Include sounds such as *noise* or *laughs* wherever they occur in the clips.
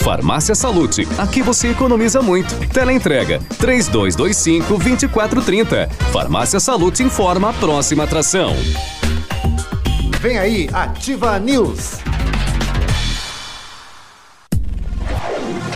Farmácia Salute, aqui você economiza muito. Teleentrega 3225 2430. Farmácia Salute informa a próxima atração. Vem aí, Ativa News.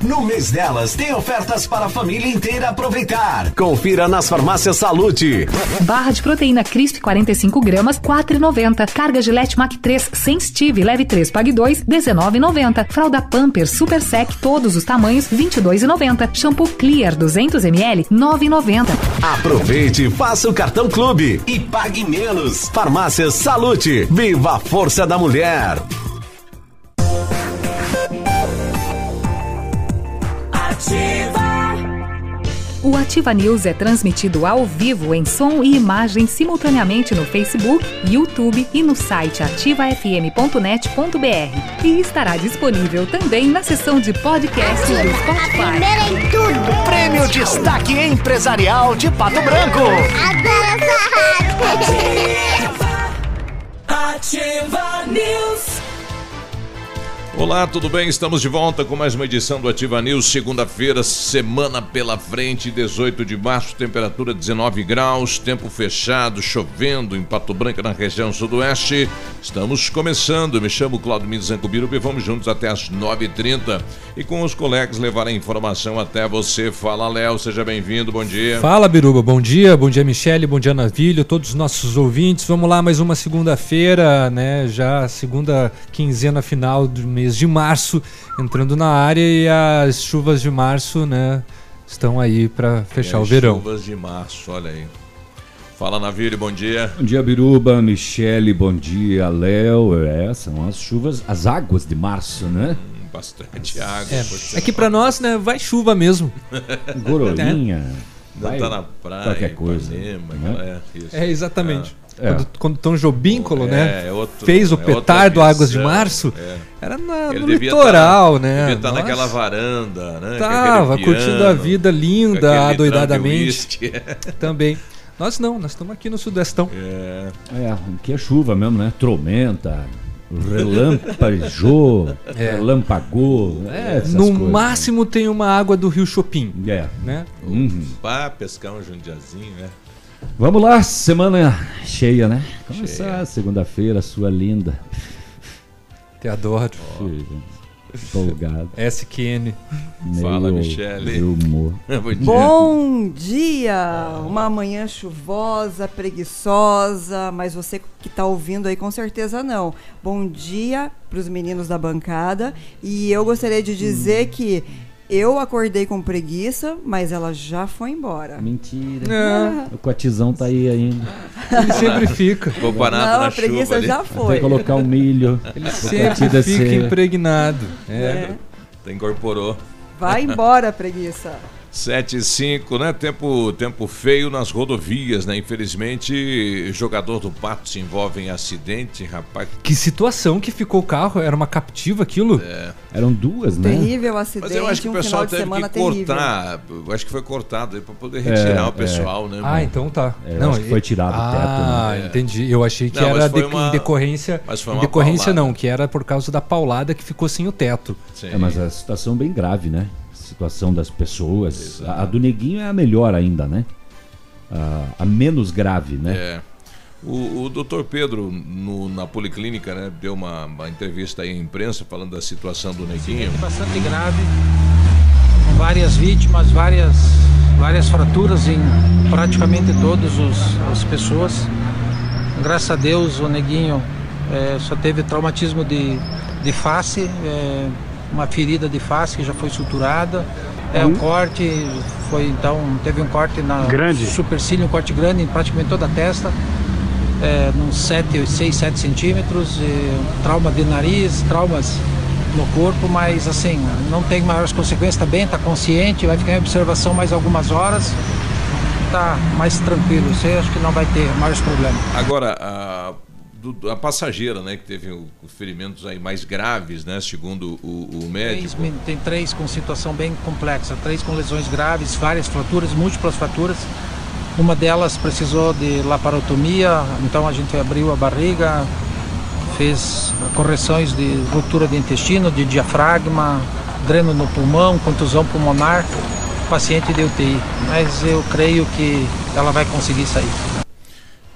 No mês delas tem ofertas para a família inteira aproveitar. Confira nas farmácias Salute. Barra de proteína Crisp 45 gramas, 4,90. Carga Gillette Mac 3 sem Steve, leve 3, pague 2, 19,90. Fralda Pamper Super Sec, todos os tamanhos, 22,90. Shampoo Clear 200 ml, 9,90. Aproveite, faça o cartão clube e pague menos. Farmácias Salute. Viva a força da mulher. O Ativa News é transmitido ao vivo em som e imagem simultaneamente no Facebook, YouTube e no site ativafm.net.br. E estará disponível também na seção de podcast do Spotify. Primeira em tudo. Prêmio Destaque Empresarial de Pato Branco. Adoro essa rádio. Ativa News. Olá, tudo bem? Estamos de volta com mais uma edição do Ativa News, segunda-feira, semana pela frente, 18 de março, temperatura 19 graus, tempo fechado, chovendo em Pato Branco, na região sudoeste. Estamos começando, me chamo Claudio Mendes e vamos juntos até as 9h30 e com os colegas levar a informação até você. Fala, Léo, seja bem-vindo, bom dia. Fala, Biruba, bom dia, bom dia, Michele, bom dia, Navilho, todos os nossos ouvintes. Vamos lá, mais uma segunda-feira, né? Já segunda quinzena final do mês de março entrando na área e as chuvas de março, né, estão aí para fechar o verão. Chuvas de março, olha aí. Fala, Navírio, bom dia. Bom dia, Biruba, Michele, bom dia, Léo. É, são as chuvas, as águas de março, né? Hum, Bastante água. É, é que para nós, né, vai chuva mesmo. Gorolinha. Não vai tá na praia, qualquer coisa. Ipanema, né? é, isso. É, exatamente. É. Quando, quando Tom Jobíncolo, É, né, é outro- fez o é petardo Águas de visão, Março, é. era na- no devia litoral, tá- né? Devia estar Nossa. naquela varanda, né? Tava aquele curtindo a piano, vida linda, adoidadamente. *laughs* Também. Nós não, nós estamos aqui no Sudestão. É. É, aqui é chuva mesmo, né? Tormenta, relampajou, *laughs* É. relampagou. É, essas no coisas. máximo tem uma água do Rio Chopin, É. né? Uhum. Vá pescar um jundiazinho, né? Vamos lá, semana cheia, né? Começar segunda-feira, sua linda. Te adoro. Empolgado. SQN. Fala, Meio- Michele. meio humor. *laughs* Bom dia. Bom dia! Uma manhã chuvosa, preguiçosa, mas você que está ouvindo aí com certeza não. Bom dia para os meninos da bancada e eu gostaria de dizer que eu acordei com preguiça, mas ela já foi embora. Mentira. É, O cotizão tá aí ainda. ele sempre fica. Ficou parado não, na a preguiça chuva ali. já Tem foi. que colocar o milho. Ele sempre cotida fica ser- impregnado. É. É. Incorporou. Vai embora, preguiça. 7 e 5, né? Tempo, tempo feio nas rodovias, né? Infelizmente, jogador do Pato se envolve em acidente, rapaz. Que situação que ficou o carro? Era uma captiva aquilo? Eram duas, né? Terrível acidente, Mas eu acho que o um pessoal final de teve que terrível. cortar. Eu acho que foi cortado aí pra poder retirar É, o pessoal, né? Ah, mano? então tá. É, eu acho que foi tirado o teto, Ah, né? entendi. Eu achei que Não, era de- uma- em decorrência. mas foi em uma decorrência paulada. não, que era por causa da paulada que ficou sem o teto. Sim. É, mas a situação bem grave, né? Situação das pessoas. A, a do Neguinho é a melhor ainda, né? A, a menos grave, né? É. O, o doutor Pedro, no- na Policlínica, né, deu uma, uma entrevista aí à imprensa falando da situação do Neguinho. bastante grave, várias vítimas, várias, várias fraturas em praticamente todas os- as pessoas. Graças a Deus o neguinho eh, só teve traumatismo de, de face, eh, uma ferida de face que já foi suturada. É, um corte, foi então, teve um corte na Grande. supercílio, um corte grande em praticamente toda a testa é, uns 7, 6, 7 centímetros, e trauma de nariz, traumas no corpo, mas assim, não tem maiores consequências, está bem, está consciente, vai ficar em observação mais algumas horas, está mais tranquilo, você acho que não vai ter maiores problemas. Agora, a, do- a passageira, né, que teve ferimentos aí mais graves, né, segundo o, o médico. men- tem três com situação bem complexa, três com lesões graves, várias fraturas, múltiplas fraturas. Uma delas precisou de laparotomia, então a gente abriu a barriga, fez correções de ruptura de intestino, de diafragma, dreno no pulmão, contusão pulmonar, paciente de UTI. Mas eu creio que ela vai conseguir sair.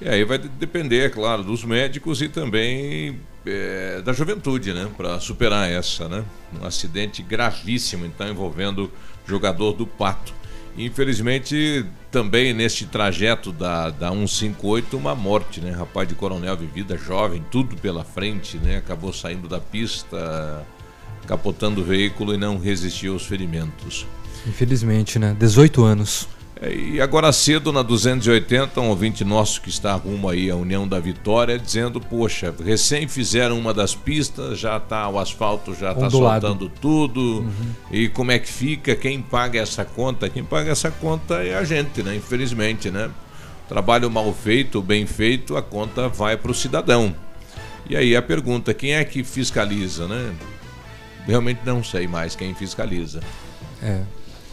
E aí vai de- depender, é claro, dos médicos e também é, da juventude, né? Para superar essa, né? Um acidente gravíssimo, então, envolvendo jogador do Pato. Infelizmente, também neste trajeto da, da 158, uma morte, né? Rapaz de coronel vivida, jovem, tudo pela frente, né? Acabou saindo da pista, capotando o veículo e não resistiu aos ferimentos. Infelizmente, né? 18 anos. E agora cedo, na 280, um ouvinte nosso que está rumo aí à União da Vitória, dizendo, poxa, recém fizeram uma das pistas, já tá, o asfalto já está soltando tudo, e como é que fica, quem paga essa conta? Quem paga essa conta é a gente, né? Infelizmente, né? Trabalho mal feito, bem feito, a conta vai para o cidadão. E aí a pergunta, quem é que fiscaliza, né? Realmente não sei mais quem fiscaliza. É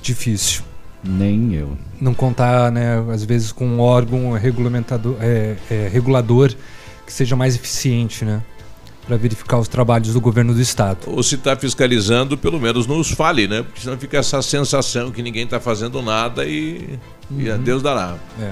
difícil. Nem eu. Não contar, né, às vezes, com um órgão regulamentador, é, é, regulador que seja mais eficiente, né? Para verificar os trabalhos do governo do estado. Ou se está fiscalizando, pelo menos nos fale, né? Porque senão fica essa sensação que ninguém está fazendo nada e, e a Uhum. Deus dará. É.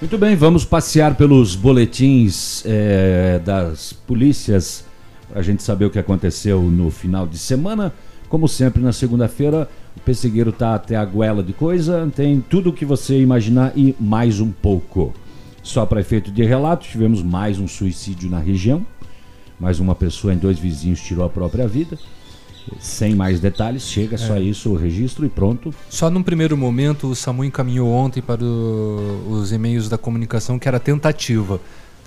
Muito bem, vamos passear pelos boletins eh, das polícias para a gente saber o que aconteceu no final de semana. Como sempre, na segunda-feira, o pessegueiro tá até a goela de coisa, tem tudo o que você imaginar e mais um pouco. Só para efeito de relato, tivemos mais um suicídio na região. Mais uma pessoa em dois vizinhos tirou a própria vida. Sem mais detalhes, chega só É. isso, o registro e pronto. Só num primeiro momento, o SAMU encaminhou ontem para o- os e-mails da comunicação que era tentativa,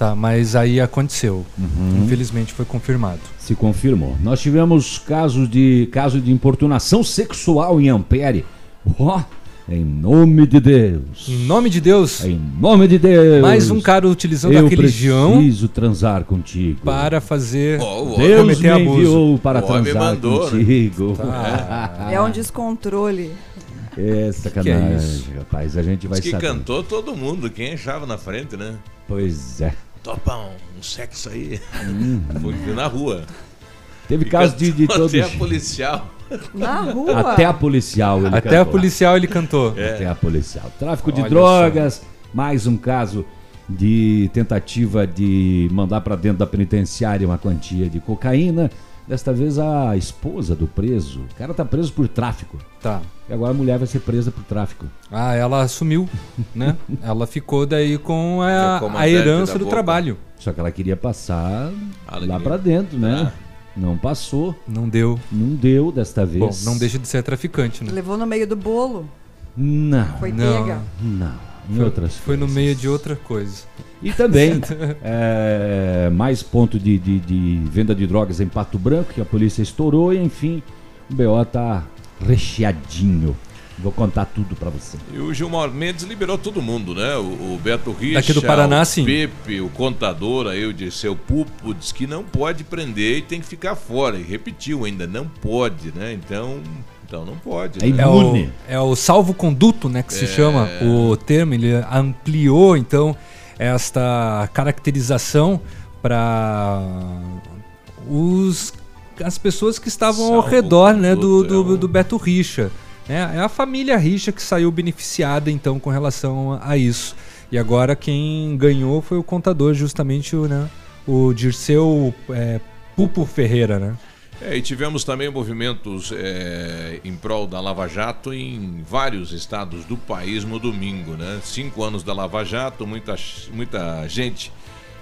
tá? Mas aí aconteceu. Uhum. Infelizmente foi confirmado. Se confirmou. Nós tivemos casos de caso de importunação sexual em Ampere. Ó, em nome de Deus. Em nome de Deus. Em nome de Deus. Mais um cara utilizando Eu a religião preciso transar contigo. para fazer Deus cometer me abuso. enviou para O homem transar mandou, né? contigo. *laughs* É um descontrole. É sacanagem, Que é rapaz. A gente vai Diz que saber. cantou todo mundo, quem achava na frente, né? Pois é. Topa um, um sexo aí. Hum. Foi na rua. Teve E caso de, de todos. Até a policial. Na rua. Até a policial ele Até a cantou. policial ele cantou. É. Até a policial. Tráfico de Olha drogas, mais um caso de tentativa de mandar para dentro da penitenciária uma quantia de cocaína. Desta vez a esposa do preso. O cara tá preso por tráfico. Tá. E agora a mulher vai ser presa por tráfico. Ah, ela assumiu, *laughs* né? ela ficou daí com a, a herança do boca. trabalho. Só que ela queria passar Alegria. lá para dentro, né? Ah. Não passou. Não deu. Não deu desta vez. Bom, não deixa de ser traficante, né? Levou no meio do bolo. Não. Foi Não. pega. Não. Em Foi, outras foi no meio de outra coisa. E também *laughs* é, mais ponto de, de- de venda de drogas em Pato Branco, que a polícia estourou, e enfim, o BO tá recheadinho. Vou contar tudo pra você. E o Gilmar Mendes liberou todo mundo, né? O, o Beto Richa, Daqui do Paraná, o sim. Pepe, o contador aí, o de seu Pupo, diz que não pode prender e tem que ficar fora. E repetiu ainda, não pode, né? Então, então não pode. É né? É o, Imune. é o salvo-conduto, né, que se chama o termo. Ele ampliou, então, esta caracterização para os as pessoas que estavam ao redor, né, do, do, é do Beto Richa. É, é a família Richa que saiu beneficiada, então, com relação a isso. E agora quem ganhou foi o contador, justamente o, né, o Dirceu é, Pupo Ferreira, né? É, e tivemos também movimentos é, em prol da Lava Jato em vários estados do país no domingo, né? Cinco anos da Lava Jato, muita, muita gente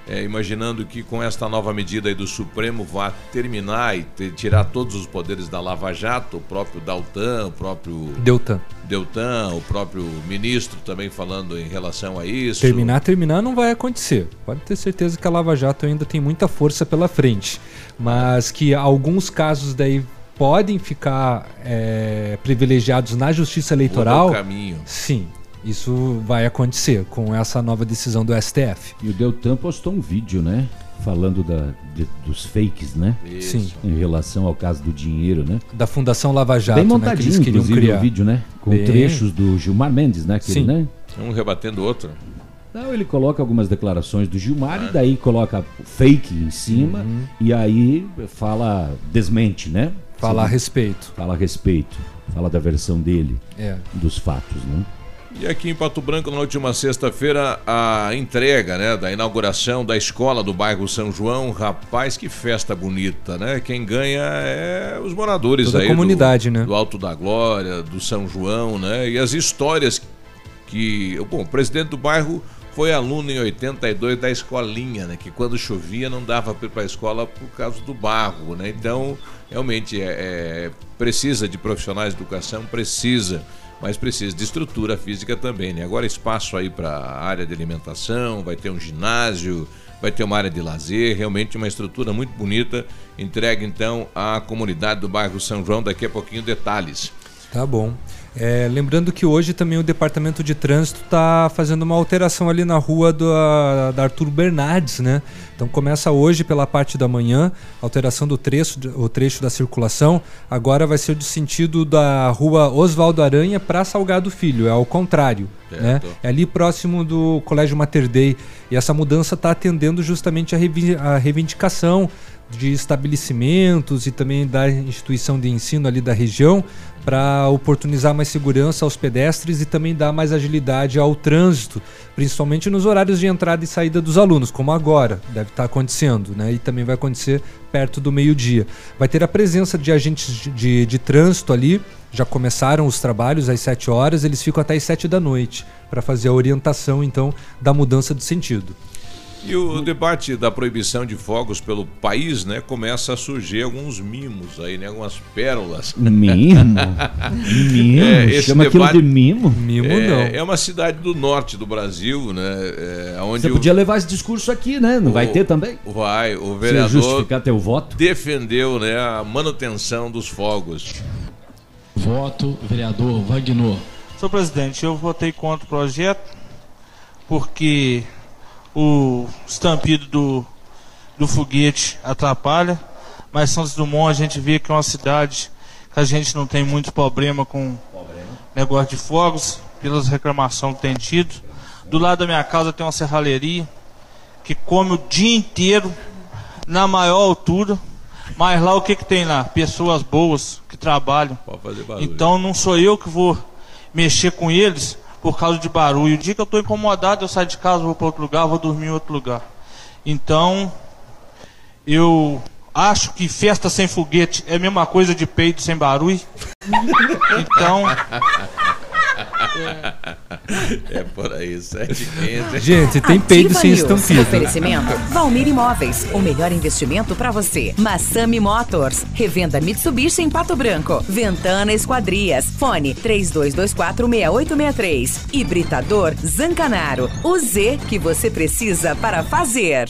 é, imaginando que com esta nova medida aí do Supremo vá terminar e te- tirar todos os poderes da Lava Jato, o próprio Daltan, o próprio Deltan. Deltan, o próprio ministro também falando em relação a isso. Terminar, terminar não vai acontecer. Pode ter certeza que a Lava Jato ainda tem muita força pela frente. Mas que alguns casos daí podem ficar é, privilegiados na justiça eleitoral. Muda o caminho. Sim, isso vai acontecer com essa nova decisão do STF. E o Deltan postou um vídeo, né? Falando da, de- dos fakes, né? Isso. Sim. Em relação ao caso do dinheiro, né? Da Fundação Lava Jato, Bem né, que montadinho, eles inclusive, criar. o vídeo, né? Com Bem- trechos do Gilmar Mendes, né? aquele, Sim. né? Um rebatendo o outro. Não, ele coloca algumas declarações do Gilmar e daí coloca fake em cima Uhum. e aí fala, desmente, né? Falar a respeito. Fala a respeito. Fala da versão dele, É. dos fatos, né? E aqui em Pato Branco, na última sexta-feira, a entrega, né, da inauguração da escola do bairro São João. Rapaz, que festa bonita, né? Quem ganha é os moradores Toda a aí comunidade, do, né? do Alto da Glória, do São João, né? E as histórias que, bom, o presidente do bairro foi aluno em 82 da escolinha, né? Que quando chovia não dava para ir para a escola por causa do barro, né? Então, realmente é, é- precisa de profissionais de educação, precisa, mas precisa de estrutura física também, né? Agora espaço aí para área de alimentação, vai ter um ginásio, vai ter uma área de lazer, realmente uma estrutura muito bonita, entregue então à comunidade do bairro São João, daqui a pouquinho detalhes. Tá bom. É, lembrando que hoje também o Departamento de Trânsito está fazendo uma alteração ali na rua do, a- da Arthur Bernardes, né? Então começa hoje pela parte da manhã, alteração do trecho, o trecho da circulação. Agora vai ser do sentido da rua Oswaldo Aranha para Salgado Filho, é ao contrário. Né? É ali próximo do Colégio Mater Dei. E essa mudança está atendendo justamente a, reivindicação de estabelecimentos e também da instituição de ensino ali da região para oportunizar mais segurança aos pedestres e também dar mais agilidade ao trânsito, principalmente nos horários de entrada e saída dos alunos, como agora deve estar acontecendo, né? E também vai acontecer perto do meio-dia. Vai ter a presença de agentes de, de, de trânsito ali. Já começaram os trabalhos às 7 horas, eles ficam até às 7 da noite para fazer a orientação então da mudança de sentido. E o debate da proibição de fogos pelo país, né, começa a surgir alguns mimos aí, né, algumas pérolas. Mimo? Mimo? esse Chama aquilo de mimo? Mimo é, é uma cidade do norte do Brasil, né, é, onde Você o- podia levar esse discurso aqui, né? Não vai o- ter também? Vai, o Você vereador justificar teu voto? defendeu, né, a manutenção dos fogos. Voto, vereador Wagner. Senhor presidente, eu votei contra o projeto porque o estampido do, do foguete atrapalha, mas Santos Dumont a gente vê que é uma cidade que a gente não tem muito problema com negócio de fogos, pelas reclamações que tem tido. Do lado da minha casa tem uma serralheria que come o dia inteiro na maior altura. Mas lá o que, que tem lá? Pessoas boas que trabalham. Então não sou eu que vou mexer com eles por causa de barulho. O dia que eu estou incomodado, eu saio de casa, vou para outro lugar, vou dormir em outro lugar. Então, eu acho que festa sem foguete é a mesma coisa de peito sem barulho. Então, É por aí, sete quente. Gente, tem peido sem estampida. Oferecimento Valmir Imóveis, o melhor investimento para você. Massami Motors, revenda Mitsubishi em Pato Branco. Ventana Esquadrias, fone 32246863. Hibridador Zancanaro, o Z que você precisa para fazer.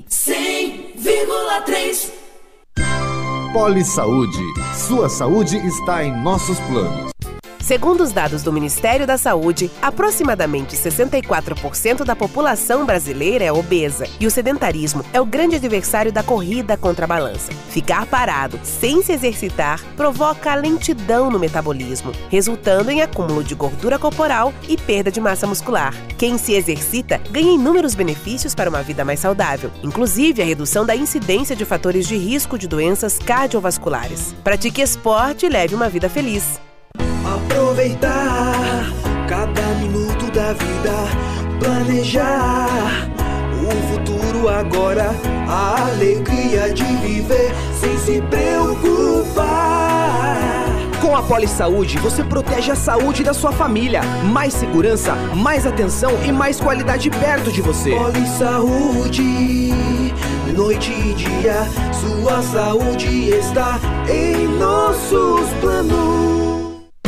100,3 Poli Saúde. Sua saúde está em nossos planos. Segundo os dados do Ministério da Saúde, aproximadamente 64% da população brasileira é obesa e o sedentarismo é o grande adversário da corrida contra a balança. Ficar parado sem se exercitar provoca lentidão no metabolismo, resultando em acúmulo de gordura corporal e perda de massa muscular. Quem se exercita ganha inúmeros benefícios para uma vida mais saudável, inclusive a redução da incidência de fatores de risco de doenças cardiovasculares. Pratique esporte e leve uma vida feliz. Aproveitar cada minuto da vida, planejar o futuro agora, a alegria de viver sem se preocupar. Com a Poli Saúde, você protege a saúde da sua família. Mais segurança, mais atenção e mais qualidade perto de você. Poli Saúde, noite e dia, sua saúde está em nossos planos.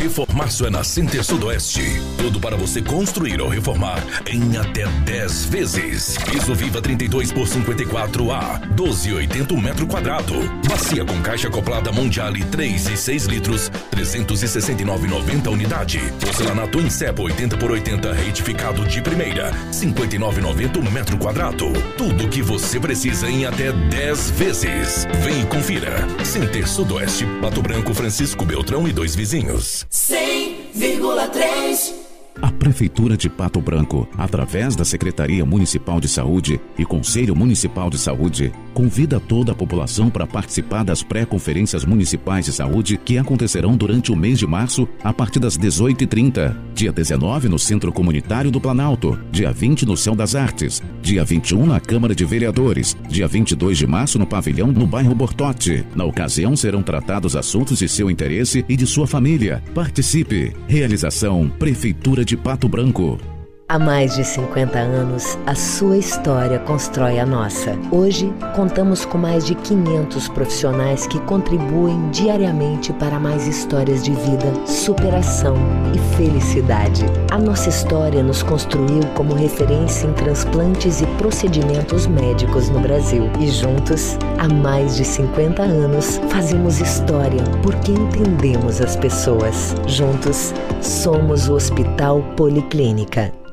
Reformaço é na Center Sudoeste. Tudo para você construir ou reformar em até 10 vezes. Piso Viva 32 por 54A, 12,80 metro quadrado. Bacia com caixa acoplada Mondiale 3 e 6 litros, 369,90 unidade. Porcelanato em cepa 80 por 80 retificado de primeira, 59,90 metro quadrado. Tudo o que você precisa em até 10 vezes. Vem e confira. Center Sudoeste, Pato Branco, Francisco Beltrão e dois vizinhos. 100,3 A Prefeitura de Pato Branco, através da Secretaria Municipal de Saúde e Conselho Municipal de Saúde, convida toda a população para participar das pré-conferências municipais de saúde que acontecerão durante o mês de março, a partir das 18h30. Dia 19 no Centro Comunitário do Planalto, dia 20 no Céu das Artes, dia 21 na Câmara de Vereadores, dia 22 de março no Pavilhão no bairro Bortote. Na ocasião serão tratados assuntos de seu interesse e de sua família. Participe. Realização Prefeitura de Pato Branco. Há mais de 50 anos, a sua história constrói a nossa. Hoje, contamos com mais de 500 profissionais que contribuem diariamente para mais histórias de vida, superação e felicidade. A nossa história nos construiu como referência em transplantes e procedimentos médicos no Brasil. E juntos, há mais de 50 anos, fazemos história porque entendemos as pessoas. Juntos, somos o Hospital Policlínica.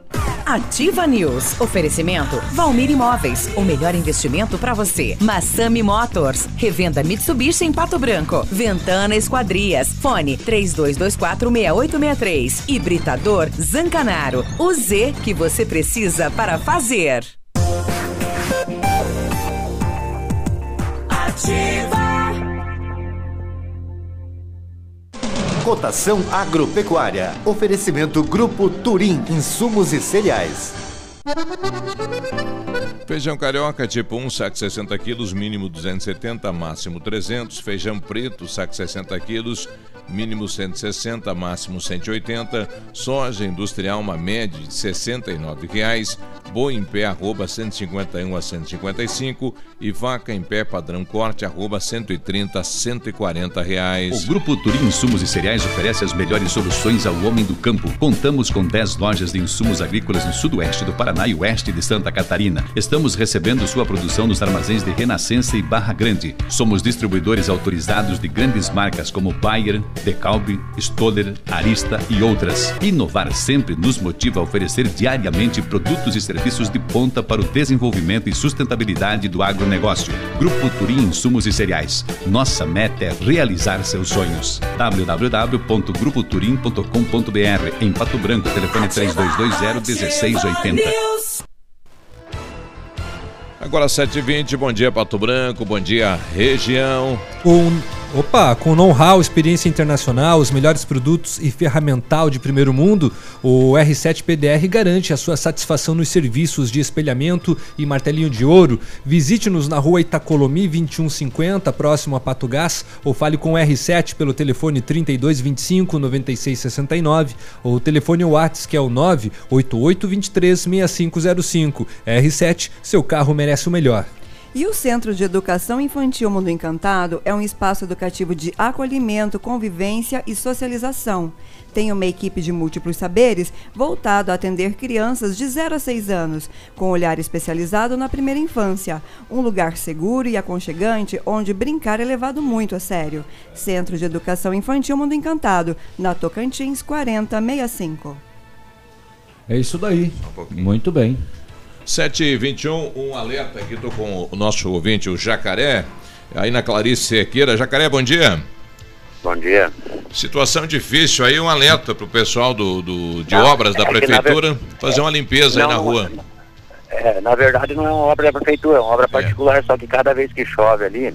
Ativa News. Oferecimento Valmir Imóveis. O melhor investimento para você. Massami Motors. Revenda Mitsubishi em Pato Branco. Ventana Esquadrias. Fone 32246863. Hibridador Zancanaro. O Z que você precisa para fazer. Ativa. Cotação agropecuária. Oferecimento Grupo Turim, insumos e cereais. Feijão carioca tipo 1, saco 60 quilos, mínimo 270, máximo 300. Feijão preto, saco 60 quilos, mínimo 160, máximo 180. Soja industrial, uma média de 69 reais. Boi em pé, arroba 151 a 155. E vaca em pé, padrão corte, arroba 130 a 140 reais. O Grupo Turim Insumos e Cereais oferece as melhores soluções ao homem do campo. Contamos com 10 lojas de insumos agrícolas no sudoeste do Paraná e oeste de Santa Catarina. Estamos recebendo sua produção nos armazéns de Renascença e Barra Grande. Somos distribuidores autorizados de grandes marcas como Bayer, Decalbe, Stoller, Arista e outras. Inovar sempre nos motiva a oferecer diariamente produtos e serviços de ponta para o desenvolvimento e sustentabilidade do agronegócio. Grupo Turim Insumos e Cereais. Nossa meta é realizar seus sonhos. www.grupoturim.com.br Em Pato Branco, telefone 3220-1680. Agora 7h20, bom dia Pato Branco, bom dia região. Com, opa, com know-how, experiência internacional, os melhores produtos e ferramental de primeiro mundo, o R7 PDR garante a sua satisfação nos serviços de espelhamento e martelinho de ouro. Visite-nos na rua Itacolomi 2150, próximo a Pato Gás, ou fale com o R7 pelo telefone 3225 9669 ou telefone WhatsApp que é o 98823 6505. R7, seu carro merece o melhor. E o Centro de Educação Infantil Mundo Encantado é um espaço educativo de acolhimento, convivência e socialização. Tem uma equipe de múltiplos saberes voltado a atender crianças de 0 a 6 anos, com olhar especializado na primeira infância. Um lugar seguro e aconchegante onde brincar é levado muito a sério. Centro de Educação Infantil Mundo Encantado, na Tocantins 4065. É isso daí. Muito bem. 7h21, um alerta aqui, estou com o nosso ouvinte, o Jacaré, aí na Clarice Sequeira. Jacaré, bom dia. Bom dia. Situação difícil aí, um alerta para o pessoal do, do- de Não, obras da é na prefeitura ver- fazer uma limpeza aí Não, na rua. É, na verdade não é uma obra da prefeitura, é uma obra particular, só que cada vez que chove ali,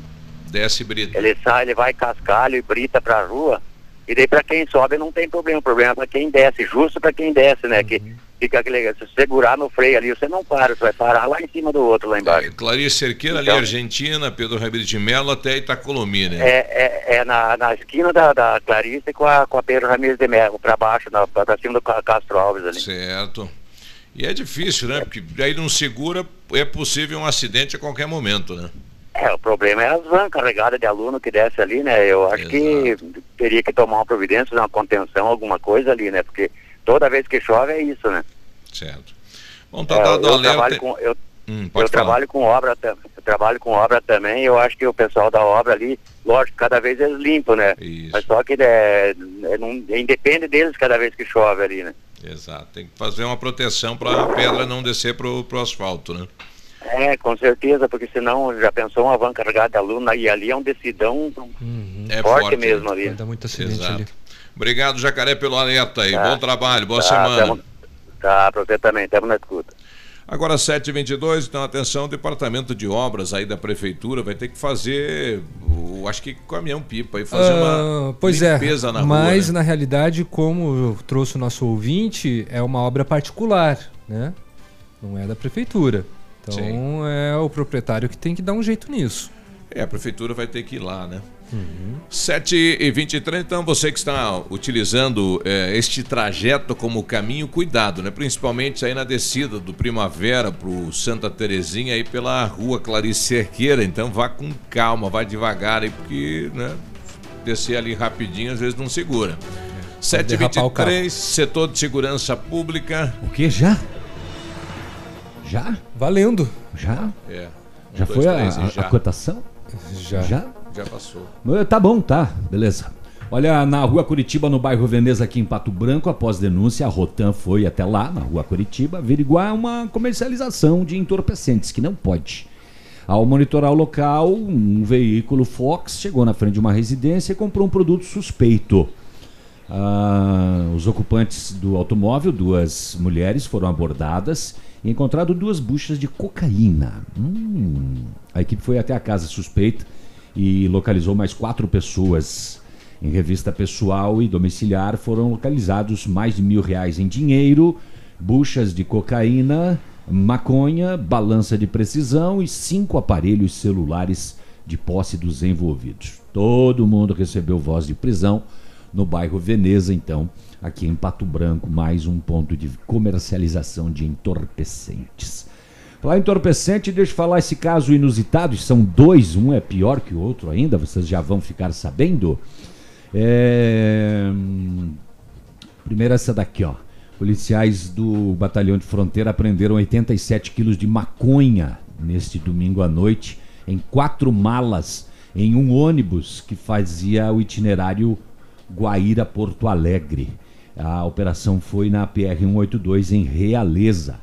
Desce brita. ele sai, ele vai cascalho e brita pra rua, e daí pra quem sobe não tem problema, o problema é pra quem desce, justo pra quem desce, né, que fica aquele, se segurar no freio ali, você não para, você vai parar lá em cima do outro, lá embaixo. Clarice Cerqueira, ali Então- Argentina, Pedro Ramirez de Mello até Itacolomi, né? É, é, é na, na esquina da, da Clarice com a, com a Pedro Ramires de Mello, pra baixo, pra cima do Ca- Castro Alves ali. Certo. E é difícil, né? Porque aí não segura, é possível um acidente a qualquer momento, né? É, o problema é as vans carregadas de aluno que desce ali, né? Eu acho que teria que tomar uma providência, uma contenção, alguma coisa ali, né? Porque toda vez que chove é isso, né? Certo. Bom, tá É, dado eu, alerta. trabalho com, eu, Hum, eu trabalho com obra, eu trabalho com obra também, eu acho que o pessoal da obra ali, lógico, cada vez eles limpam, né? Mas só que é, é, não, independe deles cada vez que chove ali, né? Exato. Tem que fazer uma proteção para a pedra não descer pro, pro asfalto, né? É, com certeza, porque senão já pensou uma van carregada de aluno e ali é um decidão É forte, forte, mesmo ali. Dar muito acidente Exato. ali. Obrigado, Jacaré, pelo alerta aí. Tá. Bom trabalho, boa Tá, semana. tamo- Tá, pra você também, estamos na escuta. Agora 7h22, então atenção, o departamento de obras aí da prefeitura vai ter que fazer, o, acho que caminhão-pipa, e fazer Ah, uma pois é, limpeza na mas rua. né? na realidade, como trouxe o nosso ouvinte, é uma obra particular, né? Não é da prefeitura. Então é o proprietário que tem que dar um jeito nisso. É, a prefeitura vai ter que ir lá, né? Uhum. 7 e 23 então você que está utilizando eh, este trajeto como caminho, cuidado, né? Principalmente aí na descida do Primavera pro Santa Terezinha aí pela rua Clarice Cerqueira, então vá com calma, vá devagar aí, porque, né? Descer ali rapidinho às vezes não segura. 7 e derrapar o carro. 23 setor de segurança pública. O que já? Já? Valendo. Já? É. Um, Já dois, foi a, três a- já. a cotação? Já. Já? Já passou. Tá bom, tá. Beleza. Olha, na rua Curitiba, no bairro Veneza, aqui em Pato Branco, após denúncia, a Rotan foi até lá, na rua Curitiba, averiguar uma comercialização de entorpecentes, que não pode. Ao monitorar o local, um veículo Fox chegou na frente de uma residência e comprou um produto suspeito. Ah, os ocupantes do automóvel, duas mulheres, foram abordadas encontrado duas buchas de cocaína. Hum. A equipe foi até a casa suspeita e localizou mais quatro pessoas. Em revista pessoal e domiciliar foram localizados mais de mil reais em dinheiro, buchas de cocaína, maconha, balança de precisão e cinco aparelhos celulares de posse dos envolvidos. Todo mundo recebeu voz de prisão no bairro Veneza, então, aqui em Pato Branco, mais um ponto de comercialização de entorpecentes. Falar entorpecente, deixa eu falar esse caso inusitado, são dois, um é pior que o outro ainda, vocês já vão ficar sabendo. É... Primeiro essa daqui, ó. Policiais do Batalhão de Fronteira apreenderam 87 quilos de maconha neste domingo à noite em quatro malas em um ônibus que fazia o itinerário Guaíra-Porto Alegre. A operação foi na PR-182 em Realeza.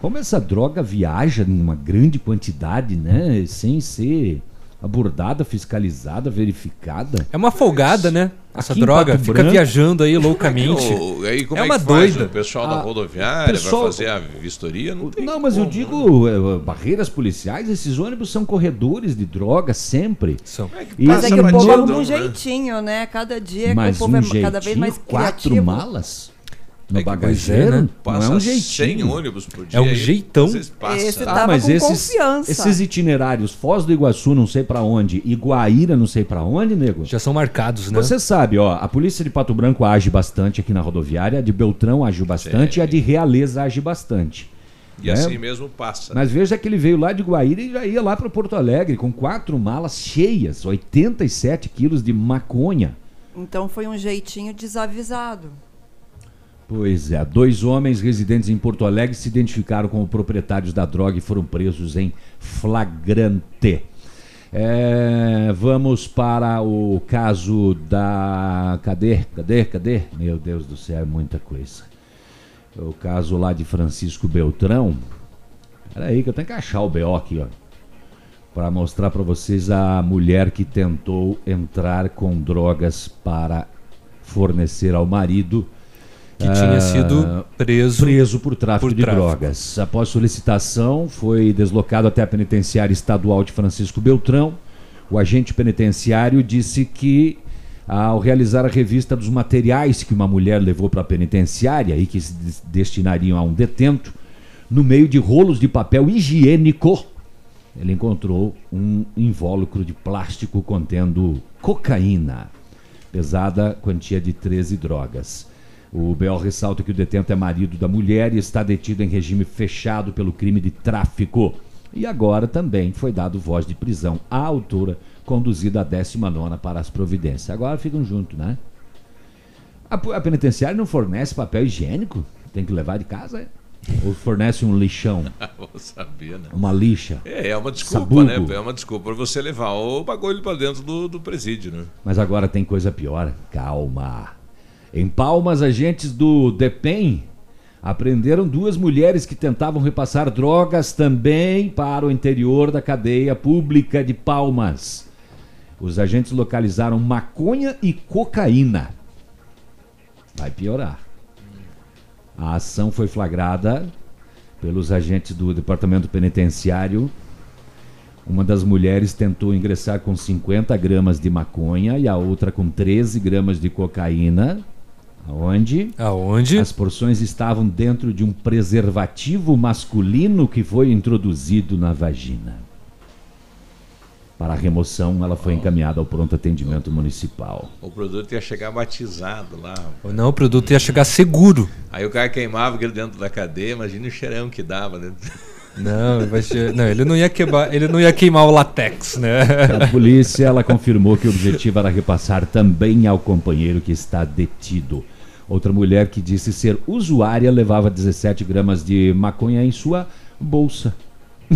Como essa droga viaja em uma grande quantidade, né? Sem ser abordada, fiscalizada, verificada. É uma folgada, né? Essa Aqui droga fica Branco- viajando aí loucamente. O- aí como é é, uma que faz? doida. O pessoal da Ah, rodoviária pessoal- vai fazer a vistoria? Não tem Não, mas eu como, digo, é, barreiras policiais, esses ônibus são corredores de droga sempre. São. E Mas é que o povo muito- um jeitinho, né? Cada dia que Mas o povo um é cada vez mais jeitinho, quatro criativo. malas no É bagageiro, é, né? não Passa é um 100 jeitinho. ônibus por dia. É um aí, jeitão. Esse Ah, mas com esses, confiança. esses itinerários, Foz do Iguaçu, não sei pra onde, e Guaíra, não sei pra onde, nego. Já são marcados, né? Você sabe, ó, a polícia de Pato Branco age bastante aqui na rodoviária, a de Beltrão age bastante e a de Realeza age bastante. E né? assim mesmo passa. Mas veja que ele veio lá de Guaíra e já ia lá para Porto Alegre com quatro malas cheias, 87 quilos de maconha. Então foi um jeitinho desavisado. Pois é, dois homens residentes em Porto Alegre se identificaram como proprietários da droga e foram presos em flagrante. É, vamos para o caso da. Cadê? Cadê? Cadê? Meu Deus do céu, é muita coisa. O caso lá de Francisco Beltrão. Peraí, que eu tenho que achar o BO aqui, ó. Para mostrar para vocês a mulher que tentou entrar com drogas para fornecer ao marido. Que tinha ah, sido preso, preso por tráfico por de tráfico. drogas. Após solicitação, foi deslocado até a penitenciária estadual de Francisco Beltrão. O agente penitenciário disse que, ao realizar a revista dos materiais que uma mulher levou para a penitenciária e que se des- destinariam a um detento, no meio de rolos de papel higiênico, ele encontrou um invólucro de plástico contendo cocaína, pesada quantia de 13 drogas. O BO ressalta que o detento é marido da mulher e está detido em regime fechado pelo crime de tráfico. E agora também foi dado voz de prisão à autora, conduzida a 19 para as providências. Agora ficam juntos, né? A, a penitenciária não fornece papel higiênico? Tem que levar de casa, é? Ou fornece um lixão? *laughs* Vou saber, né? Uma lixa? É, é uma desculpa, Sabugo. né? É uma desculpa pra você levar o bagulho pra dentro do, do presídio, né? Mas agora tem coisa pior. Calma. Em Palmas, agentes do DEPEN apreenderam duas mulheres que tentavam repassar drogas também para o interior da cadeia pública de Palmas. Os agentes localizaram maconha e cocaína. Vai piorar. A ação foi flagrada pelos agentes do Departamento Penitenciário. Uma das mulheres tentou ingressar com 50 gramas de maconha e a outra com 13 gramas de cocaína. Aonde? Aonde? As porções estavam dentro de um preservativo masculino que foi introduzido na vagina. Para a remoção, ela foi encaminhada ao pronto atendimento municipal. O produto ia chegar batizado lá. Ou não, o produto ia chegar seguro. Aí o cara queimava aquele dentro da cadeia, imagina o cheirão que dava dentro. Não, não, ele não ia queimar, ele não ia queimar o latex, né? A polícia ela confirmou que o objetivo era repassar também ao companheiro que está detido. Outra mulher que disse ser usuária levava 17 gramas de maconha em sua bolsa. *laughs*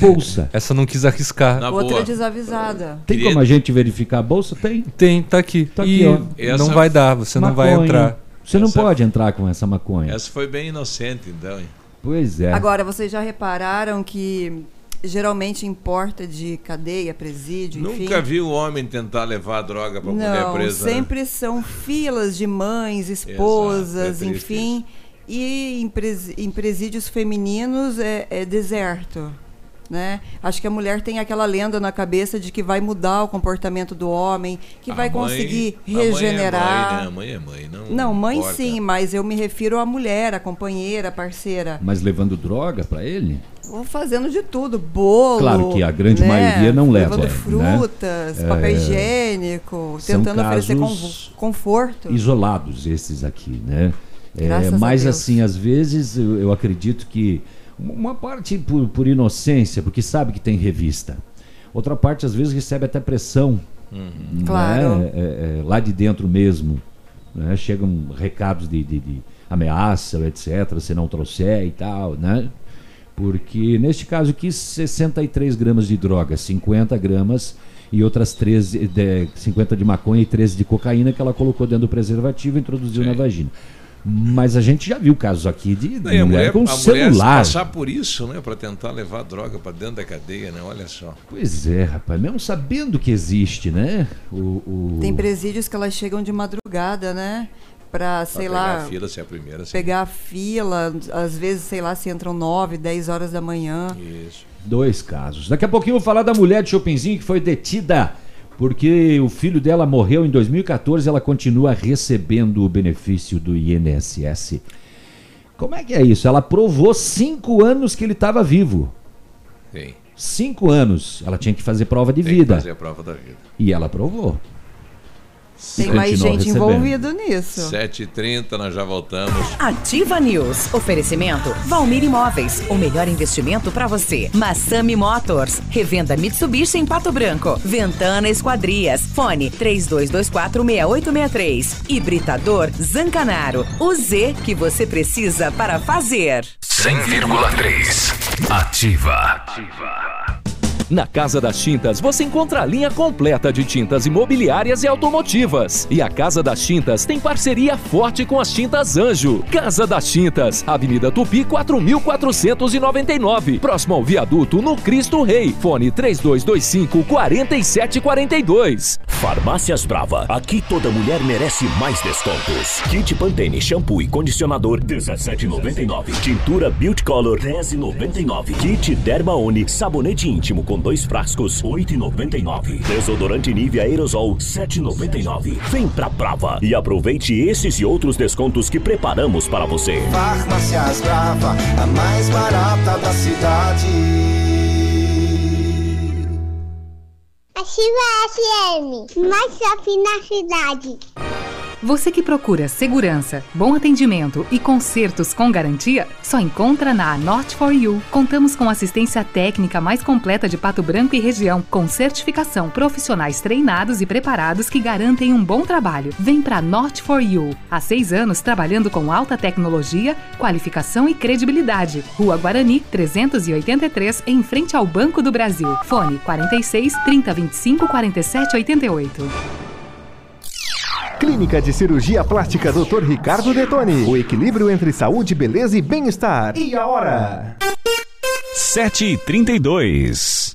bolsa. Essa não quis arriscar. Outra desavisada. Tem como a gente verificar a bolsa? Tem. Tem, tá aqui. Tá E aqui, ó. não vai dar, você não vai Maconha. entrar. Você não Essa- pode entrar com essa maconha. Essa foi bem inocente, então. hein? Pois é. Agora, vocês já repararam que geralmente importa de cadeia, presídio, enfim. Nunca vi o homem tentar levar droga pra mulher Não, presa. né? sempre são filas de mães, esposas, Exato, é enfim. E em, presi- em presídios femininos é, é deserto. Né? Acho que a mulher tem aquela lenda na cabeça de que vai mudar o comportamento do homem, que A vai mãe- conseguir a mãe é regenerar. mãe, né? A mãe é mãe, não. Não, mãe importa. sim, mas eu me refiro à mulher, à companheira, à parceira. Mas levando droga pra ele? Vou fazendo de tudo, bolo. Claro que a grande né? maioria não leva, Levando né? frutas, É, papel higiênico, são tentando oferecer conforto. isolados esses aqui, né? É, mas Deus. assim, às vezes eu, eu acredito que uma parte por, por inocência, porque sabe que tem revista. Outra parte às vezes recebe até pressão, né? Claro. É, é, lá de dentro mesmo, né? Chegam recados de, de, de ameaça, etc. Se não trouxer e tal, né? Porque neste caso aqui, 63 gramas de droga, 50 gramas e outras 13, de, 50 de maconha e 13 de cocaína que ela colocou dentro do preservativo e introduziu na vagina. Mas a gente já viu casos aqui de, de Não, a mulher, mulher, com a mulher celular. passar por isso, né? Pra tentar levar droga pra dentro da cadeia, né? Olha só. Pois é, rapaz, mesmo sabendo que existe, né? O, o- Tem presídios que elas chegam de madrugada, né? Pra, sei pegar lá, a fila, ser a primeira, sim. pegar a fila. Às vezes, sei lá, se entram 9, 10 horas da manhã. Isso. Dois casos. Daqui a pouquinho eu vou falar da mulher de Chopinzinho que foi detida porque o filho dela morreu em 2014 ela continua recebendo o benefício do INSS. Como é que é isso? Ela provou cinco anos que ele estava vivo. Tem. Cinco anos. Ela tinha que fazer prova de Tem que vida. fazer a prova da vida. E ela provou. Tem E mais gente recebendo. envolvida nisso. 7h30, nós já voltamos. Ativa News. Oferecimento Valmir Imóveis. O melhor investimento para você. Massami Motors. Revenda Mitsubishi em Pato Branco. Ventana Esquadrias. Fone 32246863. Hibridador Zancanaro. O Z que você precisa para fazer. 100,3. Ativa. Na Casa das Tintas você encontra a linha completa de tintas imobiliárias e automotivas. E a Casa das Tintas tem parceria forte com as Tintas Anjo. Casa das Tintas, Avenida Tupi 4499, próximo ao viaduto no Cristo Rei. Fone 3225 4742. Farmácias Brava. Aqui toda mulher merece mais descontos. Kit Pantene shampoo e condicionador 17,99. Tintura Beauty Color 10,99. Kit Derma Oni sabonete íntimo com dois frascos 8,99. Desodorante Nivea Aerosol 7,99. Vem pra Brava e aproveite esses e outros descontos que preparamos para você. Farmácias Brava, a mais barata da cidade. Ativa FM, mais shopping na cidade. Você que procura segurança, bom atendimento e consertos com garantia, só encontra na Not for You. Contamos com assistência técnica mais completa de Pato Branco e região, com certificação, profissionais treinados e preparados que garantem um bom trabalho. Vem para Not for You. Há seis anos trabalhando com alta tecnologia, qualificação e credibilidade. Rua Guarani, 383, em frente ao Banco do Brasil. Fone 46 3025 47 88. Clínica de Cirurgia Plástica Dr. Ricardo Detoni. O equilíbrio entre saúde, beleza e bem-estar. E a hora? 7h32.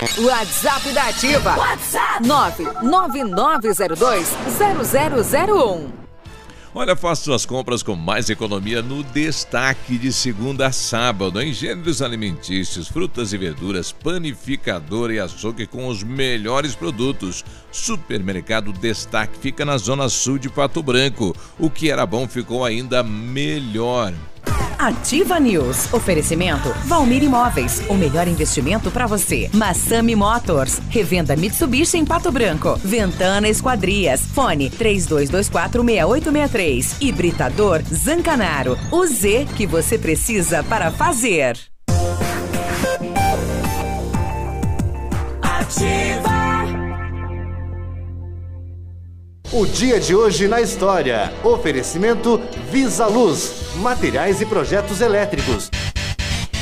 WhatsApp da Ativa. WhatsApp 999020001. Olha, faça suas compras com mais economia no destaque de segunda a sábado em gêneros alimentícios, frutas e verduras, panificador e açougue com os melhores produtos. Supermercado Destaque fica na zona sul de Pato Branco. O que era bom ficou ainda melhor. Ativa News. Oferecimento Valmir Imóveis. O melhor investimento para você. Massami Motors. Revenda Mitsubishi em Pato Branco. Ventana Esquadrias. Fone 32246863. Hibridador Zancanaro. O Z que você precisa para fazer. Ativa. O dia de hoje na história. Oferecimento Visa Luz, materiais e projetos elétricos.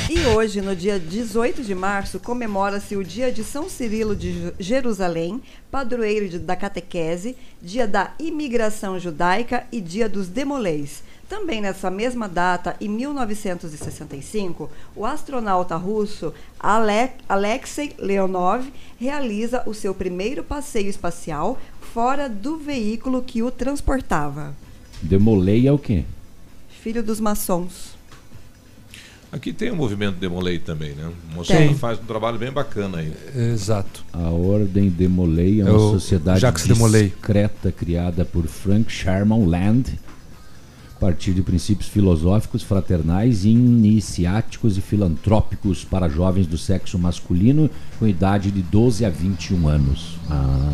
E hoje, no dia 18 de março, comemora-se o dia de São Cirilo de Jerusalém, padroeiro da catequese, dia da imigração judaica e dia dos demolês. Também nessa mesma data, em 1965, o astronauta russo Ale Alexei Leonov realiza o seu primeiro passeio espacial fora do veículo que o transportava. Demolei é o quê? Filho dos maçons. Aqui tem o movimento Demolei também, né? O faz um trabalho bem bacana aí. Exato. A Ordem Demolei é É uma o sociedade Jacques Demolay. discreta criada por Frank Sherman Land a partir de princípios filosóficos, fraternais, iniciáticos e filantrópicos para jovens do sexo masculino com idade de 12 a 21 anos. Ah,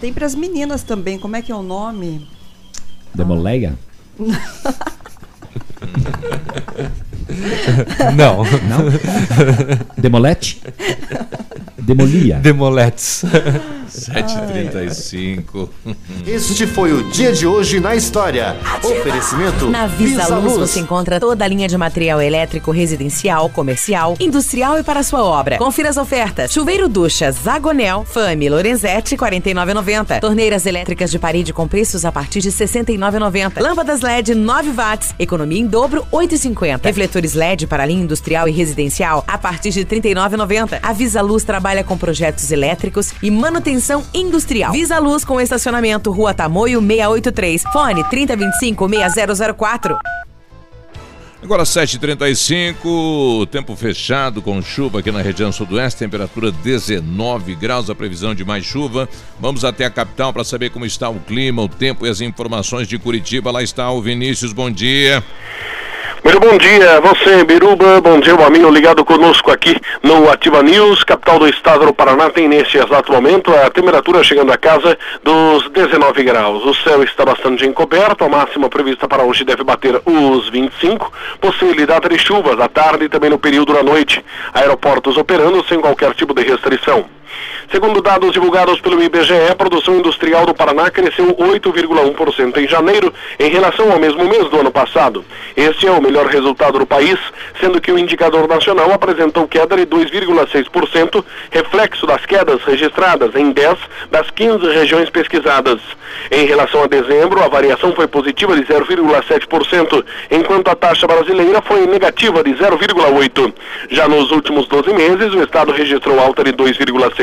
Tem para as meninas também, como é que é o nome? Demoleia? *laughs* Não. Não? Demolete? Demolia? Demoletes. 7h35. Este foi o dia de hoje na história. Oferecimento Na Visa, Luz, você encontra toda a linha de material elétrico residencial, comercial, industrial e para sua obra. Confira as ofertas. Chuveiro ducha Zagonel, Fame, Lorenzetti, R$ 49,90. Torneiras elétricas de parede com preços a partir de R$ 69,90. Lâmpadas LED 9 watts, economia em dobro, R$ 8,50. Refletores LED para linha industrial e residencial a partir de R$ 39,90. A Visa Luz trabalha com projetos elétricos e manutenção industrial. Visa Luz com estacionamento Rua Tamoio 683. Fone 3025-6004. Agora 7h35, tempo fechado com chuva aqui na região sudoeste, temperatura 19 graus, a previsão de mais chuva. Vamos até a capital para saber como está o clima, o tempo e as informações de Curitiba. Lá está o Vinícius, bom dia. Muito bom dia, você, Biruba. Bom dia, o amigo ligado conosco aqui no Ativa News, capital do estado do Paraná. Tem neste exato momento a temperatura chegando a casa dos 19 graus. O céu está bastante encoberto, a máxima prevista para hoje deve bater os 25. Possibilidade de chuvas à tarde e também no período da noite. Aeroportos operando sem qualquer tipo de restrição. Segundo dados divulgados pelo IBGE, a produção industrial do Paraná cresceu 8,1% em janeiro em relação ao mesmo mês do ano passado. Este é o melhor resultado do país, sendo que o indicador nacional apresentou queda de 2,6%, reflexo das quedas registradas em 10 das 15 regiões pesquisadas. Em relação a dezembro, a variação foi positiva de 0,7%, enquanto a taxa brasileira foi negativa de 0,8%. Já nos últimos 12 meses, o estado registrou alta de 2,6%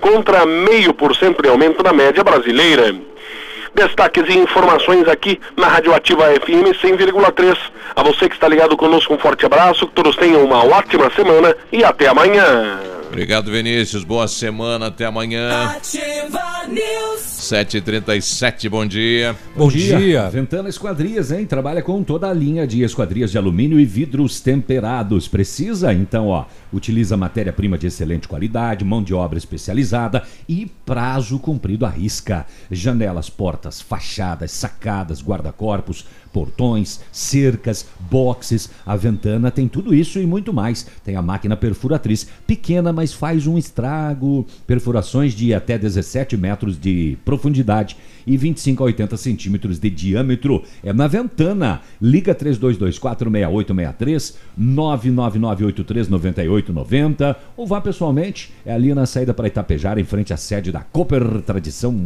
contra 0,5% de aumento na média brasileira. destaques e informações aqui na Rádio Ativa FM 100,3. A você que está ligado conosco, um forte abraço, que todos tenham uma ótima semana e até amanhã. Obrigado, Vinícius. Boa semana. Até amanhã. Ativa News. 7h37, bom dia. Bom dia. Ventana Esquadrias, hein? Trabalha com toda a linha de esquadrias de alumínio e vidros temperados. Precisa? Então, ó, utiliza matéria-prima de excelente qualidade, mão de obra especializada e prazo cumprido à risca. Janelas, portas, fachadas, sacadas, guarda-corpos, portões, cercas, boxes. A Ventana tem tudo isso e muito mais. Tem a máquina perfuratriz, pequena, mas faz um estrago. Perfurações de até 17 metros de profundidade e 25 a 80 centímetros de diâmetro. É na Ventana. Liga 32246863, 999839890 ou vá pessoalmente. É ali na saída para Itapejara, em frente à sede da Cooper Tradição.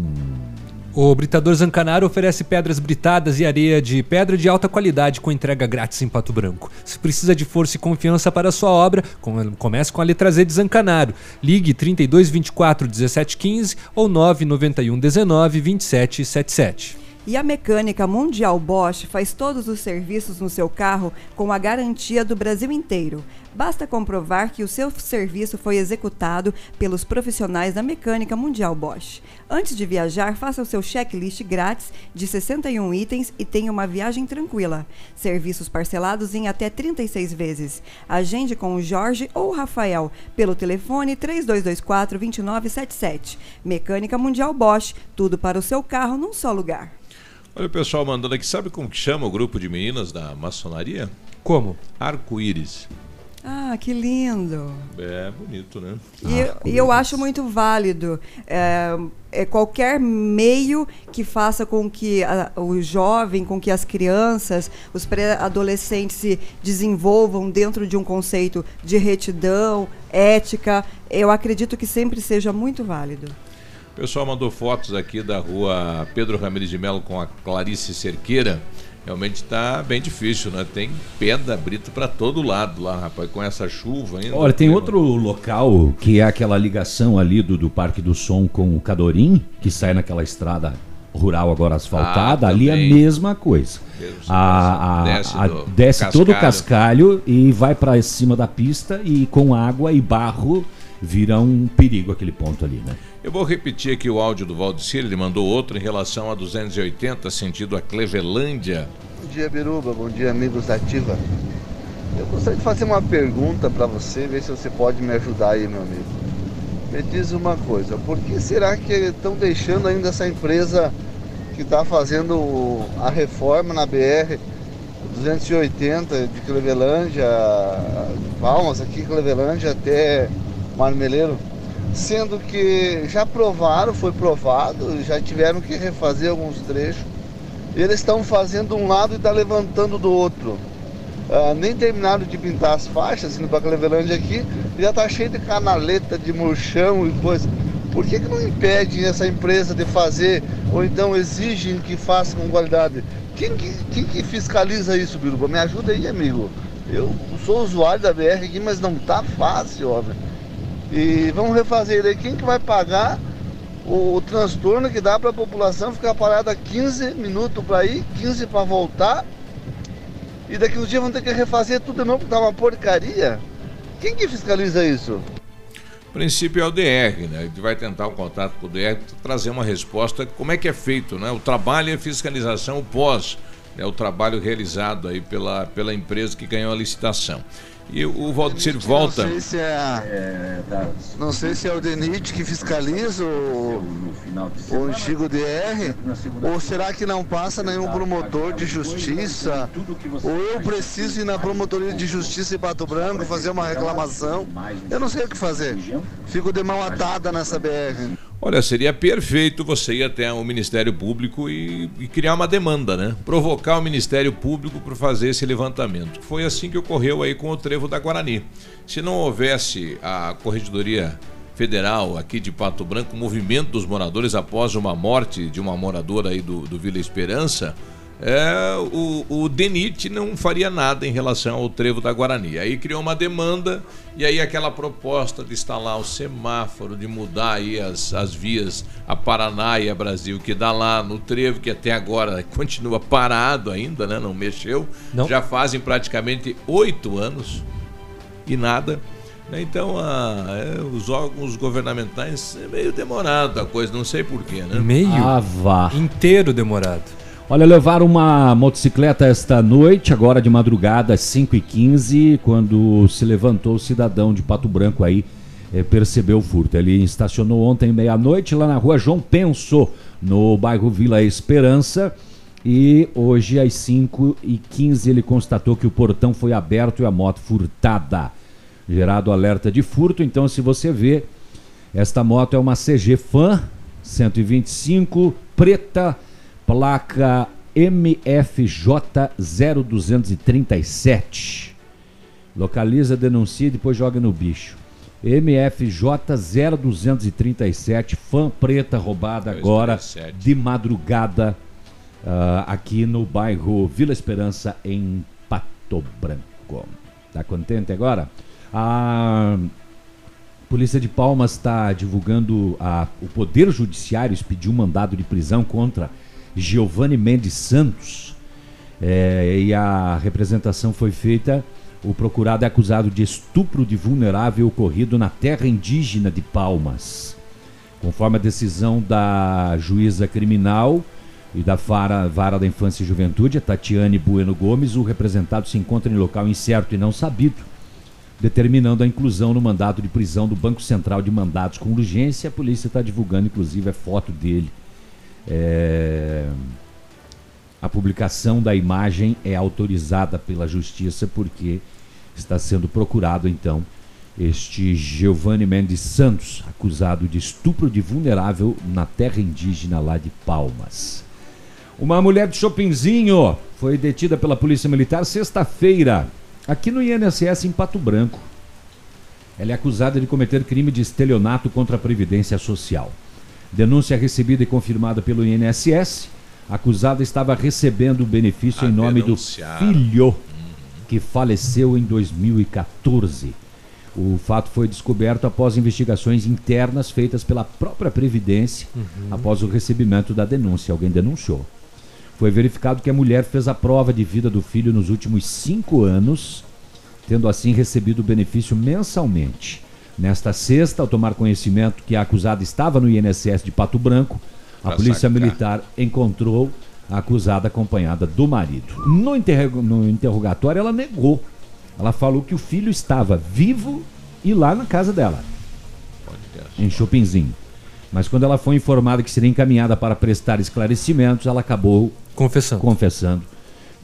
O Britador Zancanaro oferece pedras britadas e areia de pedra de alta qualidade com entrega grátis em Pato Branco. Se precisa de força e confiança para sua obra, com- comece com a letra Z de Zancanaro. Ligue 32 24 17 15 ou 991 19 27 77. E a mecânica Mundial Bosch faz todos os serviços no seu carro com a garantia do Brasil inteiro. Basta comprovar que o seu serviço foi executado pelos profissionais da mecânica Mundial Bosch. Antes de viajar, faça o seu checklist grátis de 61 itens e tenha uma viagem tranquila. Serviços parcelados em até 36 vezes. Agende com o Jorge ou o Rafael pelo telefone 3224-2977. Mecânica Mundial Bosch, tudo para o seu carro num só lugar. Olha o pessoal mandando aqui, sabe como que chama o grupo de meninas da maçonaria? Como? Arco-íris. Ah, que lindo! É bonito, né? E eu, e eu acho muito válido é, é qualquer meio que faça com que a- o jovem, com que as crianças, os pré-adolescentes se desenvolvam dentro de um conceito de retidão, ética. Eu acredito que sempre seja muito válido. O pessoal mandou fotos aqui da rua Pedro Ramirez de Melo com a Clarice Cerqueira. Realmente está bem difícil, né? Tem pedra brita para todo lado lá, rapaz, com essa chuva ainda. Olha, tem outro local que é aquela ligação ali do, do Parque do Som com o Cadorim, que sai naquela estrada rural agora asfaltada, Ah, ali é a mesma coisa. A, a- desce a- desce todo o cascalho. cascalho e vai para cima da pista e com água e barro vira um perigo aquele ponto ali, né? Eu vou repetir aqui o áudio do Valdecir, ele mandou outro em relação a 280, sentido a Clevelândia. Bom dia, Biruba. Bom dia, amigos da Ativa. Eu gostaria de fazer uma pergunta para você, ver se você pode me ajudar aí, meu amigo. Me diz uma coisa, por que será que estão deixando ainda essa empresa que está fazendo a reforma na BR 280 de Clevelândia, Palmas, aqui Clevelândia até Marmeleiro, sendo que já provaram, foi provado, já tiveram que refazer alguns trechos. Eles estão fazendo um lado e está levantando do outro. Ah, nem terminaram de pintar as faixas, indo para Clevelândia aqui, já está cheio de canaleta, de murchão e coisa. Por que, que não impedem essa empresa de fazer, ou então exigem que faça com qualidade? Quem que, quem que fiscaliza isso, Biruba? Me ajuda aí, amigo. Eu sou usuário da BR aqui, mas não tá fácil, obra. E vamos refazer aí. Quem que vai pagar o, o transtorno que dá para a população ficar parada 15 minutos para ir, 15 para voltar? E daqui uns dias vão ter que refazer tudo de novo, porque tá uma porcaria. Quem que fiscaliza isso? O princípio é o DR, né? A gente vai tentar um contato com o DR, trazer uma resposta, como é que é feito, né? O trabalho e a fiscalização, o pós, né? o trabalho realizado aí pela, pela empresa que ganhou a licitação. E o Valdecir volta. Não sei se é, não sei se é o DENIT que fiscaliza ou o antigo DR, ou será que não passa nenhum promotor de justiça? Ou eu preciso ir na promotoria de justiça em Pato Branco fazer uma reclamação? Eu não sei o que fazer. Fico de mão atada nessa BR. Olha, seria perfeito você ir até o Ministério Público e, e criar uma demanda, né? Provocar o Ministério Público para fazer esse levantamento. Foi assim que ocorreu aí com o trevo da Guarani. Se não houvesse a Corregedoria Federal aqui de Pato Branco, o movimento dos moradores após uma morte de uma moradora aí do, do Vila Esperança, é, o, o DENIT não faria nada em relação ao trevo da Guarani. Aí criou uma demanda e aí aquela proposta de instalar o semáforo, de mudar aí as, as vias a Paraná e a Brasil, que dá lá no trevo, que até agora continua parado ainda, né? não mexeu. Não. Já fazem praticamente oito anos e nada. né? Então, a, é, os órgãos governamentais é meio demorado a coisa, não sei porquê, né? Meio Ah, vá. inteiro demorado. Olha, levaram uma motocicleta esta noite, agora de madrugada, às 5h15, quando se levantou o cidadão de Pato Branco aí, eh, percebeu o furto. Ele estacionou ontem meia-noite lá na rua João Penso, no bairro Vila Esperança. E hoje, às 5h15, ele constatou que o portão foi aberto e a moto furtada. Gerado alerta de furto, então se você vê, esta moto é uma CG Fan 125, preta, placa MFJ 0237. Localiza, denuncia e depois joga no bicho. MFJ 0237, fã preta roubada agora 237. de madrugada ah, aqui no bairro Vila Esperança, em Pato Branco. Tá contente agora? A Polícia de Palmas está divulgando a, o Poder Judiciário expediu um mandado de prisão contra Giovanni Mendes Santos. É, e a representação foi feita. O procurado é acusado de estupro de vulnerável ocorrido na terra indígena de Palmas. Conforme a decisão da juíza criminal e da vara, vara da Infância e Juventude, Tatiane Bueno Gomes, o representado se encontra em local incerto e não sabido, determinando a inclusão no mandato de prisão do Banco Central de Mandados com urgência. A polícia está divulgando, inclusive, a foto dele. É, A publicação da imagem é autorizada pela Justiça porque está sendo procurado, então, este Giovanni Mendes Santos, acusado de estupro de vulnerável na terra indígena lá de Palmas. Uma mulher de Chopinzinho foi detida pela Polícia Militar sexta-feira, aqui no INSS em Pato Branco. Ela é acusada de cometer crime de estelionato contra a Previdência Social. Denúncia recebida e confirmada pelo INSS. A acusada estava recebendo o benefício Ah, em nome do denunciaram. filho que faleceu em 2014. O fato foi descoberto após investigações internas feitas pela própria Previdência, após o recebimento da denúncia. Alguém denunciou. Foi verificado que a mulher fez a prova de vida do filho nos últimos cinco anos, tendo assim recebido o benefício mensalmente. Nesta sexta, ao tomar conhecimento que a acusada estava no INSS de Pato Branco, a Pra Polícia sacar. Militar encontrou a acusada acompanhada do marido. No, interrog- no interrogatório, ela negou. Ela falou que o filho estava vivo e lá na casa dela, em Chopinzinho. Mas quando ela foi informada que seria encaminhada para prestar esclarecimentos, ela acabou confessando, confessando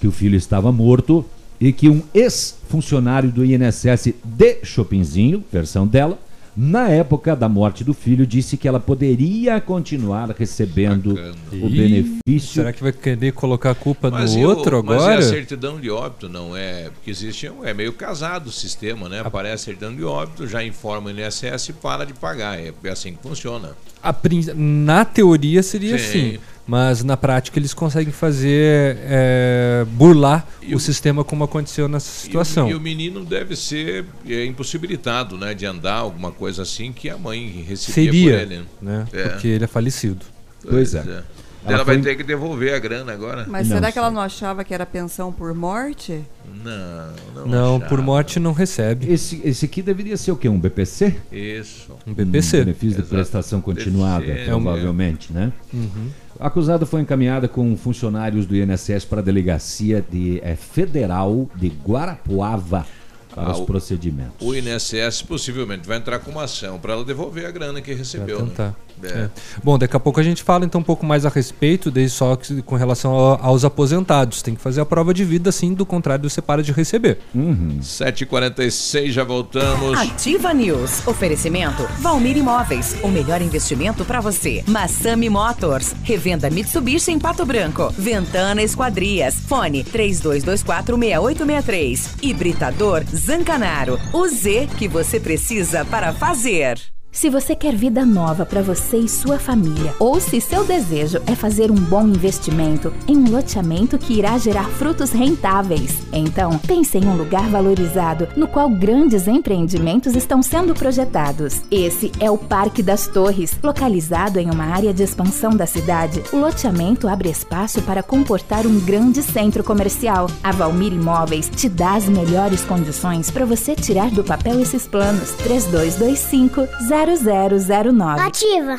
que o filho estava morto e que um ex-funcionário do INSS de Chopinzinho, versão dela, na época da morte do filho, disse que ela poderia continuar recebendo o Ih, benefício. Será que vai querer colocar a culpa Mas no e o- outro Mas agora? é a certidão de óbito, não é? Porque existe um, é meio casado o sistema, né? Aparece a certidão de óbito, já informa o INSS e para de pagar. É assim que funciona. A prin- Na teoria seria Sim. assim, mas na prática eles conseguem fazer é, burlar o, sistema como aconteceu nessa situação. E o, e o menino deve ser é, impossibilitado, né? De andar, alguma coisa assim, que a mãe recebia Seria, por ele. né? É. Porque ele é falecido. Pois é. Ela, Ela vai foi- ter que devolver a grana agora. Mas será que ela não achava que era pensão por morte? Não, não. Não, achava. por morte não recebe. Esse, esse aqui deveria ser o quê? Um BPC? Isso. Um BPC. benefício de Exato. prestação continuada, ser, provavelmente, né? Uhum. A acusada foi encaminhada com funcionários do INSS para a delegacia de, eh, federal de Guarapuava para Ah, procedimentos. O INSS possivelmente vai entrar com uma ação para ela devolver a grana que recebeu. Né? É. É. Bom, daqui a pouco a gente fala então um pouco mais a respeito, desde só que, com relação ao- aos aposentados. Tem que fazer a prova de vida, assim, do contrário você para de receber. Uhum. 7h46, já voltamos. Ativa News. Oferecimento Valmir Imóveis. O melhor investimento para você. Massami Motors. Revenda Mitsubishi em Pato Branco. Ventana Esquadrias. Fone 32246863. Hibridador Zancanaro. O Z que você precisa para fazer. Se você quer vida nova para você e sua família, ou se seu desejo é fazer um bom investimento em um loteamento que irá gerar frutos rentáveis, então pense em um lugar valorizado no qual grandes empreendimentos estão sendo projetados. Esse é o Parque das Torres, localizado em uma área de expansão da cidade. O loteamento abre espaço para comportar um grande centro comercial. A Valmir Imóveis te dá as melhores condições para você tirar do papel esses planos. 3225 0009. Ativa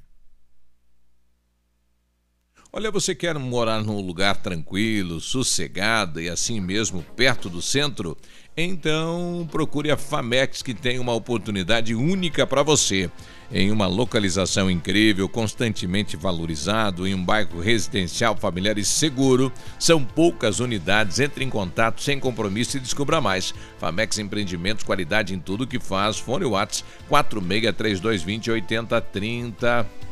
Olha, você quer morar num lugar tranquilo, sossegado e assim mesmo perto do centro? Então procure a Famex que tem uma oportunidade única para você. Em uma localização incrível, constantemente valorizado, em um bairro residencial familiar e seguro, são poucas unidades. Entre em contato sem compromisso e descubra mais. Famex Empreendimentos, qualidade em tudo que faz. Fone Whats 463220 8030.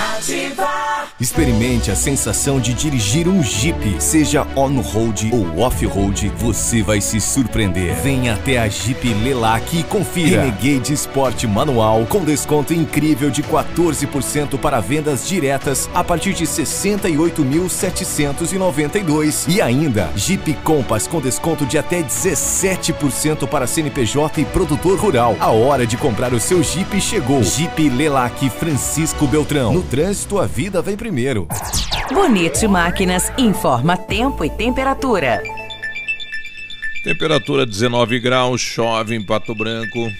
Ativa. Experimente a sensação de dirigir um Jeep, seja on-road ou off-road, você vai se surpreender. Venha até a Jeep Lelac e confira. Renegade Sport Manual com desconto incrível de 14% para vendas diretas a partir de 68.792 e ainda Jeep Compass com desconto de até 17% para CNPJ e produtor rural. A hora de comprar o seu Jeep chegou. Jeep Lelac Francisco Beltrão. No trânsito, a vida vem primeiro. Bonito Máquinas informa tempo e temperatura. Temperatura 19 graus, chove em Pato Branco.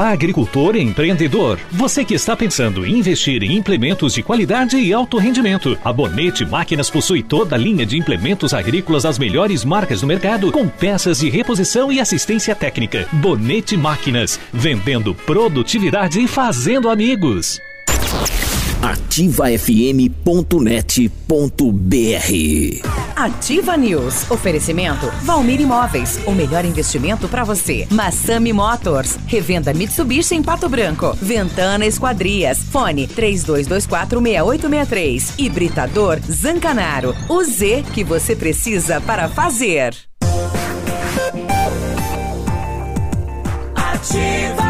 Agricultor e empreendedor, você que está pensando em investir em implementos de qualidade e alto rendimento, a Bonete Máquinas possui toda a linha de implementos agrícolas das melhores marcas do mercado, com peças de reposição e assistência técnica. Bonete Máquinas, vendendo produtividade e fazendo amigos. ativafm.net.br Ativa News. Oferecimento Valmir Imóveis. O melhor investimento para você. Massami Motors. Revenda Mitsubishi em Pato Branco. Ventana Esquadrias. Fone 32246863. Hibridador Zancanaro. O Z que você precisa para fazer. Ativa.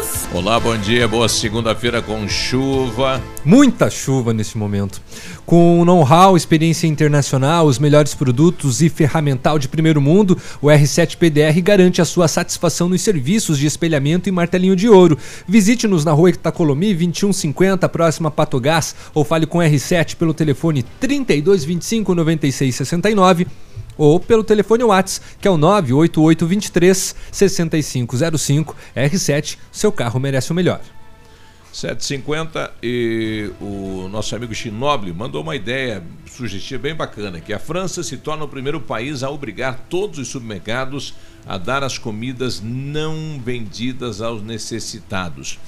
Olá, bom dia, boa segunda-feira com chuva. Muita chuva nesse momento. Com know-how, experiência internacional, os melhores produtos e ferramental de primeiro mundo, o R7 PDR garante a sua satisfação nos serviços de espelhamento e martelinho de ouro. Visite-nos na rua Itacolomi 2150, próxima a Patogás, ou fale com o R7 pelo telefone 3225 9669 ou pelo telefone WhatsApp, que é o 98823 6505. R7, seu carro merece o melhor. 750 e o nosso amigo Chinoble mandou uma ideia sugestiva bem bacana, que a França se torna o primeiro país a obrigar todos os supermercados a dar as comidas não vendidas aos necessitados.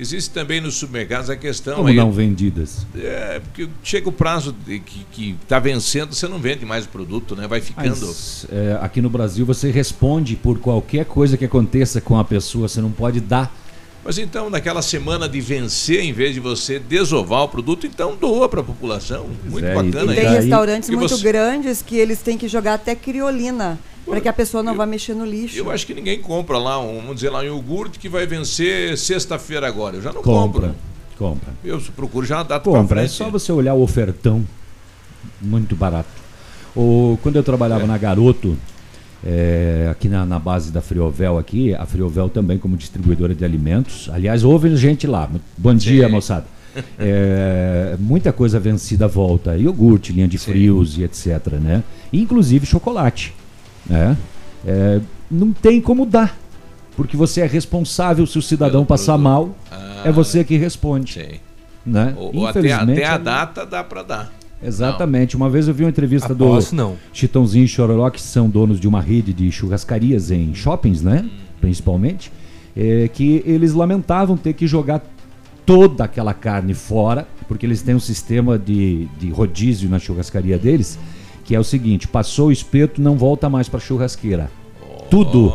Existe também nos supermercados a questão Como aí- não vendidas? É, porque chega o prazo de que está vencendo, você não vende mais o produto, né? Vai ficando. Mas, é, aqui no Brasil você responde por qualquer coisa que aconteça com a pessoa, você não pode dar. Mas então, naquela semana de vencer, em vez de você desovar o produto, então doa para a população. Muito é, bacana E tem isso. restaurantes Porque muito você- grandes que eles têm que jogar até criolina para que a pessoa não vá mexer no lixo. Eu acho que ninguém compra lá, um, vamos dizer lá, um iogurte que vai vencer sexta-feira agora. Eu já não Compra, compro. compra. Eu procuro já a data pra Compra, é só você olhar o ofertão. Muito barato. O, quando eu trabalhava na Garoto, é, aqui na, na base da Friovel aqui, a Friovel também como distribuidora de alimentos. Aliás, houve gente lá. Bom dia, Sim. moçada. É, *laughs* muita coisa vencida à volta. Iogurte, linha de frios e etc, né? Inclusive chocolate, né? É, não tem como dar. Porque você é responsável se o cidadão passar mal, Ah, é você que responde. Sei. Né? Ou, ou até, até a é- data dá pra dar. Exatamente. Uma vez eu vi uma entrevista Aposto do não. Chitãozinho e Chororó, que são donos de uma rede de churrascarias em shoppings, né? Principalmente. é, que eles lamentavam ter que jogar toda aquela carne fora, porque eles têm um sistema de, de rodízio na churrascaria deles, que é o seguinte: passou o espeto, não volta mais para churrasqueira. Tudo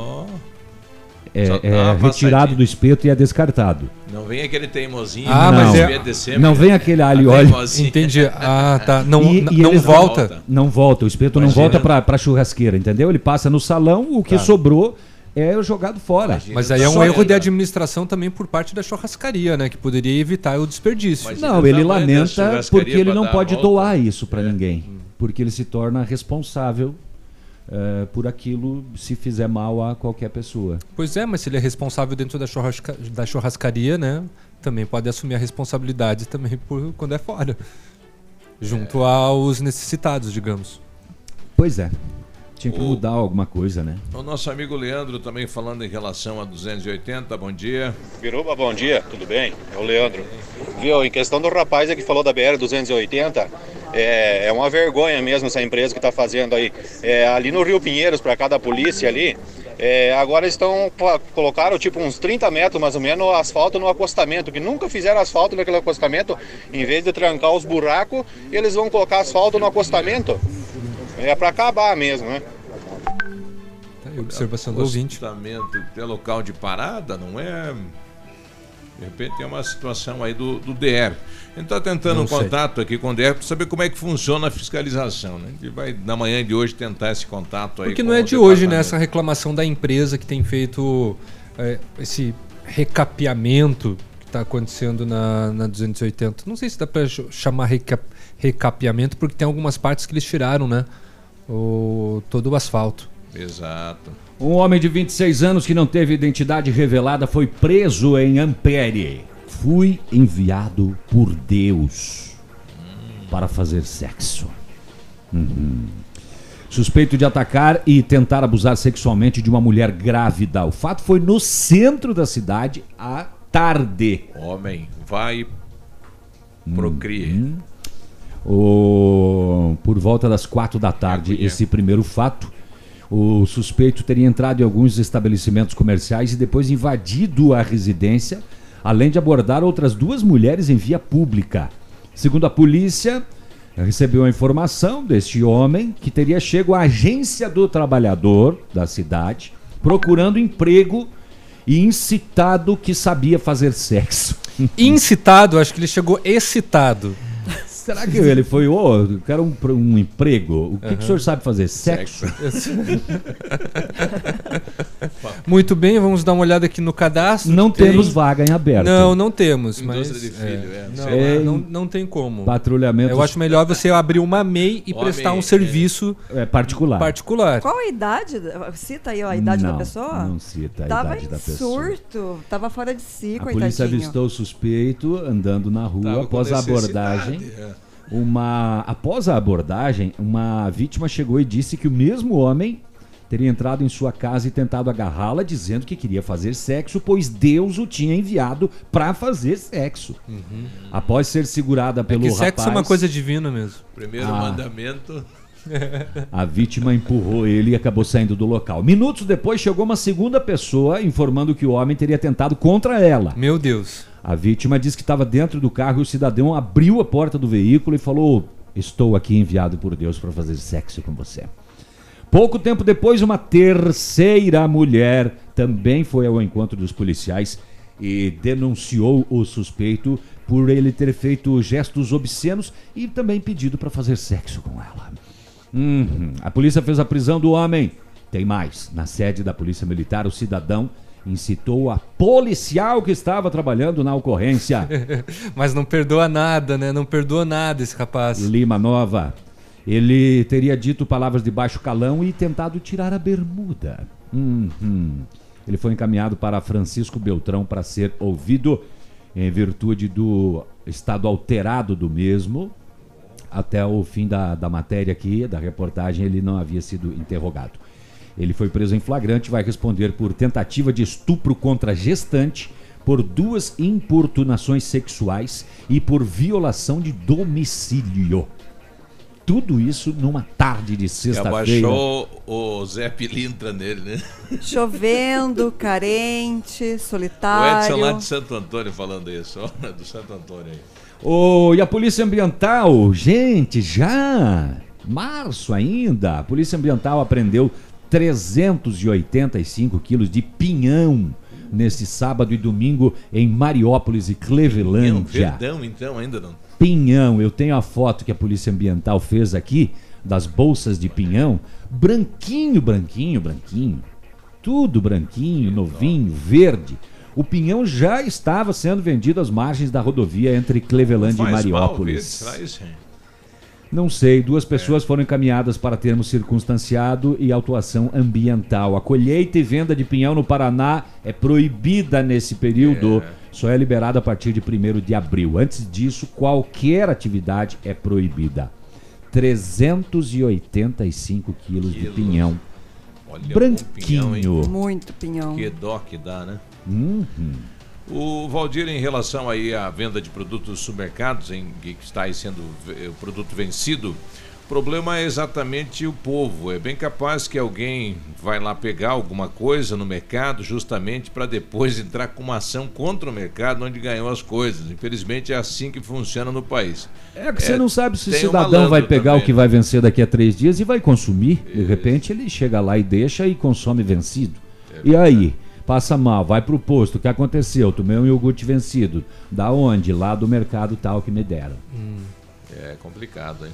é, é retirado do espeto e é descartado. Não vem aquele teimosinho. Ah, mas não, é- sempre. não vem aquele alho e óleo. Entendi. Ah, tá. *laughs* Não, E- e não eles volta. Não volta, o espeto não Imagina. volta pra, pra churrasqueira, entendeu? Ele passa no salão, o que Tá. sobrou é jogado fora. Mas aí é um erro de administração também por parte da churrascaria, né? Que poderia evitar o desperdício. Não, ele lamenta porque ele não pode volta. doar isso pra É. ninguém. Porque ele se torna responsável eh, por aquilo se fizer mal a qualquer pessoa. Pois é, mas se ele é responsável dentro da, churrasca- da churrascaria, né? Também pode assumir a responsabilidade também por quando é fora. Junto aos necessitados, digamos. Pois é. Tinha que O- mudar alguma coisa, né? O nosso amigo Leandro também falando em relação a 280, bom dia. Biruba, bom dia, tudo bem? É o Leandro. Viu, em questão do rapaz aí que falou da BR-280, é, é uma vergonha mesmo essa empresa que está fazendo aí. É, ali no Rio Pinheiros, para cada polícia ali, é, agora estão, colocaram tipo uns 30 metros mais ou menos asfalto no acostamento, que nunca fizeram asfalto naquele acostamento, em vez de trancar os buracos, eles vão colocar asfalto no acostamento. É para acabar mesmo, né? Tá aí, observação do ouvinte. Acostamento é local de parada, não é? De repente é uma situação aí do, do DR. A gente está tentando Não um sei. contato aqui com o DR para saber como é que funciona a fiscalização. Né? A gente vai, na manhã de hoje, tentar esse contato aí. Porque com não é de hoje, né? Essa reclamação da empresa que tem feito é, esse recapeamento que está acontecendo na, na 280. Não sei se dá para chamar reca, recapeamento, porque tem algumas partes que eles tiraram, né? O, todo o asfalto. Exato. Um homem de 26 anos que não teve identidade revelada foi preso em Ampere. Fui enviado por Deus para fazer sexo. Uhum. Suspeito de atacar e tentar abusar sexualmente de uma mulher grávida. O fato foi no centro da cidade à tarde. Homem, vai procrie. O- por volta das quatro da tarde, esse primeiro fato. O suspeito teria entrado em alguns estabelecimentos comerciais e depois invadido a residência, além de abordar outras duas mulheres em via pública. Segundo a polícia, recebeu a informação deste homem que teria chego à agência do trabalhador da cidade, procurando emprego e incitado que sabia fazer sexo. Incitado, acho que ele chegou excitado. Será que ele foi, ô, eu quero um, um emprego? O que, que Aham. o senhor sabe fazer? Sexo. *laughs* Muito bem, vamos dar uma olhada aqui no cadastro. Não Tem- temos vaga em aberto. Não, não temos, mas Indústria de filho, é. não, É, não, não tem como. Patrulhamento. Eu acho melhor você abrir uma MEI e Homem, prestar um é. serviço É particular. particular. Qual a idade? da- Cita aí a idade não, da pessoa? Não cita a Tava idade em da pessoa. surto, tava fora de si, A coitadinho. polícia avistou o suspeito andando na rua Tava após a abordagem. é. Uma após a abordagem, uma vítima chegou e disse que o mesmo homem teria entrado em sua casa e tentado agarrá-la, dizendo que queria fazer sexo, pois Deus o tinha enviado para fazer sexo. Após ser segurada pelo que sexo rapaz, é uma coisa divina mesmo. Primeiro Ah. mandamento. A vítima empurrou ele e acabou saindo do local. Minutos depois chegou uma segunda pessoa informando que o homem teria tentado contra ela. Meu Deus. A vítima disse que estava dentro do carro e o cidadão abriu a porta do veículo e falou: Estou aqui enviado por Deus para fazer sexo com você. Pouco tempo depois, uma terceira mulher também foi ao encontro dos policiais e denunciou o suspeito por ele ter feito gestos obscenos e também pedido para fazer sexo com ela. Uhum. A polícia fez a prisão do homem. Tem mais. Na sede da Polícia Militar, o cidadão incitou a policial que estava trabalhando na ocorrência. *laughs* Mas não perdoa nada, né? Não perdoa nada esse rapaz. Lima Nova. Ele teria dito palavras de baixo calão e tentado tirar a bermuda. Uhum. Ele foi encaminhado para Francisco Beltrão para ser ouvido em virtude do estado alterado do mesmo. Até o fim da, da matéria aqui, da reportagem, ele não havia sido interrogado. Ele foi preso em flagrante vai responder por tentativa de estupro contra gestante, por duas importunações sexuais e por violação de domicílio. Tudo isso numa tarde de sexta-feira. abaixou o Zé Pilintra nele, né? Chovendo, *laughs* carente, O Edson solitário. lá de Santo Antônio falando isso, ó, *laughs* do Santo Antônio aí. Oh, e a Polícia Ambiental, gente, já março ainda, a Polícia Ambiental apreendeu 385 quilos de pinhão neste sábado e domingo em Mariópolis e Pinhão, Clevelândia. verdão então ainda não. Pinhão, eu tenho a foto que a Polícia Ambiental fez aqui das bolsas de pinhão, branquinho, branquinho, branquinho. Tudo branquinho, novinho, verde. O pinhão já estava sendo vendido às margens da rodovia entre Clevelândia e mal, Mariópolis. Não sei, duas pessoas foram encaminhadas para termo circunstanciado e autuação ambiental. A colheita e venda de pinhão no Paraná é proibida nesse período. Só é liberada a partir de 1 de abril. Antes disso, qualquer atividade é proibida. 385 quilos de Quilo. pinhão. Olha, Branquinho. pinhão, hein? Muito pinhão. Que dó que dá, né? Uhum. O Valdir, em relação aí à venda de produtos nos supermercados, em que está aí sendo o produto vencido, o problema é exatamente o povo. É bem capaz que alguém vai lá pegar alguma coisa no mercado justamente para depois *laughs* entrar com uma ação contra o mercado onde ganhou as coisas. Infelizmente é assim que funciona no país. É que você não sabe se o tem um cidadão vai pegar também, o que vai vencer daqui a três dias e vai consumir. De repente ele chega lá e deixa e consome vencido. e aí? Passa mal, vai pro posto. O que aconteceu? Tomei um iogurte vencido. Da onde? Lá do mercado tal que me deram. É complicado, hein?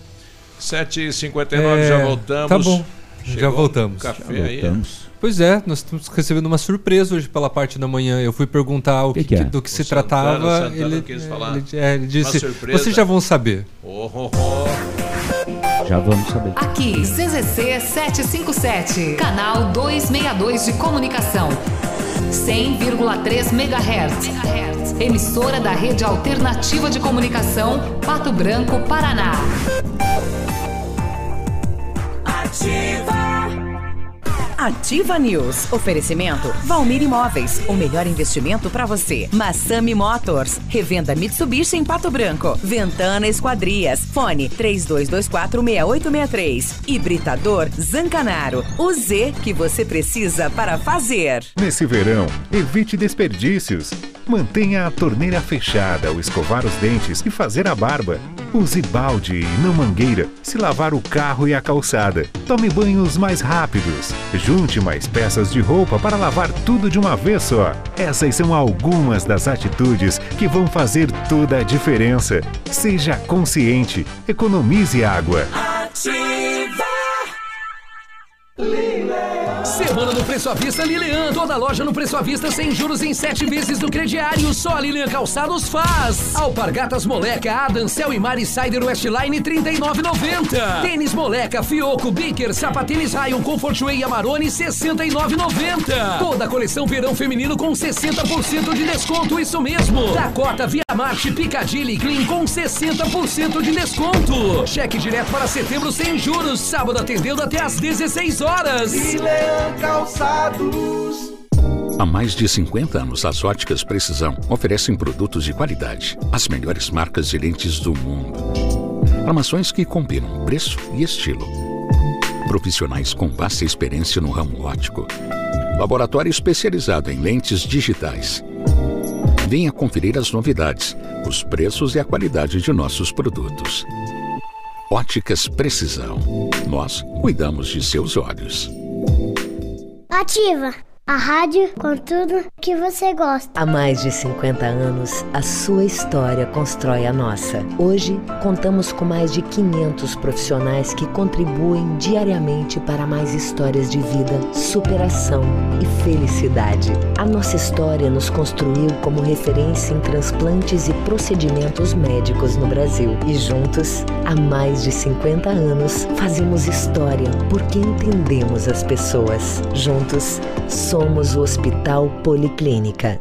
7h59, É, já voltamos. Tá bom, já Chegou voltamos. um Café aí. Pois é, nós estamos recebendo uma surpresa hoje pela parte da manhã. Eu fui perguntar o que, que é? do que se O Santana- tratava. Santana ele, quis falar. ele- é, ele disse: Uma surpresa. Vocês já vão saber. Oh, oh, oh. Já vamos saber. Aqui, CZC 757, canal 262 de comunicação. 100,3 MHz. Emissora da Rede Alternativa de Comunicação, Pato Branco, Paraná. Ativa. Ativa News. Oferecimento Valmir Imóveis. O melhor investimento para você. Massami Motors. Revenda Mitsubishi em Pato Branco. Ventana Esquadrias. Fone 32246863. Hibridador Zancanaro. O Z que você precisa para fazer. Nesse verão, evite desperdícios. Mantenha a torneira fechada ao escovar os dentes e fazer a barba. Use balde e não mangueira se lavar o carro e a calçada. Tome banhos mais rápidos. Junte mais peças de roupa para lavar tudo de uma vez só. Essas são algumas das atitudes que vão fazer toda a diferença. Seja consciente. Economize água. Ativa. Semana no Preço à Vista Lilian. Toda loja no Preço à Vista sem juros em sete vezes no crediário. Só a Lilian Calçados faz. Alpargatas Moleca, Adam, Cell e Mari Cider Westline 39,90. Tênis Moleca, Fioco, Biker, Sapatênis Rayon, Comfort Way e Amarone 69,90. Toda a coleção verão feminino com 60% de desconto, isso mesmo. Dakota, Via Marte, Piccadilly Clean com 60% de desconto. Cheque direto para setembro sem juros. Sábado atendendo até às 16 horas. Leão Calçados. Há mais de 50 anos, as óticas Precisão oferecem produtos de qualidade, as melhores marcas de lentes do mundo. Armações que combinam preço e estilo. Profissionais com vasta experiência no ramo óptico. Laboratório especializado em lentes digitais. Venha conferir as novidades, os preços e a qualidade de nossos produtos. Óticas Precisão. Nós cuidamos de seus olhos. Ativa a rádio com tudo que você gosta. Há mais de 50 anos, a sua história constrói a nossa. Hoje, contamos com mais de 500 profissionais que contribuem diariamente para mais histórias de vida, superação e felicidade. A nossa história nos construiu como referência em transplantes e procedimentos médicos no Brasil. E juntos, há mais de 50 anos, fazemos história porque entendemos as pessoas. Juntos, somos o Hospital Policlínica.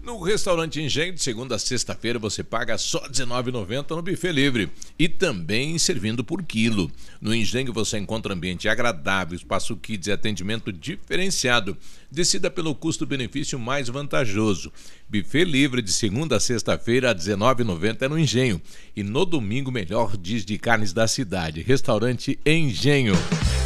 No restaurante Engenho, de segunda a sexta-feira, você paga só R$19,90 no buffet livre. E também servindo por quilo. No Engenho você encontra ambiente agradável, espaço kids e atendimento diferenciado. Decida pelo custo-benefício mais vantajoso. Buffet livre de segunda a sexta-feira a R$19,90 é no Engenho. E no domingo, melhor diz de carnes da cidade. Restaurante Engenho.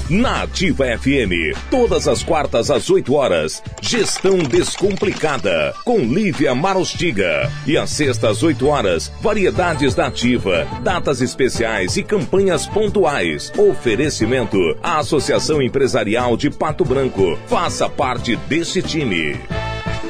Na Ativa FM, todas as quartas às 8 horas, Gestão Descomplicada, com Lívia Marostiga. E às sextas às 8 horas, variedades da Ativa, datas especiais e campanhas pontuais. Oferecimento à Associação Empresarial de Pato Branco. Faça parte deste time.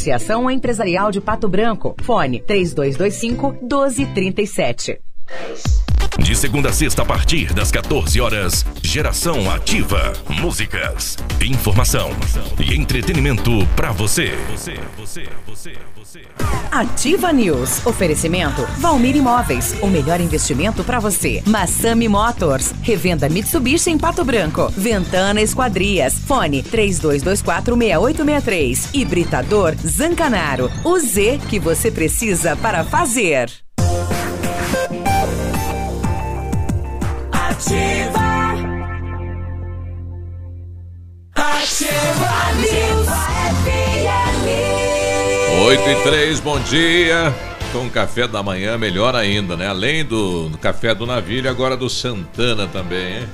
Associação Empresarial de Pato Branco. Fone 3225 1237. De segunda a sexta, a partir das 14 horas, Geração Ativa. Músicas, informação e entretenimento pra você. Ativa News. Oferecimento Valmir Imóveis. O melhor investimento para você. Massami Motors. Revenda Mitsubishi em Pato Branco. Ventana Esquadrias. Fone 32246863. Hibridador Zancanaro. O Z que você precisa para fazer. 8 e 3, bom dia. Com café da manhã, melhor ainda, né? Além do, do café do navio, agora do Santana também, hein?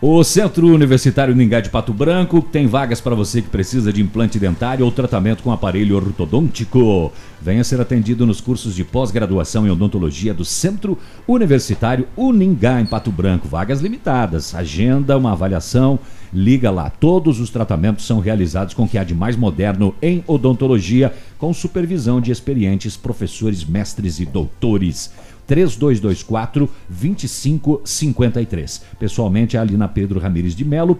O Centro Universitário Ningá de Pato Branco tem vagas para você que precisa de implante dentário ou tratamento com aparelho ortodôntico. Venha ser atendido nos cursos de pós-graduação em odontologia do Centro Universitário Uningá em Pato Branco. Vagas limitadas. Agenda uma avaliação. Liga lá. Todos os tratamentos são realizados com o que há de mais moderno em odontologia, com supervisão de experientes professores, mestres e doutores. 3224 2553. Pessoalmente é ali na Pedro Ramires de Melo,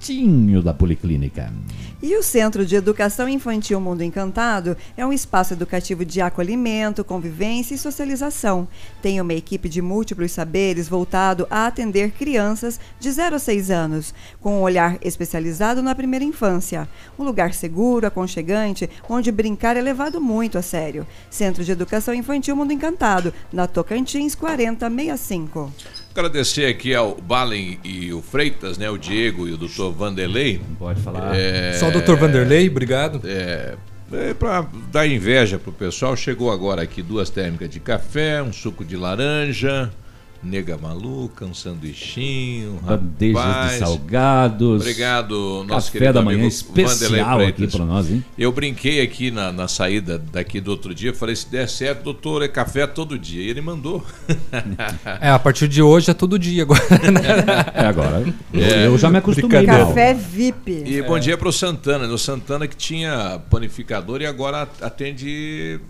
pertinho da Policlínica. E o Centro de Educação Infantil Mundo Encantado é um espaço educativo de acolhimento, convivência e socialização. Tem uma equipe de múltiplos saberes voltado a atender crianças de 0 a 6 anos, com um olhar especializado na primeira infância. Um lugar seguro, aconchegante, onde brincar é levado muito a sério. Centro de Educação Infantil Mundo Encantado, na Tocantins 4065. Agradecer aqui ao Balen e o Freitas, né? O Diego e o doutor Vanderlei. Pode falar. Só o Dr. Vanderlei, obrigado. É, é para dar inveja pro pessoal, chegou agora aqui duas térmicas de café, um suco de laranja, nega maluca, um sanduichinho, Bandejas rapaz. de salgados. Obrigado, nosso Café querido da manhã amigo especial aqui pra nós, hein? Eu brinquei aqui na, na saída daqui do outro dia, falei, se der certo, doutor, é café todo dia. E ele mandou. *laughs* É, a partir de hoje é todo dia agora. né? É, agora. Eu, eu já me acostumei. Café VIP. E bom dia pro Santana, no Santana que tinha panificador e agora atende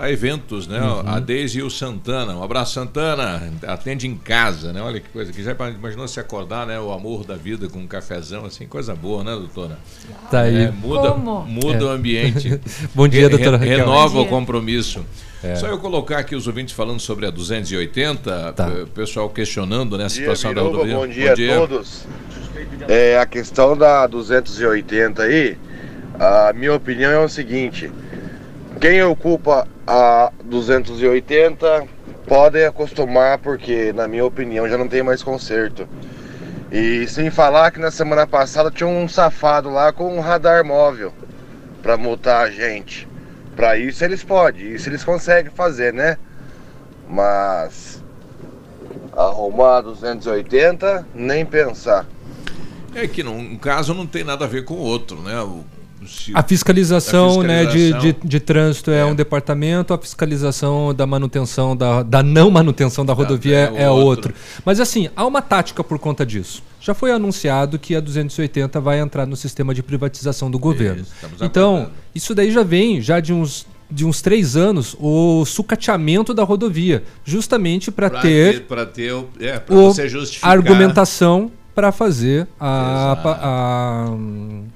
a eventos, né? Uhum. A Deise e o Santana. Um abraço, Santana. Atende em casa, né? Olha que coisa que já imaginou se acordar, né? O amor da vida com um cafezão, assim, coisa boa, né, doutora? Tá aí. É, muda Como? muda É. o ambiente. *laughs* Bom dia, doutora re-. Renova Bom o dia. compromisso. É. Só eu colocar aqui os ouvintes falando sobre a 280, Tá. o pessoal questionando né, a Bom dia, situação da rodovia. bom dia a todos. É, a questão da 280 aí, a minha opinião é o seguinte: quem ocupa a 280 pode acostumar, porque, na minha opinião, já não tem mais conserto. E sem falar que na semana passada tinha um safado lá com um radar móvel para multar a gente. Para isso eles podem, isso eles conseguem fazer, né? Mas arrumar 280, nem pensar. É que num um caso não tem nada a ver com o outro, né? Se- A fiscalização, a né, de, fiscalização- de, de trânsito é, um departamento, a fiscalização da manutenção, da, da não manutenção da rodovia é é, outro. outro. Mas assim, há uma tática por conta disso. Já foi anunciado que a 280 vai entrar no sistema de privatização do governo. estamos então, isso daí já vem já de uns de uns três anos o sucateamento da rodovia, justamente para ter, para ter, o- é, pra o- argumentação para fazer a,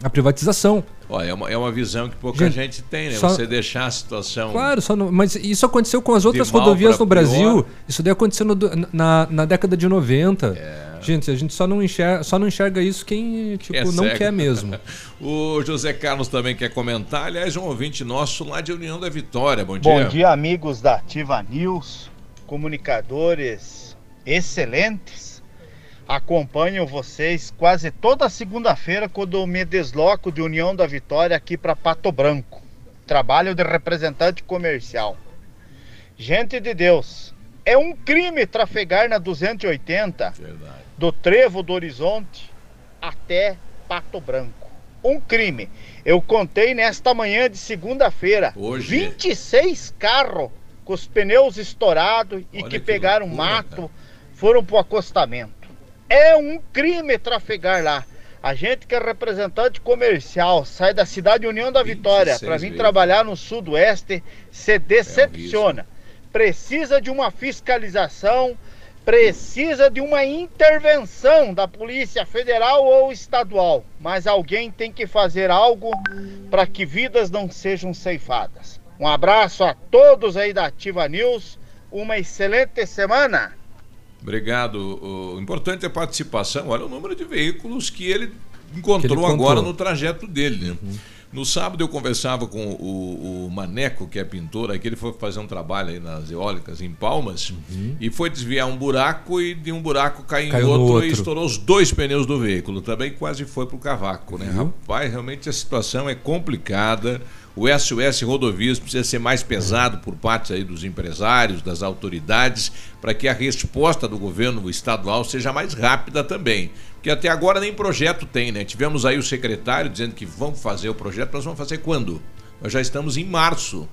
a, a privatização. Ó, é, uma, é uma visão que pouca Gente, gente, tem, né? só- Você deixar a situação. Claro, só não- mas isso aconteceu com as outras rodovias no Brasil. pior. Isso daí aconteceu no- na, na década de 90. É. Gente, a gente só não enxerga, só não enxerga isso quem tipo, É não cego. quer mesmo. *laughs* o José Carlos também quer comentar. Aliás, um ouvinte nosso lá de União da Vitória. Bom dia. Bom dia, amigos da Ativa News, comunicadores excelentes. Acompanho vocês quase toda segunda-feira quando eu me desloco de União da Vitória aqui para Pato Branco. Trabalho de representante comercial. Gente de Deus, é um crime trafegar na 280 do Trevo do Horizonte até Pato Branco. Um crime. Eu contei nesta manhã de segunda-feira. Hoje. 26 carros com os pneus estourados e que, pegaram mato, foram pro acostamento. É um crime trafegar lá. A gente que é representante comercial, sai da cidade de União da Vitória para vir vezes. trabalhar no sudoeste, se decepciona. Precisa de uma fiscalização, precisa de uma intervenção da Polícia Federal ou Estadual. Mas alguém tem que fazer algo para que vidas não sejam ceifadas. Um abraço a todos aí da Ativa News. Uma excelente semana. Obrigado. O importante é a participação. Olha o número de veículos que ele encontrou, Que ele agora no trajeto dele. né? No sábado eu conversava com o, o Maneco, que é pintor, aqui ele foi fazer um trabalho aí nas eólicas em Palmas e foi desviar um buraco e de um buraco caiu, Caiu outro, outro. e estourou os dois pneus do veículo. Também quase foi pro cavaco, né? Rapaz, realmente a situação é complicada. O SOS Rodovias precisa ser mais pesado por parte aí dos empresários, das autoridades, para que a resposta do governo estadual seja mais rápida também. Porque até agora nem projeto tem, né? Tivemos aí o secretário dizendo que vamos fazer o projeto, nós vamos fazer quando? Nós já estamos em março.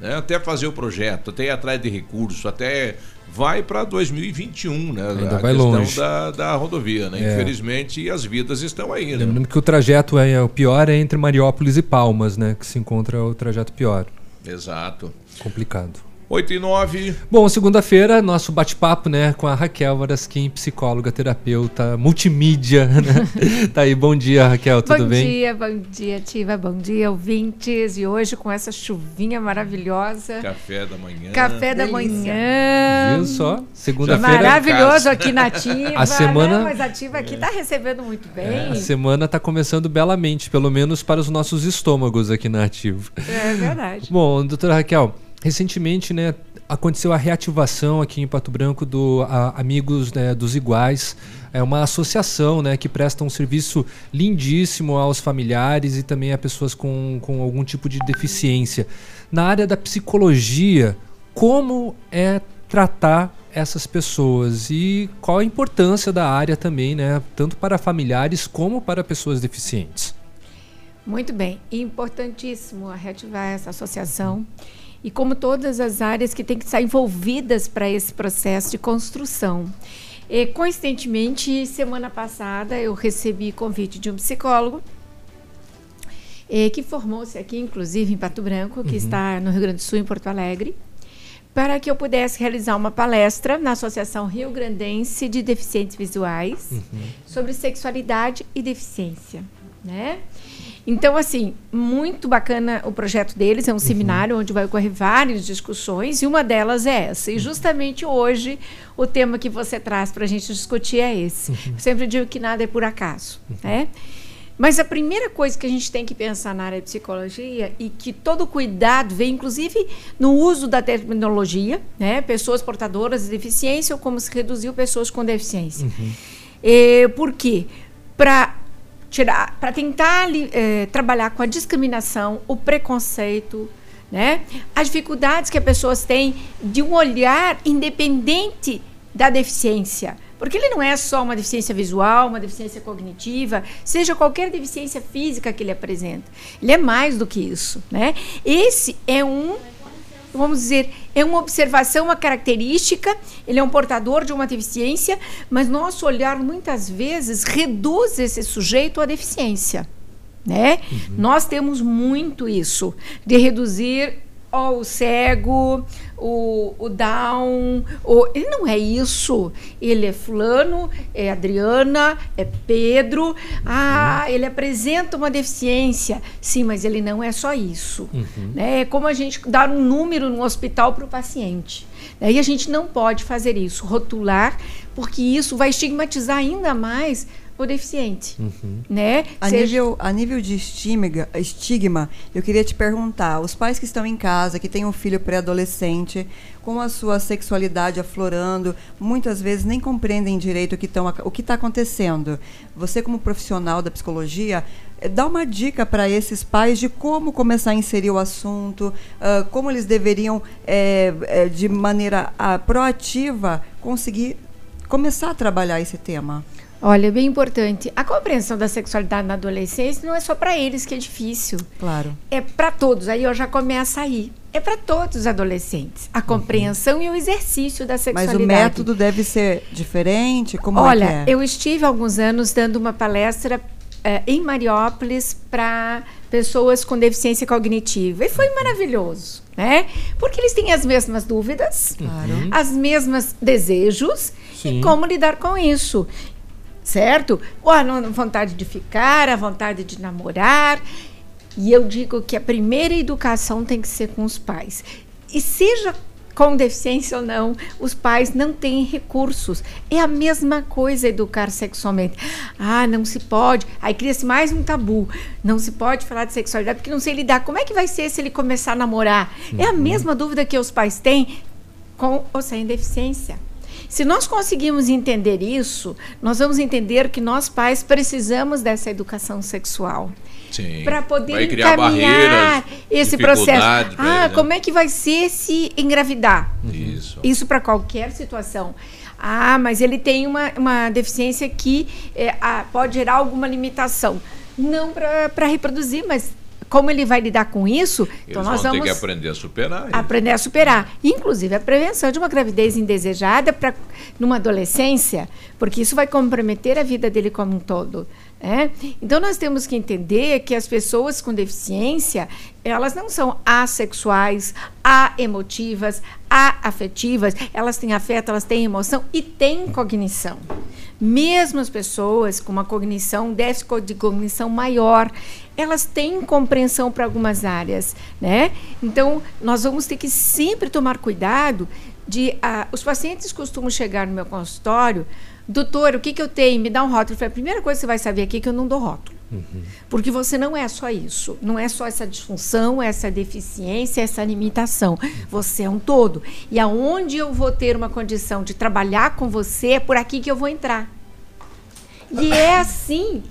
Né? Até fazer o projeto, até ir atrás de recurso, até vai para 2021, né? Ainda a vai questão longe. Da, da rodovia, né? É. Infelizmente, as vidas estão aí, né? Lembrando que o trajeto é o pior é entre Mariópolis e Palmas, né? Que se encontra o trajeto pior. Exato. Complicado. 8 e 9. Bom, segunda-feira, nosso bate-papo, né, com a Raquel Varasquim, psicóloga, terapeuta, multimídia, *laughs* né? tá aí, bom dia, Raquel, tudo bom bem? dia, bom dia, Tiva, bom dia, ouvintes. E hoje com essa chuvinha maravilhosa. Café da manhã. Café da manhã. Viu só? Segunda-feira. Maravilhoso aqui na Ativa. A semana- né? Mas a Ativa aqui tá recebendo muito bem. A semana tá começando belamente, pelo menos para os nossos estômagos aqui na Ativo. É verdade. Bom, doutora Raquel, recentemente, né, aconteceu a reativação aqui em Pato Branco do a- Amigos né, dos Iguais. É uma associação né, que presta um serviço lindíssimo aos familiares e também a pessoas com, com algum tipo de deficiência. Na área da psicologia, como é tratar essas pessoas e qual a importância da área também, né, tanto para familiares como para pessoas deficientes? Muito bem. Importantíssimo a reativar essa associação. E como todas as áreas que têm que estar envolvidas para esse processo de construção. E, coincidentemente, semana passada eu recebi convite de um psicólogo eh, que formou-se aqui, inclusive em Pato Branco, que Uhum. está no Rio Grande do Sul, em Porto Alegre, para que eu pudesse realizar uma palestra na Associação Rio Grandense de Deficientes Visuais sobre sexualidade e deficiência, né? Então, assim, muito bacana o projeto deles, é um seminário onde vai ocorrer várias discussões e uma delas é essa. E justamente hoje o tema que você traz para a gente discutir é esse. Eu sempre digo que nada é por acaso, né? Mas a primeira coisa que a gente tem que pensar na área de psicologia e que todo cuidado vem, inclusive, no uso da terminologia, né? Pessoas portadoras de deficiência ou como se reduziu pessoas com deficiência. É, por quê? Para tirar, para tentar eh, trabalhar com a discriminação, o preconceito, né? As dificuldades que as pessoas têm de um olhar independente da deficiência. Porque ele não é só uma deficiência visual, uma deficiência cognitiva, seja qualquer deficiência física que ele apresenta. Ele é mais do que isso, né? Esse é um vamos dizer, é uma observação, uma característica, ele é um portador de uma deficiência, mas nosso olhar muitas vezes reduz esse sujeito à deficiência, né? Nós temos muito isso de reduzir ó, o cego, o, o down, o, ele não é isso. Ele é fulano, é Adriana, é Pedro. Ah, ele apresenta uma deficiência. Sim, mas ele não é só isso. Uhum. Né? É como a gente dar um número no hospital para o paciente. Né? E a gente não pode fazer isso, rotular, porque isso vai estigmatizar ainda mais o deficiente. Né? A, Seja- nível, a nível de estigma, estigma, eu queria te perguntar: os pais que estão em casa, que têm um filho pré-adolescente, com a sua sexualidade aflorando, muitas vezes nem compreendem direito o que estão o que está acontecendo. Você, como profissional da psicologia, eh, dá uma dica para esses pais de como começar a inserir o assunto, ah, como eles deveriam, eh, de maneira ah, proativa, conseguir começar a trabalhar esse tema. Olha, é bem importante. A compreensão da sexualidade na adolescência não é só para eles que é difícil. Claro. É para todos. Aí eu já começo aí. É para todos os adolescentes. A compreensão e o exercício da Mas sexualidade. o método deve ser diferente? Como Olha, é que é? eu estive há alguns anos dando uma palestra eh, em Mariópolis para pessoas com deficiência cognitiva. E foi maravilhoso, né? Porque eles têm as mesmas dúvidas, Claro. as mesmas desejos Sim. e como lidar com isso. Certo? Ou a vontade de ficar, a vontade de namorar. E eu digo que a primeira educação tem que ser com os pais. E seja com deficiência ou não, os pais não têm recursos. É a mesma coisa educar sexualmente. Ah, não se pode. Aí cria-se mais um tabu. Não se pode falar de sexualidade porque não sei lidar. Como é que vai ser se ele começar a namorar? É a mesma dúvida que os pais têm com ou sem deficiência. Se nós conseguirmos entender isso, nós vamos entender que nós pais precisamos dessa educação sexual para poder encaminhar esse processo. Ah, ele, né? como é que vai ser se engravidar? Isso. Isso para qualquer situação. Ah, mas ele tem uma, uma deficiência que é, ah, pode gerar alguma limitação. Não para reproduzir, mas como ele vai lidar com isso? Eles então nós vão ter vamos que aprender a superar. isso. aprender a superar. Inclusive a prevenção de uma gravidez indesejada para numa adolescência, porque isso vai comprometer a vida dele como um todo. Né? Então nós temos que entender que as pessoas com deficiência elas não são assexuais, aemotivas, afetivas, elas têm afeto, elas têm emoção e têm cognição. Mesmo as pessoas com uma cognição, déficit de cognição maior, elas têm compreensão para algumas áreas, né? Então, nós vamos ter que sempre tomar cuidado de... ah, os pacientes costumam chegar no meu consultório, doutor, o que, que eu tenho? Me dá um rótulo. Eu falei, a primeira coisa que você vai saber aqui é que eu não dou rótulo. Porque você não é só isso, não é só essa disfunção, essa deficiência, essa limitação. Você é um todo. E aonde eu vou ter uma condição de trabalhar com você, é por aqui que eu vou entrar. E é *laughs* assim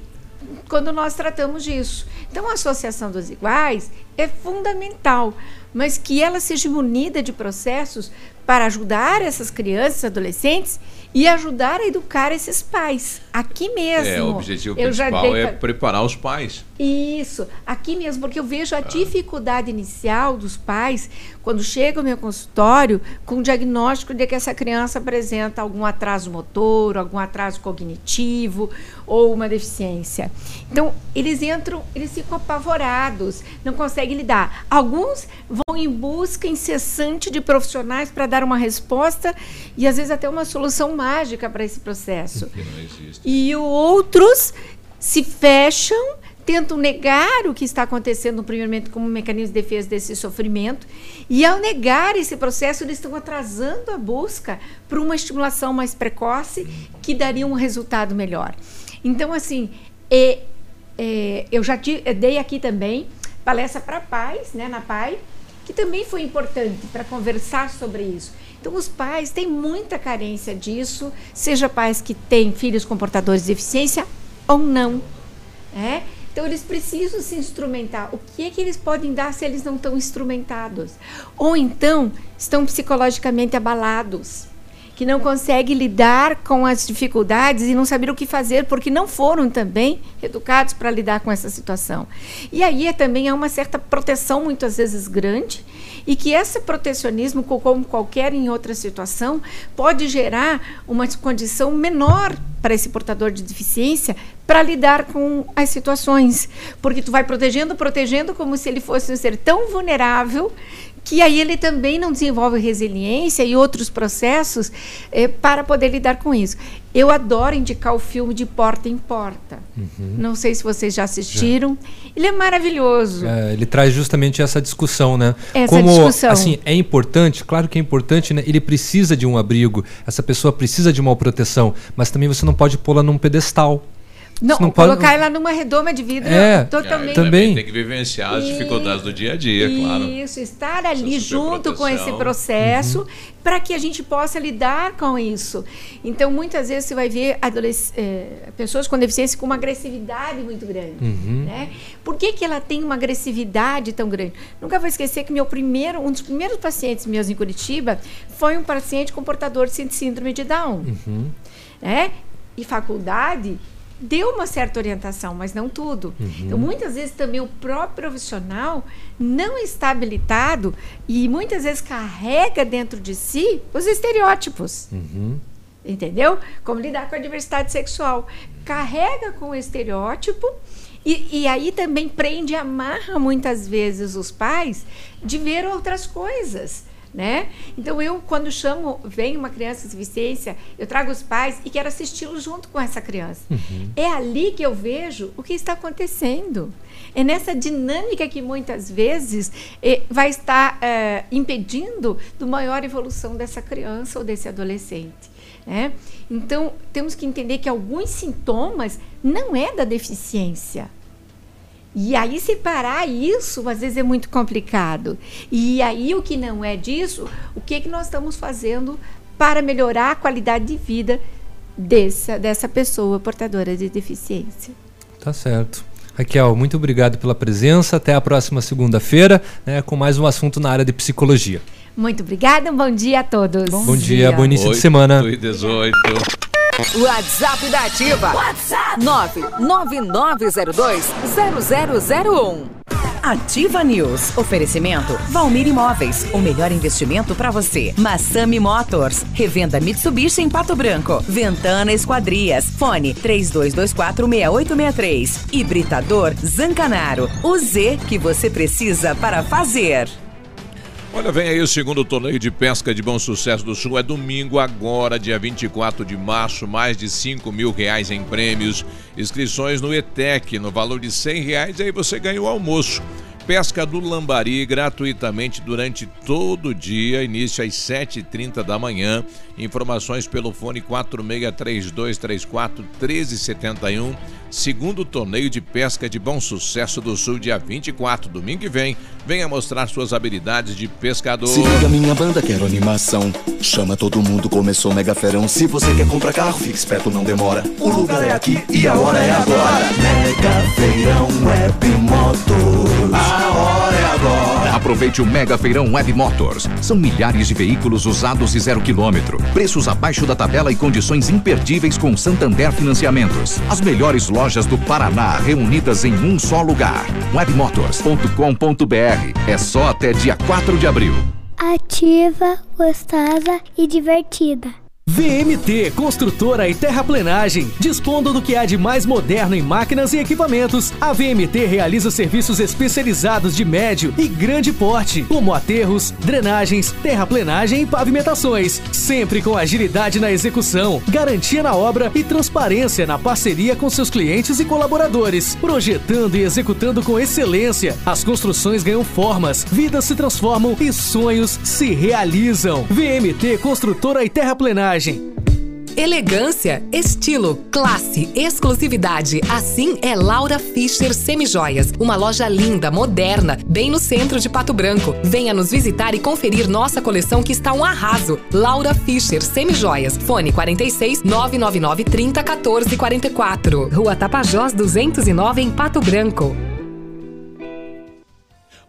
quando nós tratamos disso. Então, a associação dos iguais é fundamental, mas que ela seja munida de processos para ajudar essas crianças, adolescentes e ajudar a educar esses pais. Aqui mesmo. É, o objetivo Eu principal dei é pa- preparar os pais. Isso, aqui mesmo, porque eu vejo a dificuldade inicial dos pais quando chega ao meu consultório com o diagnóstico de que essa criança apresenta algum atraso motor, algum atraso cognitivo ou uma deficiência. Então, eles entram, eles ficam apavorados, não conseguem lidar. Alguns vão em busca incessante de profissionais para dar uma resposta e às vezes até uma solução mágica para esse processo. Que não existe. E outros se fecham, tentam negar o que está acontecendo no primeiro momento como um mecanismo de defesa desse sofrimento. E ao negar esse processo, eles estão atrasando a busca por uma estimulação mais precoce que daria um resultado melhor. Então, assim, é, é, eu já ti- eu dei aqui também palestra para pais, né, na PAI, que também foi importante para conversar sobre isso. Então, os pais têm muita carência disso, seja pais que têm filhos com portadores de deficiência ou não. né? Então, eles precisam se instrumentar. O que é que eles podem dar se eles não estão instrumentados? Ou então, estão psicologicamente abalados, que não conseguem lidar com as dificuldades e não saber o que fazer, porque não foram também educados para lidar com essa situação. E aí é, também há uma certa proteção, muitas vezes grande, e que esse protecionismo, co- como qualquer em outra situação, pode gerar uma condição menor para esse portador de deficiência para lidar com as situações, porque tu vai protegendo, protegendo como se ele fosse um ser tão vulnerável que aí ele também não desenvolve resiliência e outros processos eh, para poder lidar com isso. Eu adoro indicar o filme de Porta em Porta. Uhum. Não sei se vocês já assistiram. Ele é maravilhoso. É, ele traz justamente essa discussão, né? Essa Como, discussão. assim, é importante, claro que é importante, né? Ele precisa de um abrigo, essa pessoa precisa de uma proteção, mas também você não pode pô-la num pedestal. Não, não pode- colocar ela numa redoma de vidro É, totalmente. também. Tem que vivenciar as dificuldades do dia a dia, claro. Isso, estar ali junto com esse processo Uhum. para que a gente possa lidar com isso. Então, muitas vezes você vai ver adolesc- eh, pessoas com deficiência com uma agressividade muito grande. Uhum. Né? Por que, que ela tem uma agressividade tão grande? Nunca vou esquecer que meu primeiro, um dos primeiros pacientes meus em Curitiba foi um paciente com portador de síndrome de Down Uhum. né? E faculdade deu uma certa orientação, mas não tudo. Uhum. Então, muitas vezes também o próprio profissional não está habilitado e muitas vezes carrega dentro de si os estereótipos. Uhum. Entendeu? Como lidar com a diversidade sexual. Carrega com o estereótipo e, e aí também prende e amarra muitas vezes os pais de ver outras coisas. Né? Então eu quando chamo, vem uma criança deficiência, eu trago os pais e quero assisti-lo junto com essa criança. É ali que eu vejo o que está acontecendo. É nessa dinâmica que muitas vezes eh, vai estar eh, impedindo do maior evolução dessa criança ou desse adolescente. Né? Então temos que entender que alguns sintomas não é da deficiência. E aí separar isso às vezes é muito complicado. E aí o que não é disso, o que, que nós estamos fazendo para melhorar a qualidade de vida dessa, dessa pessoa portadora de deficiência. Tá certo. Raquel, muito obrigado pela presença. Até a próxima segunda-feira, né, com mais um assunto na área de psicologia. Muito obrigada, um bom dia a todos. Bom, dia, bom início de Oito semana. e 18. WhatsApp da Ativa. WhatsApp 999020001. Ativa News. Oferecimento Valmir Imóveis. O melhor investimento para você. Massami Motors. Revenda Mitsubishi em Pato Branco. Ventana Esquadrias. Fone 32246863. Hibridador Zancanaro. O Z que você precisa para fazer. Olha, vem aí o segundo torneio de pesca de Bom Sucesso do Sul. É domingo agora, dia 24 de março. Mais de 5 mil reais em prêmios. Inscrições no ETEC, no valor de 100 reais. Aí você ganha o almoço. Pesca do Lambari gratuitamente durante todo o dia, início às 7h30 da manhã. Informações pelo fone 4632341371. Segundo torneio de pesca de Bom Sucesso do Sul, dia 24, domingo que vem. Venha mostrar suas habilidades de pescador. Se liga, minha banda, quero animação. Chama todo mundo, começou mega ferão. Se você quer comprar carro, fique esperto, não demora. O lugar é aqui e a hora é agora. Mega Feirão Web Motors. A hora é agora. Aproveite o Mega Feirão Web Motors. São milhares de veículos usados e zero quilômetro. Preços abaixo da tabela e condições imperdíveis com Santander Financiamentos. As melhores lojas do Paraná reunidas em um só lugar. webmotors.com.br. É só até dia 4 de abril. Ativa, gostosa e divertida. VMT Construtora e Terraplenagem. Dispondo do que há de mais moderno em máquinas e equipamentos, a VMT realiza serviços especializados de médio e grande porte, como aterros, drenagens, terraplenagem e pavimentações, sempre com agilidade na execução, garantia na obra e transparência na parceria com seus clientes e colaboradores, projetando e executando com excelência. As construções ganham formas, vidas se transformam e sonhos se realizam. VMT Construtora e Terraplenagem. Elegância, estilo, classe, exclusividade. Assim é Laura Fischer Semijoias. Uma loja linda, moderna, bem no centro de Pato Branco. Venha nos visitar e conferir nossa coleção que está um arraso. Laura Fischer Semijoias. Fone 46 999 30 14 44. Rua Tapajós 209 em Pato Branco.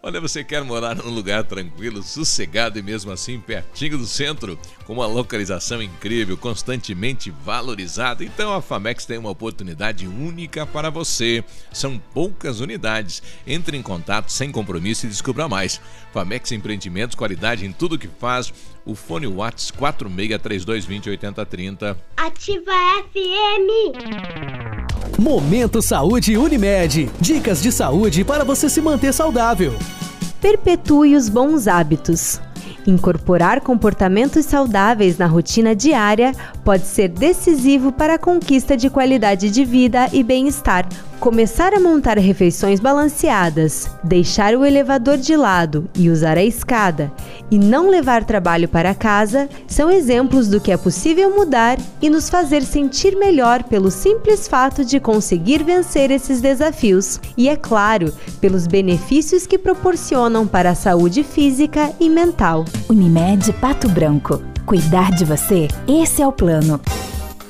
Olha, você quer morar num lugar tranquilo, sossegado e mesmo assim pertinho do centro, com uma localização incrível, constantemente valorizada? Então a Famex tem uma oportunidade única para você. São poucas unidades. Entre em contato sem compromisso e descubra mais. Famex Empreendimentos, qualidade em tudo que faz. O fone Whats 4632208030. Ativa FM. Momento Saúde Unimed. Dicas de saúde para você se manter saudável. perpetue os bons hábitos. Incorporar comportamentos saudáveis na rotina diária pode ser decisivo para a conquista de qualidade de vida e bem-estar. Começar a montar refeições balanceadas, deixar o elevador de lado e usar a escada, e não levar trabalho para casa são exemplos do que é possível mudar e nos fazer sentir melhor pelo simples fato de conseguir vencer esses desafios. E é claro, pelos benefícios que proporcionam para a saúde física e mental. Unimed Pato Branco. Cuidar de você, esse é o plano.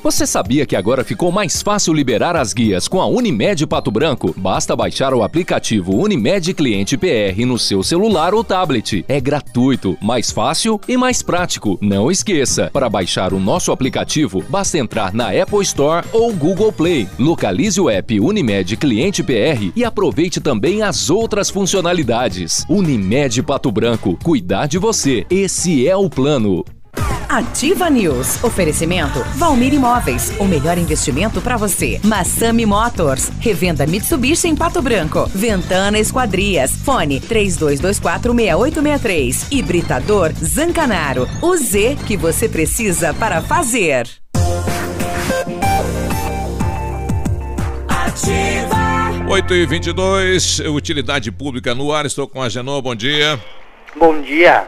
Você sabia que agora ficou mais fácil liberar as guias com a Unimed Pato Branco? Basta baixar o aplicativo Unimed Cliente PR no seu celular ou tablet. É gratuito, mais fácil e mais prático. Não esqueça, para baixar o nosso aplicativo, basta entrar na Apple Store ou Google Play. Localize o app Unimed Cliente PR e aproveite também as outras funcionalidades. Unimed Pato Branco, cuidar de você. Esse é o plano. Ativa News. Oferecimento Valmir Imóveis. O melhor investimento para você. Massami Motors. Revenda Mitsubishi em Pato Branco. Ventana Esquadrias. Fone 32246863. Hibridador Zancanaro. O Z que você precisa para fazer. Ativa. 8 e 22 utilidade pública no ar. Estou com a Genô. Bom dia. Bom dia.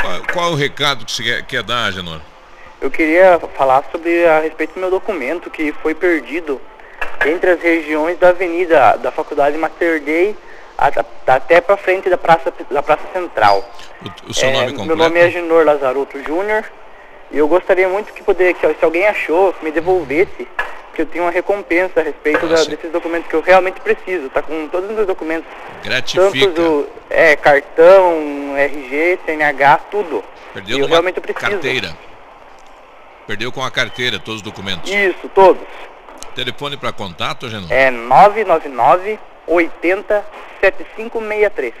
Qual, qual o recado que você quer, quer dar, Genô? Eu queria falar sobre a respeito do meu documento que foi perdido entre as regiões da avenida da Faculdade Mater Dei a- a- até para frente da Praça, da praça Central. O, o seu É, nome Meu completo? nome é Genor Lazaroto Júnior e eu gostaria muito que poder, que se alguém achou, que me devolvesse, que eu tenho uma recompensa a respeito da- desses documentos que eu realmente preciso. Tá com todos os meus documentos. Gratifica. Tanto é, cartão, RG, CNH, tudo. Perdeu eu realmente preciso. carteira. Perdeu com a carteira todos os documentos. Isso, todos. Telefone para contato, Genô? É 999 80 7563.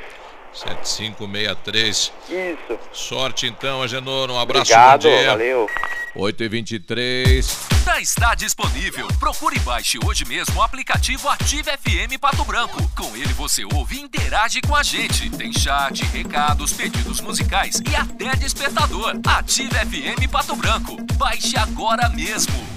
7563. Isso. Sorte então, Agenor. Um abraço, Obrigado, bom dia. valeu. 8 e 23 Já está disponível. Procure e baixe hoje mesmo o aplicativo Ative FM Pato Branco. Com ele você ouve e interage com a gente. Tem chat, recados, pedidos musicais e até despertador. Ative FM Pato Branco. Baixe agora mesmo.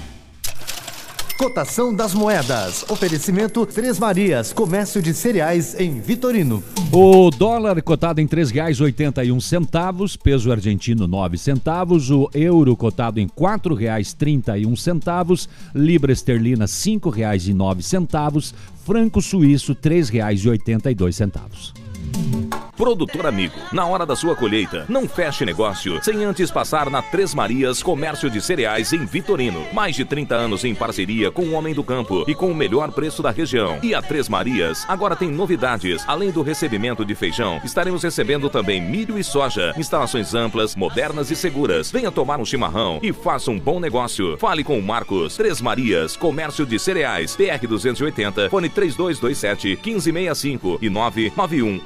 Cotação das moedas. Oferecimento Três Marias, comércio de cereais em Vitorino. O dólar cotado em R$ 3,81, peso argentino 9 centavos, o euro cotado em R$ 4,31, libra esterlina R$ 5,09, franco suíço R$ 3,82. Produtor amigo, na hora da sua colheita, não feche negócio sem antes passar na Três Marias Comércio de Cereais em Vitorino. Mais de 30 anos em parceria com o Homem do Campo e com o melhor preço da região. E a Três Marias agora tem novidades. Além do recebimento de feijão, estaremos recebendo também milho e soja. Instalações amplas, modernas e seguras. Venha tomar um chimarrão e faça um bom negócio. Fale com o Marcos. Três Marias Comércio de Cereais. PR 280, fone 3227 1565 e 991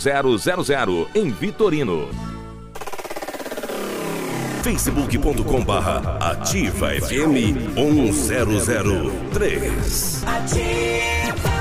160000 em Vitorino. facebook.com barra ativa FM 1003. Ativa.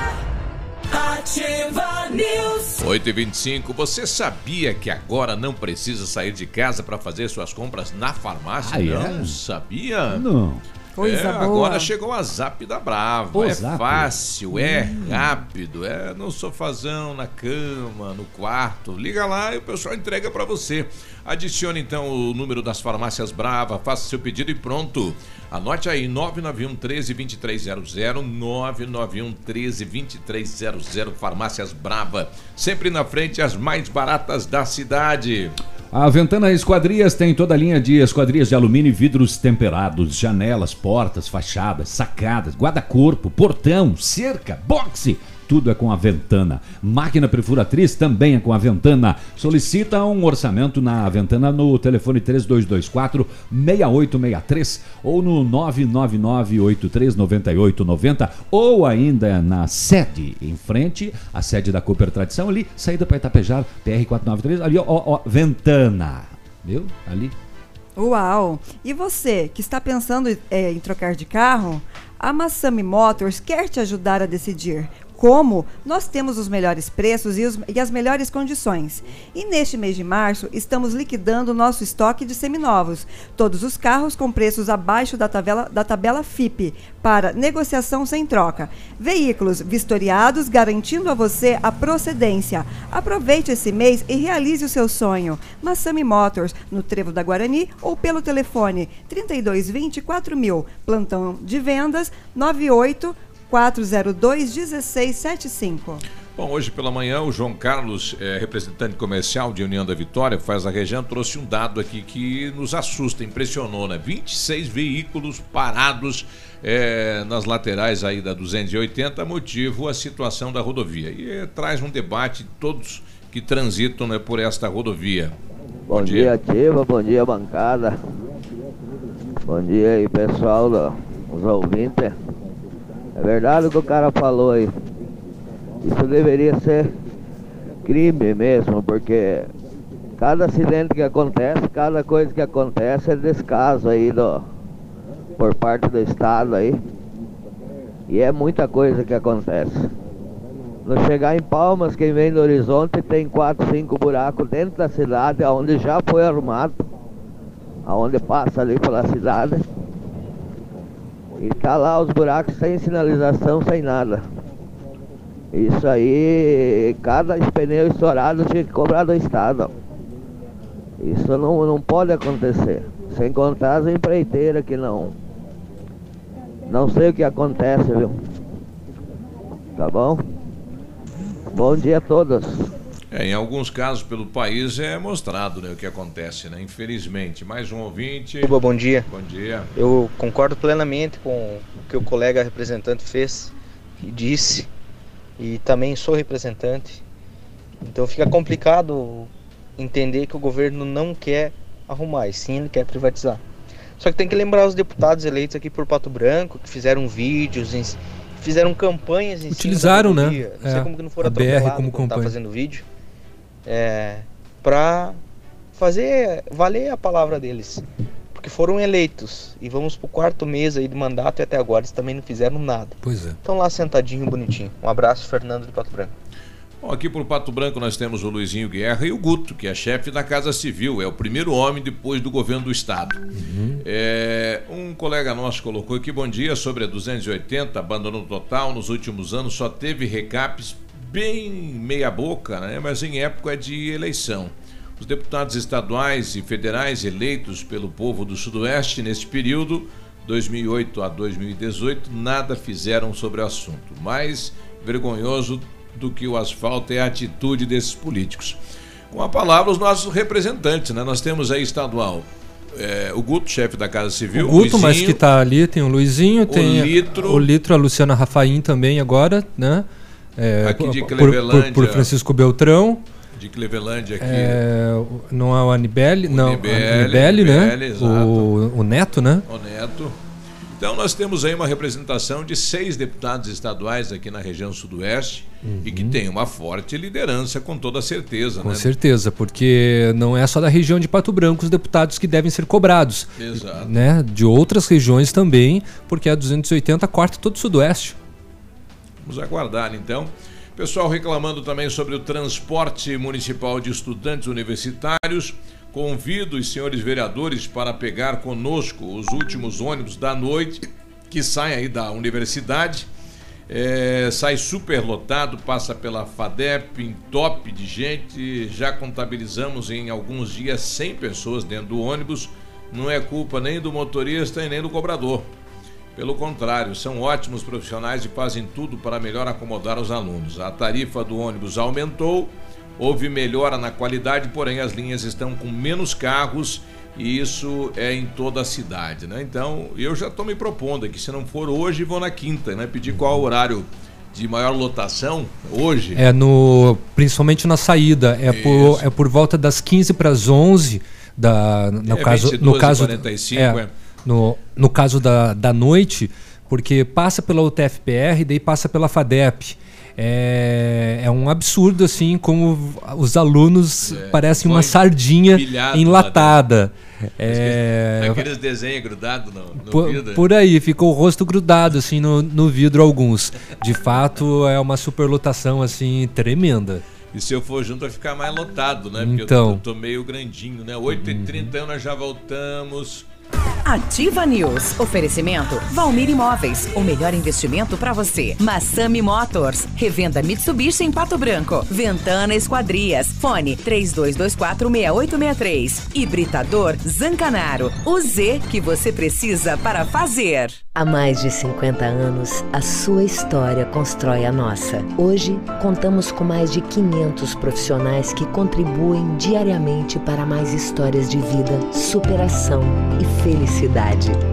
Ativa News. 8 e 25 Você sabia que agora não precisa sair de casa para fazer suas compras na farmácia? Ah, é? não sabia? Não. Coisa é, boa. agora chegou a Zap da Brava. O é Zap? fácil, é Hum. rápido, é no sofazão, na cama, no quarto. Liga lá e o pessoal entrega para você. Adicione então o número das farmácias Brava, faça seu pedido e pronto. Anote aí 991 13 2300 991 13 2300 Farmácias Brava, sempre na frente as mais baratas da cidade. A Ventana Esquadrias tem toda a linha de esquadrias de alumínio e vidros temperados, janelas, portas, fachadas, sacadas, guarda-corpo, portão, cerca, boxe. Tudo é com a Ventana. Máquina perfuratriz também é com a Ventana. Solicita um orçamento na Ventana no telefone 3224 6863 ou no 999 839890 ou ainda na sede em frente, a sede da Cooper Tradição ali, saída para Itapejar, PR 493, ali ó, ó, Ventana. Viu? Ali. Uau! E você que está pensando é, em trocar de carro? A Massami Motors quer te ajudar a decidir. Como nós temos os melhores preços e, os- e as melhores condições. E neste mês de março, estamos liquidando o nosso estoque de seminovos. Todos os carros com preços abaixo da tabela, da tabela FIP, para negociação sem troca. Veículos vistoriados, garantindo a você a procedência. Aproveite esse mês e realize o seu sonho. Massami Motors, no Trevo da Guarani ou pelo telefone 3220 4000. Plantão de vendas 98 402 1675. Bom, hoje pela manhã o João Carlos, eh, representante comercial de União da Vitória, faz a região, trouxe um dado aqui que nos assusta, impressionou, né? 26 veículos parados eh, nas laterais aí da 280, motivo a situação da rodovia. E eh, traz um debate de todos que transitam né, por esta rodovia. Bom dia, Ativa, bom dia, bancada. Bom dia aí, pessoal, os ouvintes. É verdade o que o cara falou aí. Isso deveria ser crime mesmo, porque cada acidente que acontece, cada coisa que acontece é descaso aí do, por parte do Estado aí. E é muita coisa que acontece. No chegar em Palmas, quem vem do Horizonte tem quatro, cinco buracos dentro da cidade, onde já foi arrumado, aonde passa ali pela cidade. E tá lá os buracos sem sinalização, sem nada. Isso aí, cada pneu estourado tinha que cobrar do Estado. Isso não, não pode acontecer. Sem contar as empreiteiras que não. Não sei o que acontece, viu? Tá bom? Bom dia a todos. É, em alguns casos pelo país é mostrado né, o que acontece, né? Infelizmente. Mais um ouvinte. Bom dia. Bom dia. Eu concordo plenamente com o que o colega representante fez e disse. E também sou representante. Então fica complicado entender que o governo não quer arrumar, e sim ele quer privatizar. Só que tem que lembrar os deputados eleitos aqui por Pato Branco, que fizeram vídeos, fizeram campanhas em Utilizaram, cima da né? Não sei É, como que não foram a BR atropelados como quando tá campanha. fazendo vídeo. É, pra fazer valer a palavra deles. Porque foram eleitos e vamos pro quarto mês aí de mandato e até agora eles também não fizeram nada. Pois é. Estão lá sentadinho, bonitinho. Um abraço, Fernando de Pato Branco. Bom, aqui por Pato Branco nós temos o Luizinho Guerra e o Guto, que é chefe da Casa Civil, é o primeiro homem depois do governo do Estado. É, um colega nosso colocou aqui, bom dia, sobre a 280, abandono total, nos últimos anos só teve recaps bem meia boca, né? mas em época de eleição. Os deputados estaduais e federais eleitos pelo povo do Sudoeste neste período, 2008 a 2018, nada fizeram sobre o assunto. Mais vergonhoso do que o asfalto é a atitude desses políticos. Com a palavra, os nossos representantes, né? Nós temos aí estadual é, o Guto, chefe da Casa Civil. O Guto, mas Luizinho, que tá ali, tem o Luizinho, tem Litro. o Litro, a Luciana Rafaim também agora, né? É, Aqui de por- por, Clevelândia. por Francisco Beltrão. de Clevelândia aqui. É, o- não é o Anibele, não, Nibeli, Anibele, né? Exato. O, o Neto, né? O Neto. Então nós temos aí uma representação de seis deputados estaduais aqui na região sudoeste e que tem uma forte liderança com toda certeza, Com né? certeza, porque não é só da região de Pato Branco os deputados que devem ser cobrados. Exato. Né? De outras regiões também, porque a 280 corta todo o sudoeste. Vamos aguardar então. Pessoal reclamando também sobre o transporte municipal de estudantes universitários. Convido os senhores vereadores para pegar conosco os últimos ônibus da noite que saem aí da universidade. É, sai super lotado, passa pela FADEP, em top de gente. Já contabilizamos em alguns dias 100 pessoas dentro do ônibus. Não é culpa nem do motorista e nem do cobrador. Pelo contrário, são ótimos profissionais e fazem tudo para melhor acomodar os alunos. A tarifa do ônibus aumentou, houve melhora na qualidade, porém as linhas estão com menos carros e isso é em toda a cidade, né? Então, eu já estou me propondo aqui, se não for hoje, vou na quinta, né? Pedir qual é o horário de maior lotação hoje. É no principalmente na saída, é por, é por volta das 15 para as 11 da no É, caso 22 no caso 45, é, é. No, no caso da, da noite, porque passa pela UTFPR, daí passa pela FADEP. É, é um absurdo, assim, como os alunos É, parecem uma sardinha enlatada. É, Aqueles desenhos grudados no, no por, vidro. por aí, ficou o rosto grudado, assim, no, no vidro alguns. De fato, é uma superlotação, assim, tremenda. E se eu for junto vai ficar mais lotado, né? Porque Então. eu, tô- tô meio grandinho, né? 8h30 nós já voltamos. Ativa News. Oferecimento Valmir Imóveis. O melhor investimento para você. Massami Motors. Revenda Mitsubishi em Pato Branco. Ventana Esquadrias. Fone 32246863. Hibridador Zancanaro. O Z que você precisa para fazer. Há mais de 50 anos, a sua história constrói a nossa. Hoje, contamos com mais de 500 profissionais que contribuem diariamente para mais histórias de vida, superação e felicidade.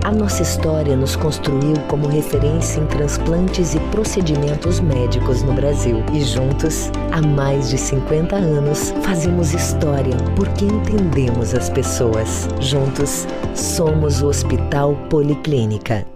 A nossa história nos construiu como referência em transplantes e procedimentos médicos no Brasil. E juntos, há mais de 50 anos, fazemos história porque entendemos as pessoas. Juntos, somos o Hospital Policlínica.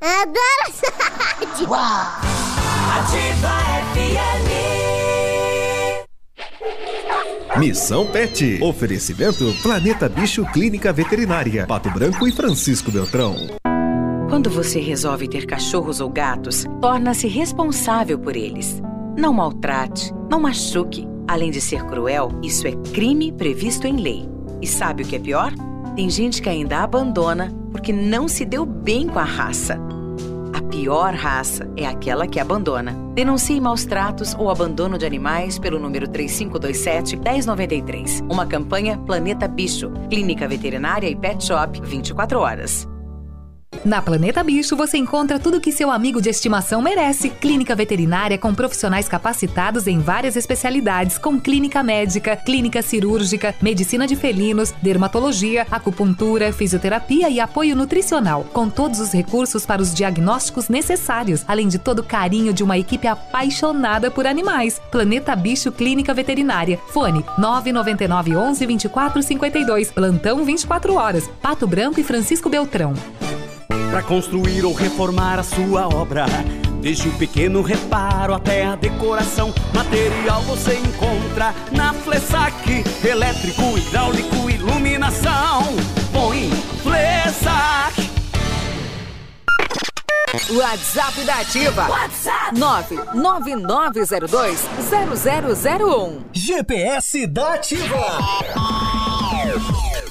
Adoro essa rádio. Ativa FM. Missão Pet. Oferecimento Planeta Bicho Clínica Veterinária. Pato Branco e Francisco Beltrão. Quando você resolve ter cachorros ou gatos, torna-se responsável por eles. Não maltrate, não machuque. Além de ser cruel, isso é crime previsto em lei. E sabe o que é pior? Tem gente que ainda abandona porque não se deu bem com a raça. A pior raça é aquela que abandona. Denuncie maus tratos ou abandono de animais pelo número 3527-1093. Uma campanha Planeta Bicho, Clínica Veterinária e Pet Shop 24 horas. Na Planeta Bicho você encontra tudo que seu amigo de estimação merece. Clínica veterinária com profissionais capacitados em várias especialidades, com clínica médica, clínica cirúrgica, medicina de felinos, dermatologia, acupuntura, fisioterapia e apoio nutricional, com todos os recursos para os diagnósticos necessários, além de todo o carinho de uma equipe apaixonada por animais. Planeta Bicho Clínica Veterinária. Fone 999 11 24 52. Plantão 24 horas. Pato Branco e Francisco Beltrão. Para construir ou reformar a sua obra. Desde o pequeno reparo até a decoração, material você encontra na Flessac. Elétrico, hidráulico, iluminação. Põe Flessac. WhatsApp da Ativa. WhatsApp 999020001. GPS da Ativa.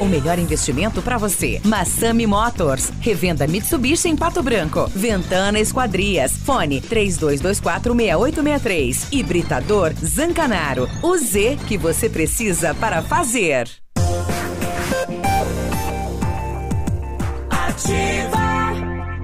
O melhor investimento para você. Massami Motors. Revenda Mitsubishi em Pato Branco. Ventana Esquadrias. Fone 32246863. Hibridador Zancanaro. O Z que você precisa para fazer. Ativa.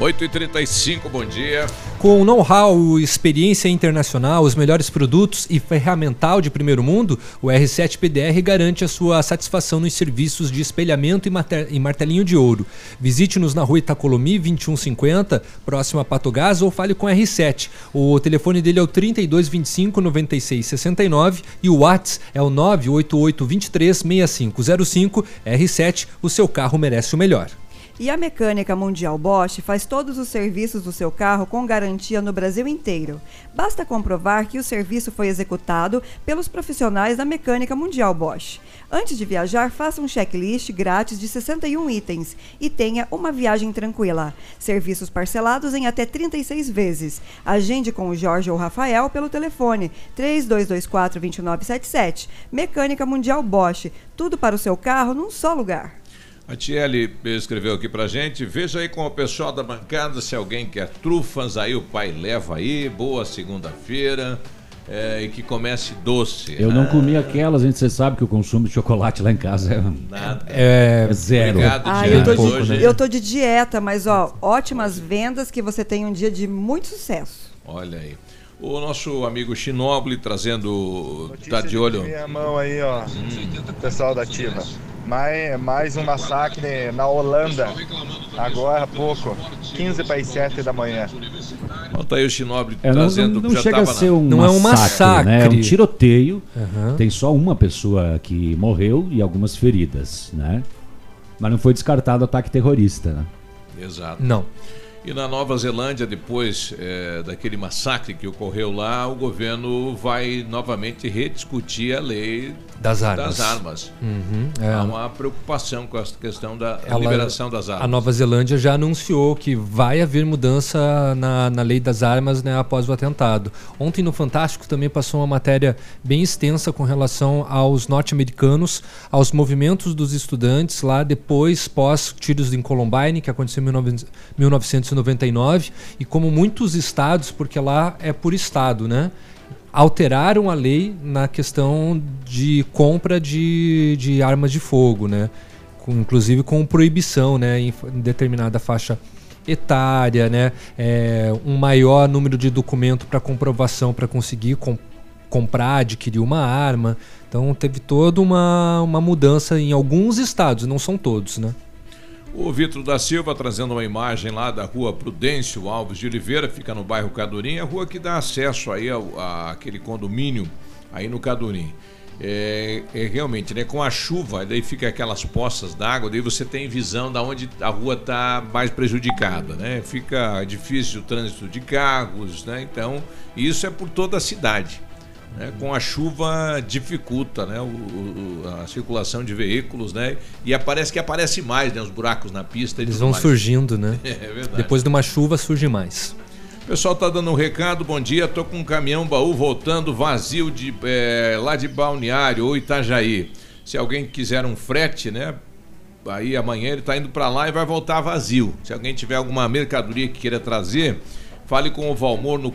8h35, bom dia. Com know-how, experiência internacional, os melhores produtos e ferramental de primeiro mundo, o R7 PDR garante a sua satisfação nos serviços de espelhamento e, martelinho de ouro. Visite-nos na rua Itacolomi 2150, próximo a Patogás, ou fale com o R7. O telefone dele é o 3225 9669 e o WhatsApp é o 988 23 6505. R7, o seu carro merece o melhor. E a Mecânica Mundial Bosch faz todos os serviços do seu carro com garantia no Brasil inteiro. Basta comprovar que o serviço foi executado pelos profissionais da Mecânica Mundial Bosch. Antes de viajar, faça um checklist grátis de 61 itens e tenha uma viagem tranquila. Serviços parcelados em até 36 vezes. Agende com o Jorge ou Rafael pelo telefone 3224-2977. Mecânica Mundial Bosch. Tudo para o seu carro num só lugar. A Tiele escreveu aqui pra gente. Veja aí com o pessoal da bancada se alguém quer trufas. Aí o pai leva aí. Boa segunda-feira. é, e que comece doce. Eu não Ah, comi aquelas, a gente você sabe que o consumo de chocolate lá em casa é, Nada. é, zero. Obrigado, Ah, eu tô, de, Hoje- eu tô de dieta, mas ó, ótimas vendas, que você tenha um dia de muito sucesso. Olha aí. O nosso amigo Chinoble trazendo. Tá de olho. Minha mão aí, ó. Pessoal da Ativa. Mais, mais um massacre na Holanda. Agora há pouco. 15 para as 7 da manhã. Então tá aí o Chinoble É, não trazendo. não já chega a ser um Não é um massacre, né? É um massacre. tiroteio. Aham. Tem só uma pessoa que morreu e algumas feridas, né? Mas não foi descartado ataque terrorista, né? Exato. Não. E na Nova Zelândia, depois é, daquele massacre que ocorreu lá, o governo vai novamente rediscutir a lei Das armas. Das armas. Uhum, é. Há uma preocupação com a questão da Ela- liberação das armas. A Nova Zelândia já anunciou que vai haver mudança na, na lei das armas né, após o atentado. Ontem no Fantástico também passou uma matéria bem extensa com relação aos norte-americanos, aos movimentos dos estudantes lá depois, pós tiros em Columbine, que aconteceu em 19- 1999, e como muitos estados, porque lá é por estado, né? alteraram a lei na questão de compra de, de armas de fogo, né? Com, inclusive com proibição, né, em, em determinada faixa etária, né, é, um maior número de documento para comprovação para conseguir com- comprar, adquirir uma arma. Então teve toda uma, uma mudança em alguns estados, não são todos, né? O Vitor da Silva trazendo uma imagem lá da rua Prudêncio Alves de Oliveira, fica no bairro Cadurim, a rua que dá acesso aí a aquele condomínio aí no Cadurim. É, é realmente, né? Com a chuva, daí fica aquelas poças d'água, daí você tem visão da onde a rua está mais prejudicada, né? Fica difícil o trânsito de carros, né? Então, isso é por toda a cidade. Né? Com a chuva dificulta né? o- o- a circulação de veículos, né? E aparece que aparece mais, né? Os buracos na pista. Eles vão mais. surgindo, né? *laughs* É verdade. Depois de uma chuva surge mais. O pessoal tá dando um recado, bom dia. Tô com um caminhão baú voltando vazio de é, lá de Balneário ou Itajaí. Se alguém quiser um frete, né? Aí amanhã ele tá indo para lá e vai voltar vazio. Se alguém tiver alguma mercadoria que queira trazer, fale com o Valmor no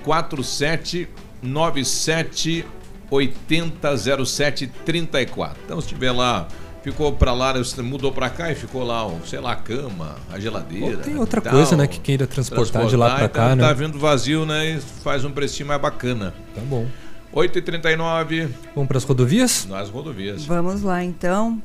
4797 800734. Então se tiver lá, ficou para lá, mudou para cá e ficou lá, sei lá, a cama, a geladeira. Ou tem outra e coisa, tal. né, que queira transportar de lá pra então cá, né? Tá vindo vazio, né? E faz um precinho mais bacana. Tá bom. 8h39. Vamos para as rodovias? Nas rodovias. Vamos lá então.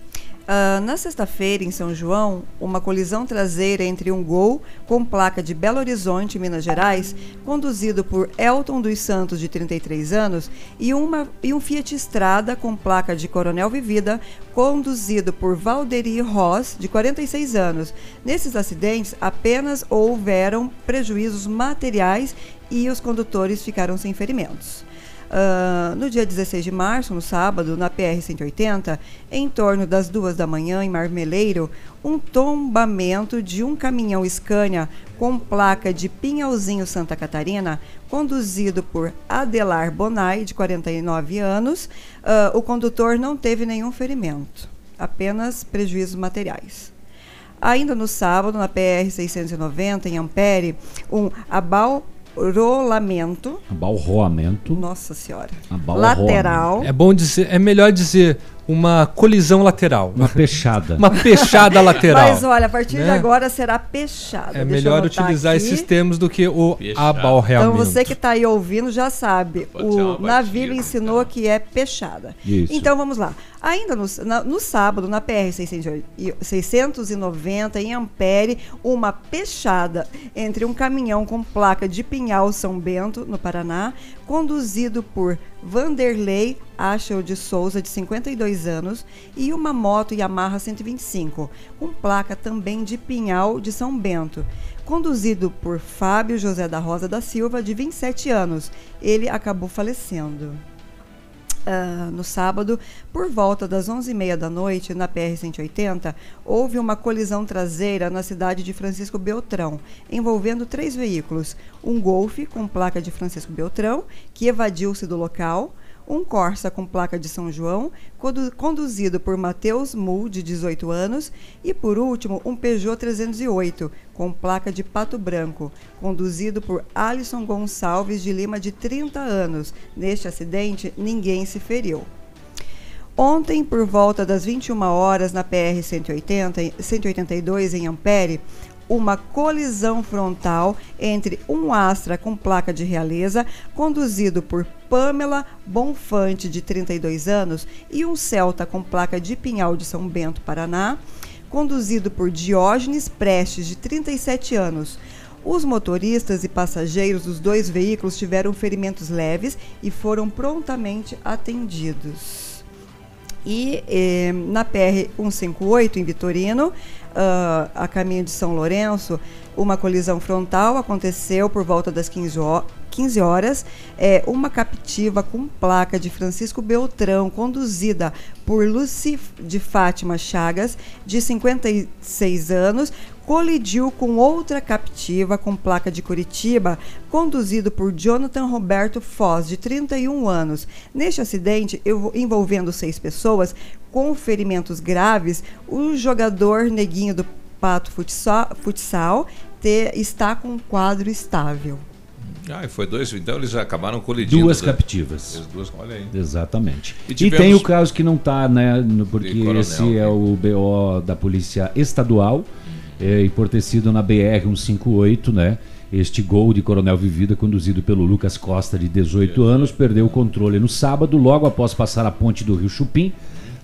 Ah, na sexta-feira, em São João, uma colisão traseira entre um Gol com placa de Belo Horizonte, Minas Gerais, conduzido por Elton dos Santos, de 33 anos, e, uma, e um Fiat Strada com placa de Coronel Vivida, conduzido por Valderi Ross, de 46 anos. Nesses acidentes, apenas houveram prejuízos materiais e os condutores ficaram sem ferimentos. Ah, no dia 16 de março, no sábado, na PR-180, em torno das duas da manhã, em Marmeleiro, um tombamento de um caminhão Scania com placa de Pinhalzinho, Santa Catarina, conduzido por Adelar Bonai, de 49 anos. Ah, o condutor não teve nenhum ferimento, apenas prejuízos materiais. Ainda no sábado, na PR-690, em Ampere, um abalrolamento Abalroamento. nossa senhora. Abalroamento. Lateral. É bom dizer, é melhor dizer uma colisão lateral. Uma peixada. uma peixada lateral. Mas olha, a partir de né? agora será peixada. É Deixa melhor utilizar aqui. esses termos do que o Então abalreamento. você que está aí ouvindo já sabe. Pode O navio ensinou que é peixada. Isso. Então vamos lá. Ainda no, na- no sábado, na PR 690 em Ampere, uma peixada entre um caminhão com placa de Pinhal São Bento, no Paraná, conduzido por Vanderlei Achel de Souza, de 52 anos, e uma moto Yamaha 125, com placa também de Pinhal de São Bento conduzido por Fábio José da Rosa da Silva, de 27 anos. Ele acabou falecendo. Ah, no sábado, por volta das 11h30 da noite, na PR-180, houve uma colisão traseira na cidade de Francisco Beltrão, envolvendo três veículos. Um Golf com placa de Francisco Beltrão, que evadiu-se do local, um Corsa com placa de São João, condu- conduzido por Matheus Mull, de 18 anos, e por último, um Peugeot 308, com placa de Pato Branco, conduzido por Alisson Gonçalves de Lima, de 30 anos. Neste acidente, ninguém se feriu. Ontem, por volta das 21 horas, na PR 180, 182 em Ampere, uma colisão frontal entre um Astra com placa de realeza, conduzido por Pamela Bonfante, de 32 anos, e um Celta com placa de Pinhal de São Bento, Paraná, conduzido por Diógenes Prestes, de 37 anos. Os motoristas e passageiros dos dois veículos tiveram ferimentos leves e foram prontamente atendidos. E eh, na PR 158, em Vitorino, ah, a caminho de São Lourenço, uma colisão frontal aconteceu por volta das 15 ho- 15 horas. É, uma captiva com placa de Francisco Beltrão, conduzida por Luci de Fátima Chagas, de 56 anos, colidiu com outra captiva com placa de Curitiba, conduzido por Jonathan Roberto Foz, de 31 anos. Neste acidente, envolvendo seis pessoas, com ferimentos graves, o jogador neguinho do Pato Futsal, futsal te- está com um quadro estável. Ah, e foi dois, então eles acabaram colidindo. Duas né? captivas. As duas, olha aí. Exatamente. E E, tivemos- tem o caso que não está, né? Porque Coronel, esse é o BO da Polícia Estadual é, e por ter sido na BR 158, né? Este gol de Coronel Vivida, conduzido pelo Lucas Costa, de 18 anos, perdeu o controle no sábado, logo após passar a ponte do Rio Chupim.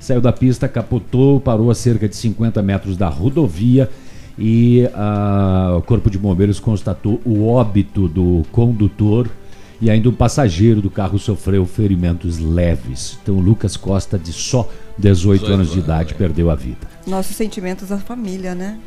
Saiu da pista, capotou, parou a cerca de 50 metros da rodovia e ah, o Corpo de Bombeiros constatou o óbito do condutor e ainda um passageiro do carro sofreu ferimentos leves. Então, Lucas Costa, de só 18 anos de idade, perdeu a vida. Nossos sentimentos à família, né?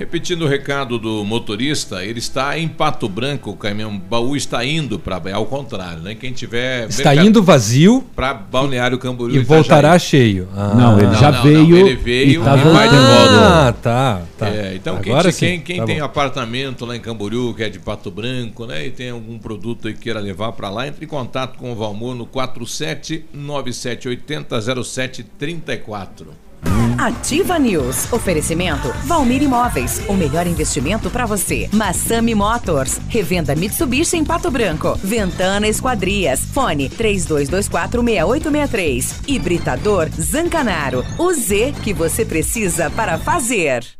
Repetindo o recado do motorista, ele está em Pato Branco, o caminhão baú está indo para ao contrário, né? Quem tiver Está indo vazio para Balneário Camboriú e Itajaí. voltará cheio. Ah. Não, ele já veio ele veio e tá e vai de volta. Ah, tá, tá. É, então quem, Agora te- sim, quem, quem tá tem bom. apartamento lá em Camboriú, que é de Pato Branco, né, e tem algum produto aí que queira levar para lá, entre em contato com o Valmor no 47 9780 0734. Ativa News. Oferecimento Valmir Imóveis. O melhor investimento para você. Massami Motors. Revenda Mitsubishi em Pato Branco. Ventana Esquadrias. Fone 32246863. Hibridador Zancanaro. O Z que você precisa para fazer.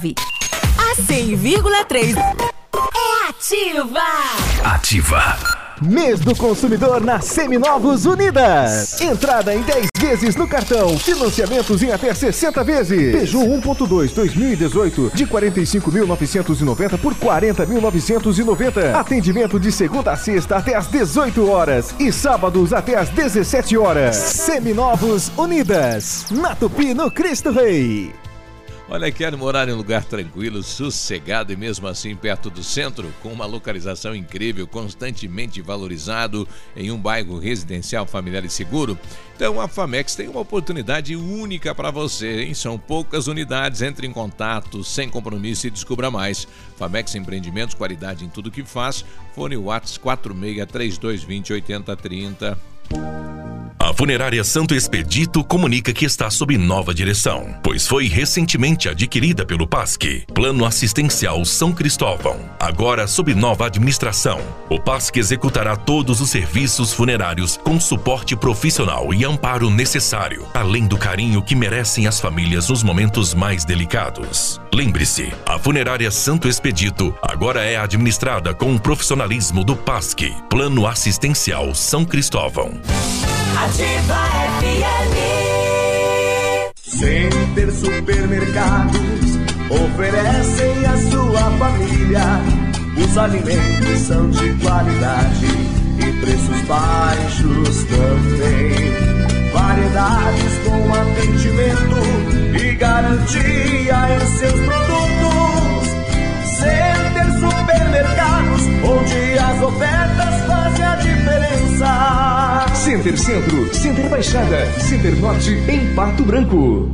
A 100,3 é ativa. Ativa. Mês do consumidor na Seminovos Unidas. Entrada em 10 vezes no cartão. Financiamentos em até 60 vezes. Peugeot 1.2 2018 de 45.990 por 40.990. Atendimento de segunda a sexta até às 18 horas e sábados até às 17 horas. Seminovos Unidas. Na Tupi, no Cristo Rei. Olha, quer morar em um lugar tranquilo, sossegado e mesmo assim perto do centro, com uma localização incrível, constantemente valorizado em um bairro residencial familiar e seguro? Então a Famex tem uma oportunidade única para você. Hein? São poucas unidades, entre em contato, sem compromisso e descubra mais. Famex Empreendimentos, qualidade em tudo que faz. Fone Whats 46 3220 8030. A Funerária Santo Expedito comunica que está sob nova direção, pois foi recentemente adquirida pelo PASC, Plano Assistencial São Cristóvão. Agora sob nova administração, o PASC executará todos os serviços funerários com suporte profissional e amparo necessário, além do carinho que merecem as famílias nos momentos mais delicados. Lembre-se, a Funerária Santo Expedito agora é administrada com o profissionalismo do PASC, Plano Assistencial São Cristóvão. Ativa FM. Center Supermercados oferecem à sua família. Os alimentos são de qualidade e preços baixos também. Variedades com atendimento e garantia em seus produtos. Center Supermercados, onde as ofertas fazem a diferença. Center Centro, Center Baixada, Center Norte, em Pato Branco.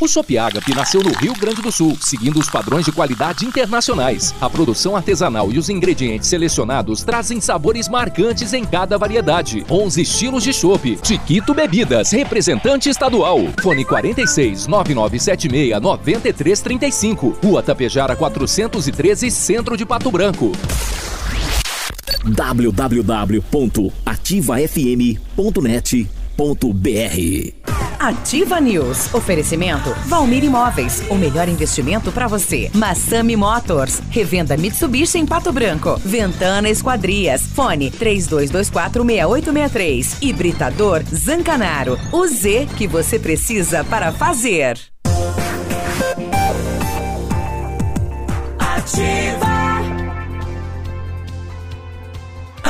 O Shop Agape nasceu no Rio Grande do Sul, seguindo os padrões de qualidade internacionais. A produção artesanal e os ingredientes selecionados trazem sabores marcantes em cada variedade. 11 estilos de chopp. Chiquito Bebidas, representante estadual. Fone 46 9976 9335. Rua Tapejara 413, Centro de Pato Branco. www.ativafm.net.br Ativa News. Oferecimento Valmir Imóveis. O melhor investimento para você. Massami Motors. Revenda Mitsubishi em Pato Branco. Ventana Esquadrias. Fone 32246863. Hibridador Zancanaro. O Z que você precisa para fazer. Ativa.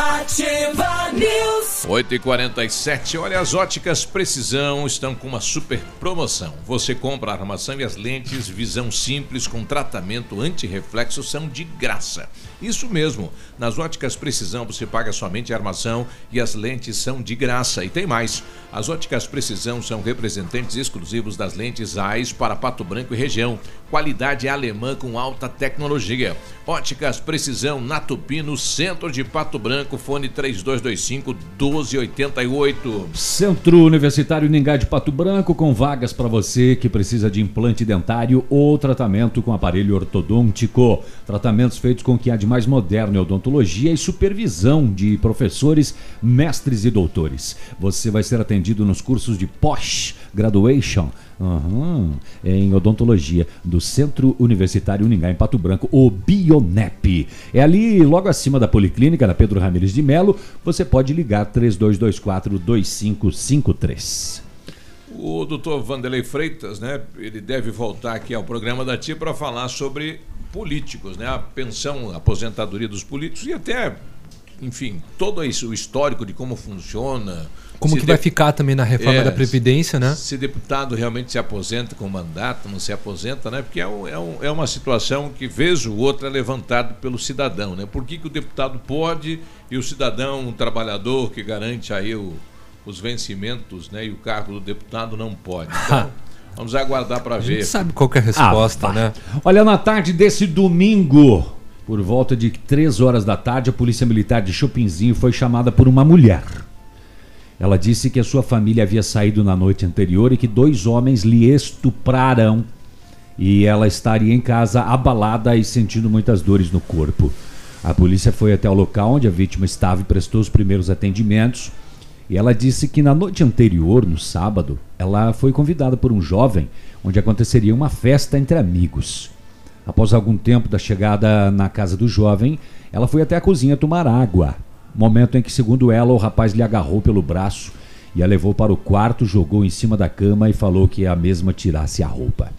Ativa News. 8h47, olha, as óticas Precisão estão com uma super promoção. Você compra a armação e as lentes Visão Simples com tratamento anti-reflexo são de graça. Isso mesmo, nas óticas Precisão você paga somente a armação e as lentes são de graça. E tem mais, as óticas Precisão são representantes exclusivos das lentes AIS para Pato Branco e região. Qualidade alemã com alta tecnologia. Óticas Precisão na Tupi, no centro de Pato Branco, fone 3225 1288. Centro Universitário Ningá de Pato Branco, com vagas para você que precisa de implante dentário ou tratamento com aparelho ortodôntico. Tratamentos feitos com o que há de mais moderno em odontologia e supervisão de professores, mestres e doutores. Você vai ser atendido nos cursos de pós graduation Uhum. Em odontologia do Centro Universitário Uningá, em Pato Branco, o Bionep. É ali, logo acima da Policlínica, na Pedro Ramires de Melo. Você pode ligar 3224-2553. O doutor Vanderlei Freitas, né? Ele deve voltar aqui ao programa da TIA para falar sobre políticos, né? A pensão, a aposentadoria dos políticos e até, enfim, todo isso, o histórico de como funciona como se que vai de- ficar também na reforma É, da Previdência, né? Se deputado realmente se aposenta com mandato, não se aposenta, né? Porque é, um- é, um- é uma situação que, vez ou outra, é levantado pelo cidadão, né? Por que, que o deputado pode e o cidadão, um trabalhador que garante aí o- os vencimentos né? e o cargo do deputado não pode? *laughs* Então, vamos aguardar para A ver. gente sabe qual que é a resposta, Ah, né? Olha, na tarde desse domingo, por volta de 3 horas da tarde, a Polícia Militar de Chopinzinho foi chamada por uma mulher. Ela disse que a sua família havia saído na noite anterior e que dois homens lhe estupraram. E ela estaria em casa abalada e sentindo muitas dores no corpo. A polícia foi até o local onde a vítima estava e prestou os primeiros atendimentos. E ela disse que na noite anterior, no sábado, ela foi convidada por um jovem onde aconteceria uma festa entre amigos. Após algum tempo da chegada na casa do jovem, ela foi até a cozinha tomar água. Momento em que, segundo ela, o rapaz lhe agarrou pelo braço e a levou para o quarto, jogou em cima da cama e falou que a mesma tirasse a roupa.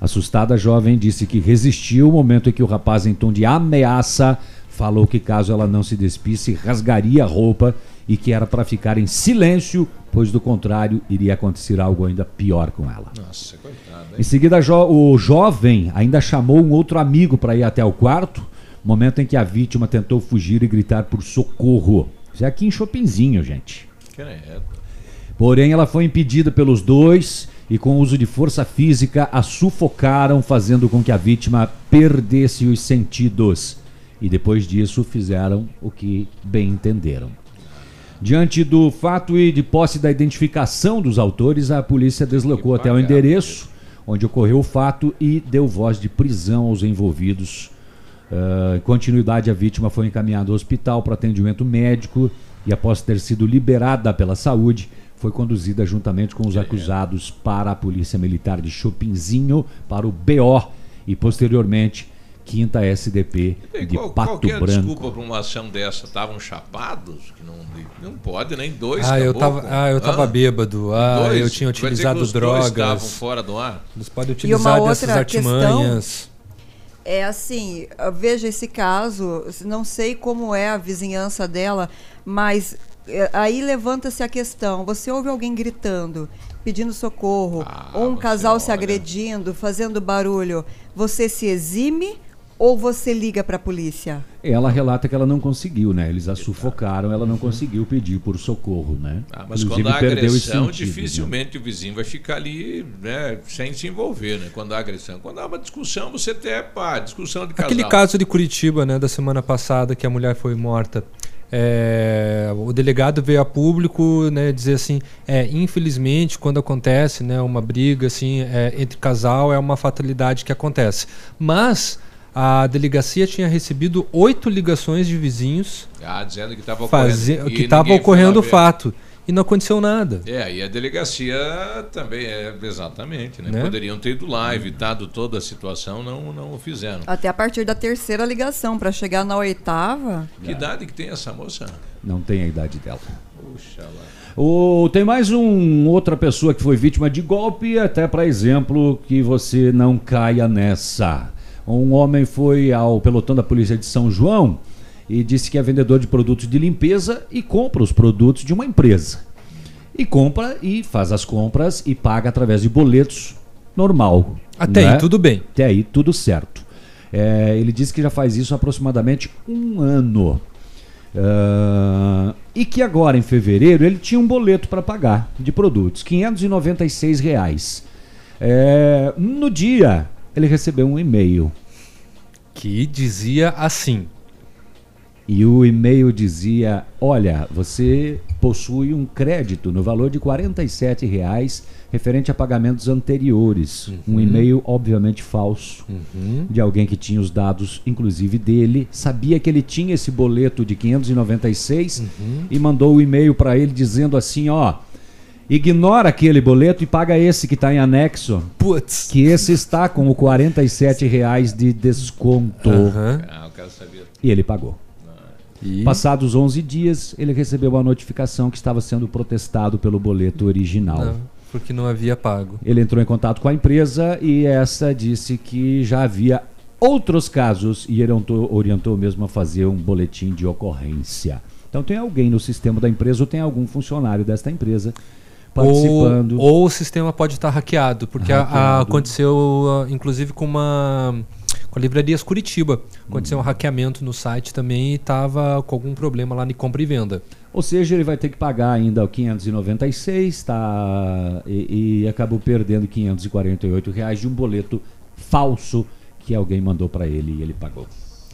Assustada, a jovem disse que resistiu. O momento em que o rapaz, em tom de ameaça, falou que caso ela não se despisse, rasgaria a roupa e que era para ficar em silêncio, pois do contrário iria acontecer algo ainda pior com ela. Nossa, coitado, Em seguida, jo- o jovem ainda chamou um outro amigo para ir até o quarto, momento em que a vítima tentou fugir e gritar por socorro. Isso é aqui em Chopinzinho, gente. Credo. Porém, ela foi impedida pelos dois e, com o uso de força física, a sufocaram, fazendo com que a vítima perdesse os sentidos. E depois disso, fizeram o que bem entenderam. Diante do fato e de posse da identificação dos autores, a polícia deslocou até o endereço onde ocorreu o fato e deu voz de prisão aos envolvidos. Ah, em continuidade, a vítima foi encaminhada ao hospital para atendimento médico e, após ter sido liberada pela saúde, foi conduzida juntamente com os acusados para a Polícia Militar de Chopinzinho, para o BO e, posteriormente, quinta SDP E de qual, Pato qual que é Branco. desculpa para uma ação dessa? Estavam chapados? Que não, não pode, nem dois. Ah, eu tava, ah, eu tava bêbado. Ah, Dois? eu tinha utilizado os dois estavam drogas. fora do ar? Eles podem E utilizar uma dessas outra questão artimanhas. É assim, veja esse caso, não sei como é a vizinhança dela, mas é, aí levanta-se a questão, você ouve alguém gritando, pedindo socorro, Ah, ou um casal se agredindo, fazendo barulho, você se exime ou você liga para a polícia? Ela relata que ela não conseguiu, né? Eles a sufocaram, ela não conseguiu pedir por socorro, né? Ah, mas Inclusive, quando há agressão, sentidos, né? dificilmente o vizinho vai ficar ali né, sem se envolver, né? Quando há agressão. Quando há uma discussão, você até, pá, discussão de casal. Aquele caso de Curitiba, né, da semana passada, que a mulher foi morta. é, o delegado veio a público né, dizer assim, é, infelizmente, quando acontece né, uma briga assim, é, entre casal, é uma fatalidade que acontece. Mas a delegacia tinha recebido oito ligações de vizinhos Ah, dizendo que estava ocorrendo. que ocorrendo o fato. E não aconteceu nada. É, e a delegacia também, é, exatamente, né? Né? Poderiam ter ido lá, evitado toda a situação, não, não o fizeram. Até a partir da terceira ligação, para chegar na oitava. Que idade que tem essa moça? Não tem a idade dela. Puxa lá. O, tem mais um outra pessoa que foi vítima de golpe, até para exemplo que você não caia nessa. Um homem foi ao pelotão da polícia de São João e disse que é vendedor de produtos de limpeza e compra os produtos de uma empresa. E compra e faz as compras e paga através de boletos normal. Até né? aí tudo bem. Até aí tudo certo. É, ele disse que já faz isso há aproximadamente um ano. Ah, e que agora, em fevereiro, ele tinha um boleto para pagar de produtos, 596 reais. É, no dia, ele recebeu um e-mail. Que dizia assim. E o e-mail dizia: Olha, você possui um crédito no valor de 47 reais referente a pagamentos anteriores. Um e-mail, obviamente, falso, de alguém que tinha os dados, inclusive dele, sabia que ele tinha esse boleto de 596 e mandou o e-mail para ele dizendo assim: Ó. Ignora aquele boleto e paga esse que está em anexo. Putz. Que esse está com o 47 reais de desconto. Ah, o cara sabia. E ele pagou. Passados 11 dias, ele recebeu a notificação que estava sendo protestado pelo boleto original. Não, porque não havia pago. Ele entrou em contato com a empresa e essa disse que já havia outros casos e orientou, orientou mesmo a fazer um boletim de ocorrência. Então tem alguém no sistema da empresa ou tem algum funcionário desta empresa participando. Ou, ou o sistema pode estar hackeado, porque a- a- Hackeado. aconteceu, ah, inclusive, com uma. Com a Livrarias Curitiba. Aconteceu um hackeamento no site também e estava com algum problema lá de compra e venda. Ou seja, ele vai ter que pagar ainda o 596 tá, e, e acabou perdendo 548 reais de um boleto falso que alguém mandou para ele e ele pagou.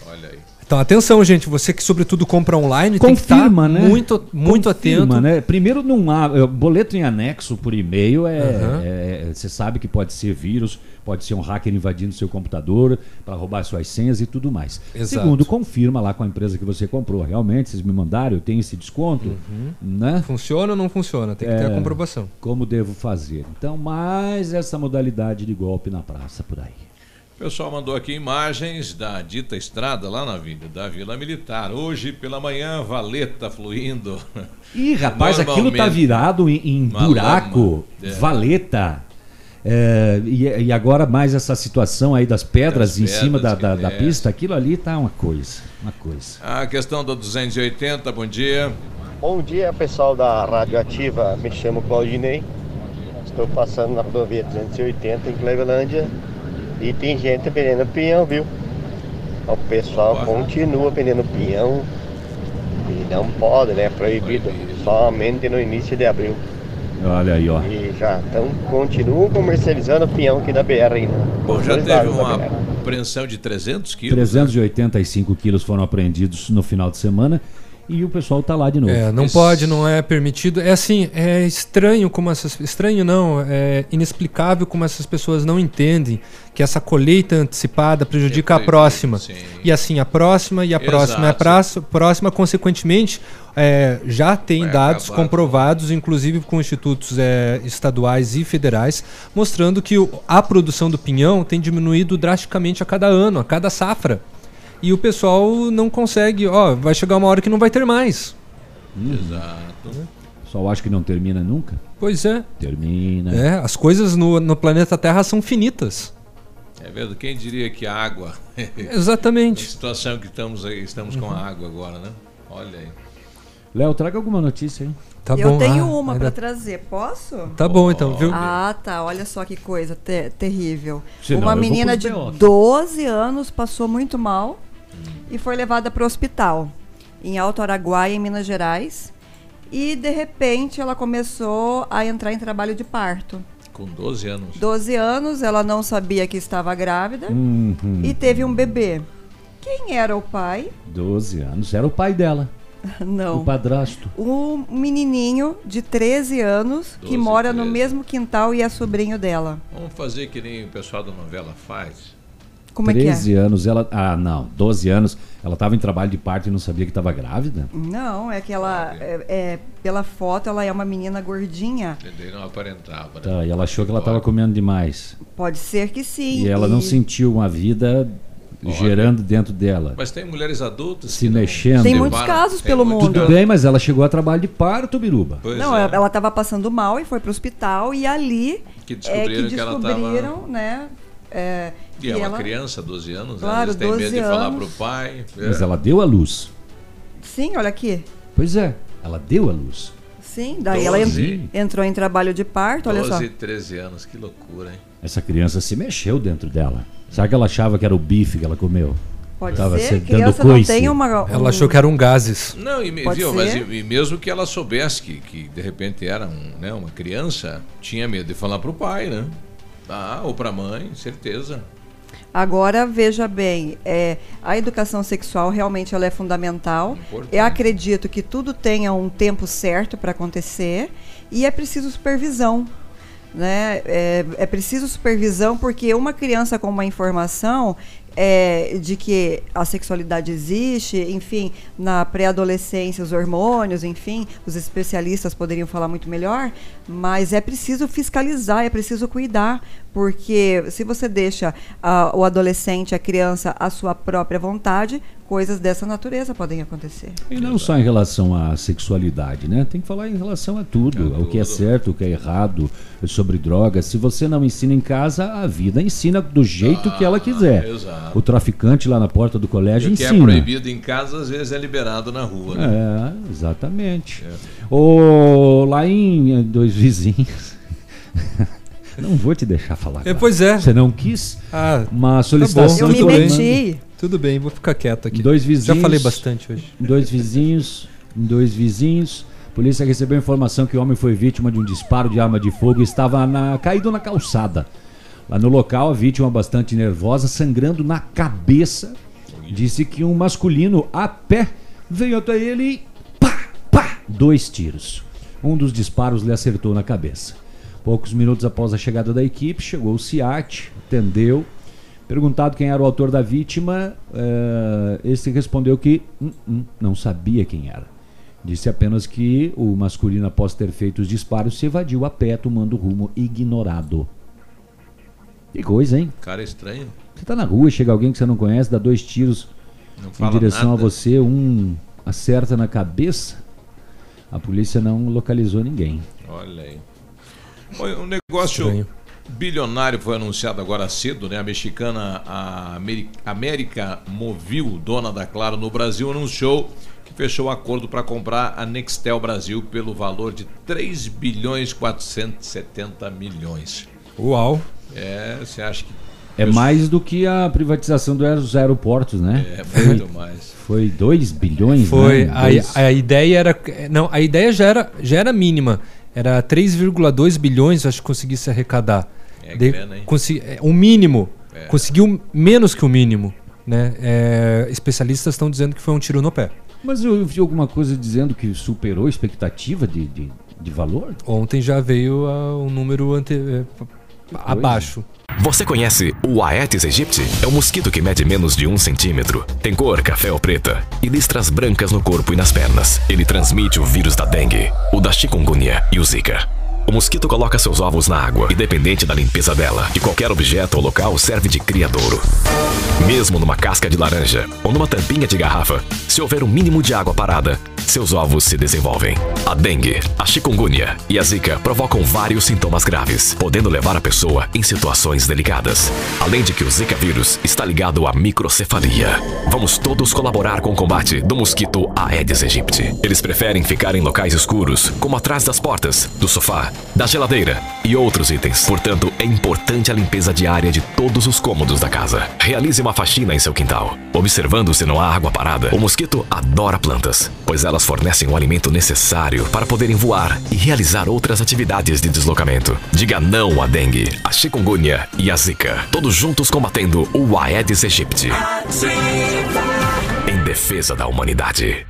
Olha aí. Então, atenção, gente. Você que, sobretudo, compra online, Confirma, tem que estar né? muito, muito Confirma, atento. né? Primeiro, não há. eh, Boleto em anexo por e-mail é. Aham. é- Você sabe que pode ser vírus, pode ser um hacker invadindo seu computador para roubar suas senhas e tudo mais. Exato. Segundo, confirma lá com a empresa que você comprou. Realmente, vocês me mandaram, eu tenho esse desconto. Né? Funciona ou não funciona? Tem que ter a É, comprovação. Como devo fazer? Então, mais essa modalidade de golpe na praça por aí. O pessoal mandou aqui imagens da dita estrada lá na Vila, da Vila Militar. Hoje pela manhã, valeta fluindo. Ih, rapaz, aquilo tá virado em, em buraco, lama. É. valeta. É, e, e agora mais essa situação aí das pedras Das em cima da, pedras da, da pista, aquilo ali tá uma coisa, uma coisa. A questão do 280, bom dia. Bom dia, pessoal da Rádio Ativa. Me chamo Claudinei. Estou passando na rodovia 280 em Clevelândia e tem gente vendendo pinhão, viu? O pessoal continua vendendo pinhão e não pode, né? Proibido. Somente no início de abril. Olha aí, ó. E já estão, continuam comercializando pinhão aqui da BR ainda. Bom, já teve uma apreensão de 300 quilos. 385 quilos foram apreendidos no final de semana e o pessoal tá lá de novo. É, não pode, não é permitido. É assim, é estranho como essas. Estranho não, é inexplicável como essas pessoas não entendem que essa colheita antecipada prejudica a próxima. E assim, a próxima e a próxima e a Exato. praça- próxima, consequentemente, é, já tem Vai dados acabar. comprovados, inclusive com institutos é, estaduais e federais, mostrando que a produção do pinhão tem diminuído drasticamente a cada ano, a cada safra. E o pessoal não consegue, ó, vai chegar uma hora que não vai ter mais. Exato. Só acho que não termina nunca. Pois é. Termina. É, as coisas no, no planeta Terra são finitas. É verdade, quem diria que a água. *laughs* Exatamente. a situação que estamos aí, estamos com Uhum. a água agora, né? Olha aí. Léo, traga alguma notícia aí. Tá eu bom. tenho ah, uma para trazer, posso? Tá bom então, viu? Ah, tá. Olha só que coisa te- terrível. Senão uma menina de BOs. 12 anos passou muito mal e foi levada para o hospital em Alto Araguaia, em Minas Gerais. E de repente ela começou a entrar em trabalho de parto. Com 12 anos. 12 anos, ela não sabia que estava grávida Uhum. e teve um bebê. Quem era o pai? 12 anos. Era o pai dela. *laughs* Não. O padrasto. Um menininho de 13 anos que 12, mora no 13. mesmo quintal e é sobrinho dela. Vamos fazer que nem o pessoal da novela faz. Como é que é? 13 anos, ela. Ah, não, 12 anos. Ela estava em trabalho de parto e não sabia que estava grávida? Não, é que ela, é, é, pela foto, ela é uma menina gordinha. Daí não aparentava, né? Tá, e ela achou que ela estava comendo demais. Pode ser que sim. E ela não sentiu uma vida gerando dentro dela. Mas tem mulheres adultas Se que mexendo. Tem muitos casos pelo muitos mundo. Tudo bem, mas ela chegou a trabalho de parto, Biruba. Pois não, é. ela- estava passando mal e foi para o hospital e ali Que é descobriram que que ela descobriram, tava- né? é, E que é uma ela- criança, 12 anos, Claro, né? Eles têm medo 12 de falar anos. pro pai. Mas É. ela deu a luz. Sim, olha aqui. Pois é, ela deu a luz. Sim, daí ela en- 12. entrou em trabalho de parto, olha só. 12, 13 anos, que loucura, hein? Essa criança se mexeu dentro dela. Será que ela achava que era o bife que ela comeu? Pode Tava ser, criança não coice. tem uma... Ela achou que eram gases. Não, e, Pode viu, mas e, e mesmo que ela soubesse que, que de repente era um, né, uma criança, tinha medo de falar pro pai, né? Ah, ou pra mãe, certeza. Agora, veja bem, é, a educação sexual realmente ela é fundamental. Importante. Eu acredito que tudo tenha um tempo certo para acontecer e é preciso supervisão. Né? É, é preciso supervisão porque uma criança com uma informação é, de que a sexualidade existe, enfim, na pré-adolescência, os hormônios, enfim, os especialistas poderiam falar muito melhor, mas é preciso fiscalizar, é preciso cuidar, porque se você deixa ah, o adolescente, a criança, à sua própria vontade, coisas dessa natureza podem acontecer. E não só em relação à sexualidade, né? Tem que falar em relação a tudo, ao que é certo, o que é errado, sobre drogas. Se você não ensina em casa, a vida ensina do jeito que ela quiser. Ah, exato. O traficante lá na porta do colégio E o que é ensina. proibido em casa, às vezes é liberado na rua, né? É, exatamente. O, lá em eh, dois vizinhos. *laughs* não vou te deixar falar. É, pois é. Você não quis? Ah, Uma solicitação. Tá eu bem. mando. Tudo bem, vou ficar quieto aqui. Dois vizinhos. Já falei bastante hoje. Dois vizinhos. Dois vizinhos. Polícia recebeu informação que o homem foi vítima de um disparo de arma de fogo e estava na- caído na calçada. Lá no local, a vítima, bastante nervosa, sangrando na cabeça, disse que um masculino a pé veio até ele e pá, pá, dois tiros. Um dos disparos lhe acertou na cabeça. Poucos minutos após a chegada da equipe, chegou o SIAT, atendeu. Perguntado quem era o autor da vítima, eh, esse respondeu que "Hum, hum, não sabia quem era. Disse apenas que o masculino, após ter feito os disparos, se evadiu a pé, tomando rumo ignorado. Que coisa, hein? Cara estranho. Você tá na rua, chega alguém que você não conhece, dá dois tiros Não em direção nada. a você, um acerta na cabeça. A polícia não localizou ninguém. Olha aí. Um negócio, Estranho. Bilionário foi anunciado agora cedo, né? A mexicana a América Movil, dona da Claro no Brasil, anunciou que fechou o acordo para comprar a Nextel Brasil pelo valor de 3 bilhões 470 milhões. Uau. É, você acha que É mais do que a privatização dos aeroportos, né? É, muito mais. Foi 2 bilhões, Foi. né? A, Dois- a ideia era. Não, a ideia já era, já era mínima. Era 3,2 bilhões, acho que conseguisse arrecadar. É De- grana, hein? consi- é, o mínimo. É. Conseguiu menos que o mínimo. Né? É, especialistas estão dizendo que foi um tiro no pé. Mas eu vi alguma coisa dizendo que superou a expectativa de, de, de valor? Ontem já veio ah, um número ante, é, abaixo. Você conhece o Aedes aegypti? É um mosquito que mede menos de um centímetro. Tem cor café ou preta e listras brancas no corpo e nas pernas. Ele transmite o vírus da dengue, o da chikungunya e o zika. O mosquito coloca seus ovos na água, independente da limpeza dela, e qualquer objeto ou local serve de criadouro. Mesmo numa casca de laranja ou numa tampinha de garrafa, se houver um mínimo de água parada, seus ovos se desenvolvem. A dengue, a chikungunya e a zika provocam vários sintomas graves, podendo levar a pessoa em situações delicadas. Além de que o zika vírus está ligado à microcefalia. Vamos todos colaborar com o combate do mosquito Aedes aegypti. Eles preferem ficar em locais escuros, como atrás das portas, do sofá, da geladeira e outros itens. Portanto, é importante a limpeza diária de todos os cômodos da casa. Realize uma faxina em seu quintal, observando se não há água parada. O mosquito adora plantas, pois elas fornecem o alimento necessário para poderem voar e realizar outras atividades de deslocamento. Diga não à dengue, à chikungunya e à zika. Todos juntos combatendo o Aedes aegypti. Em defesa da humanidade.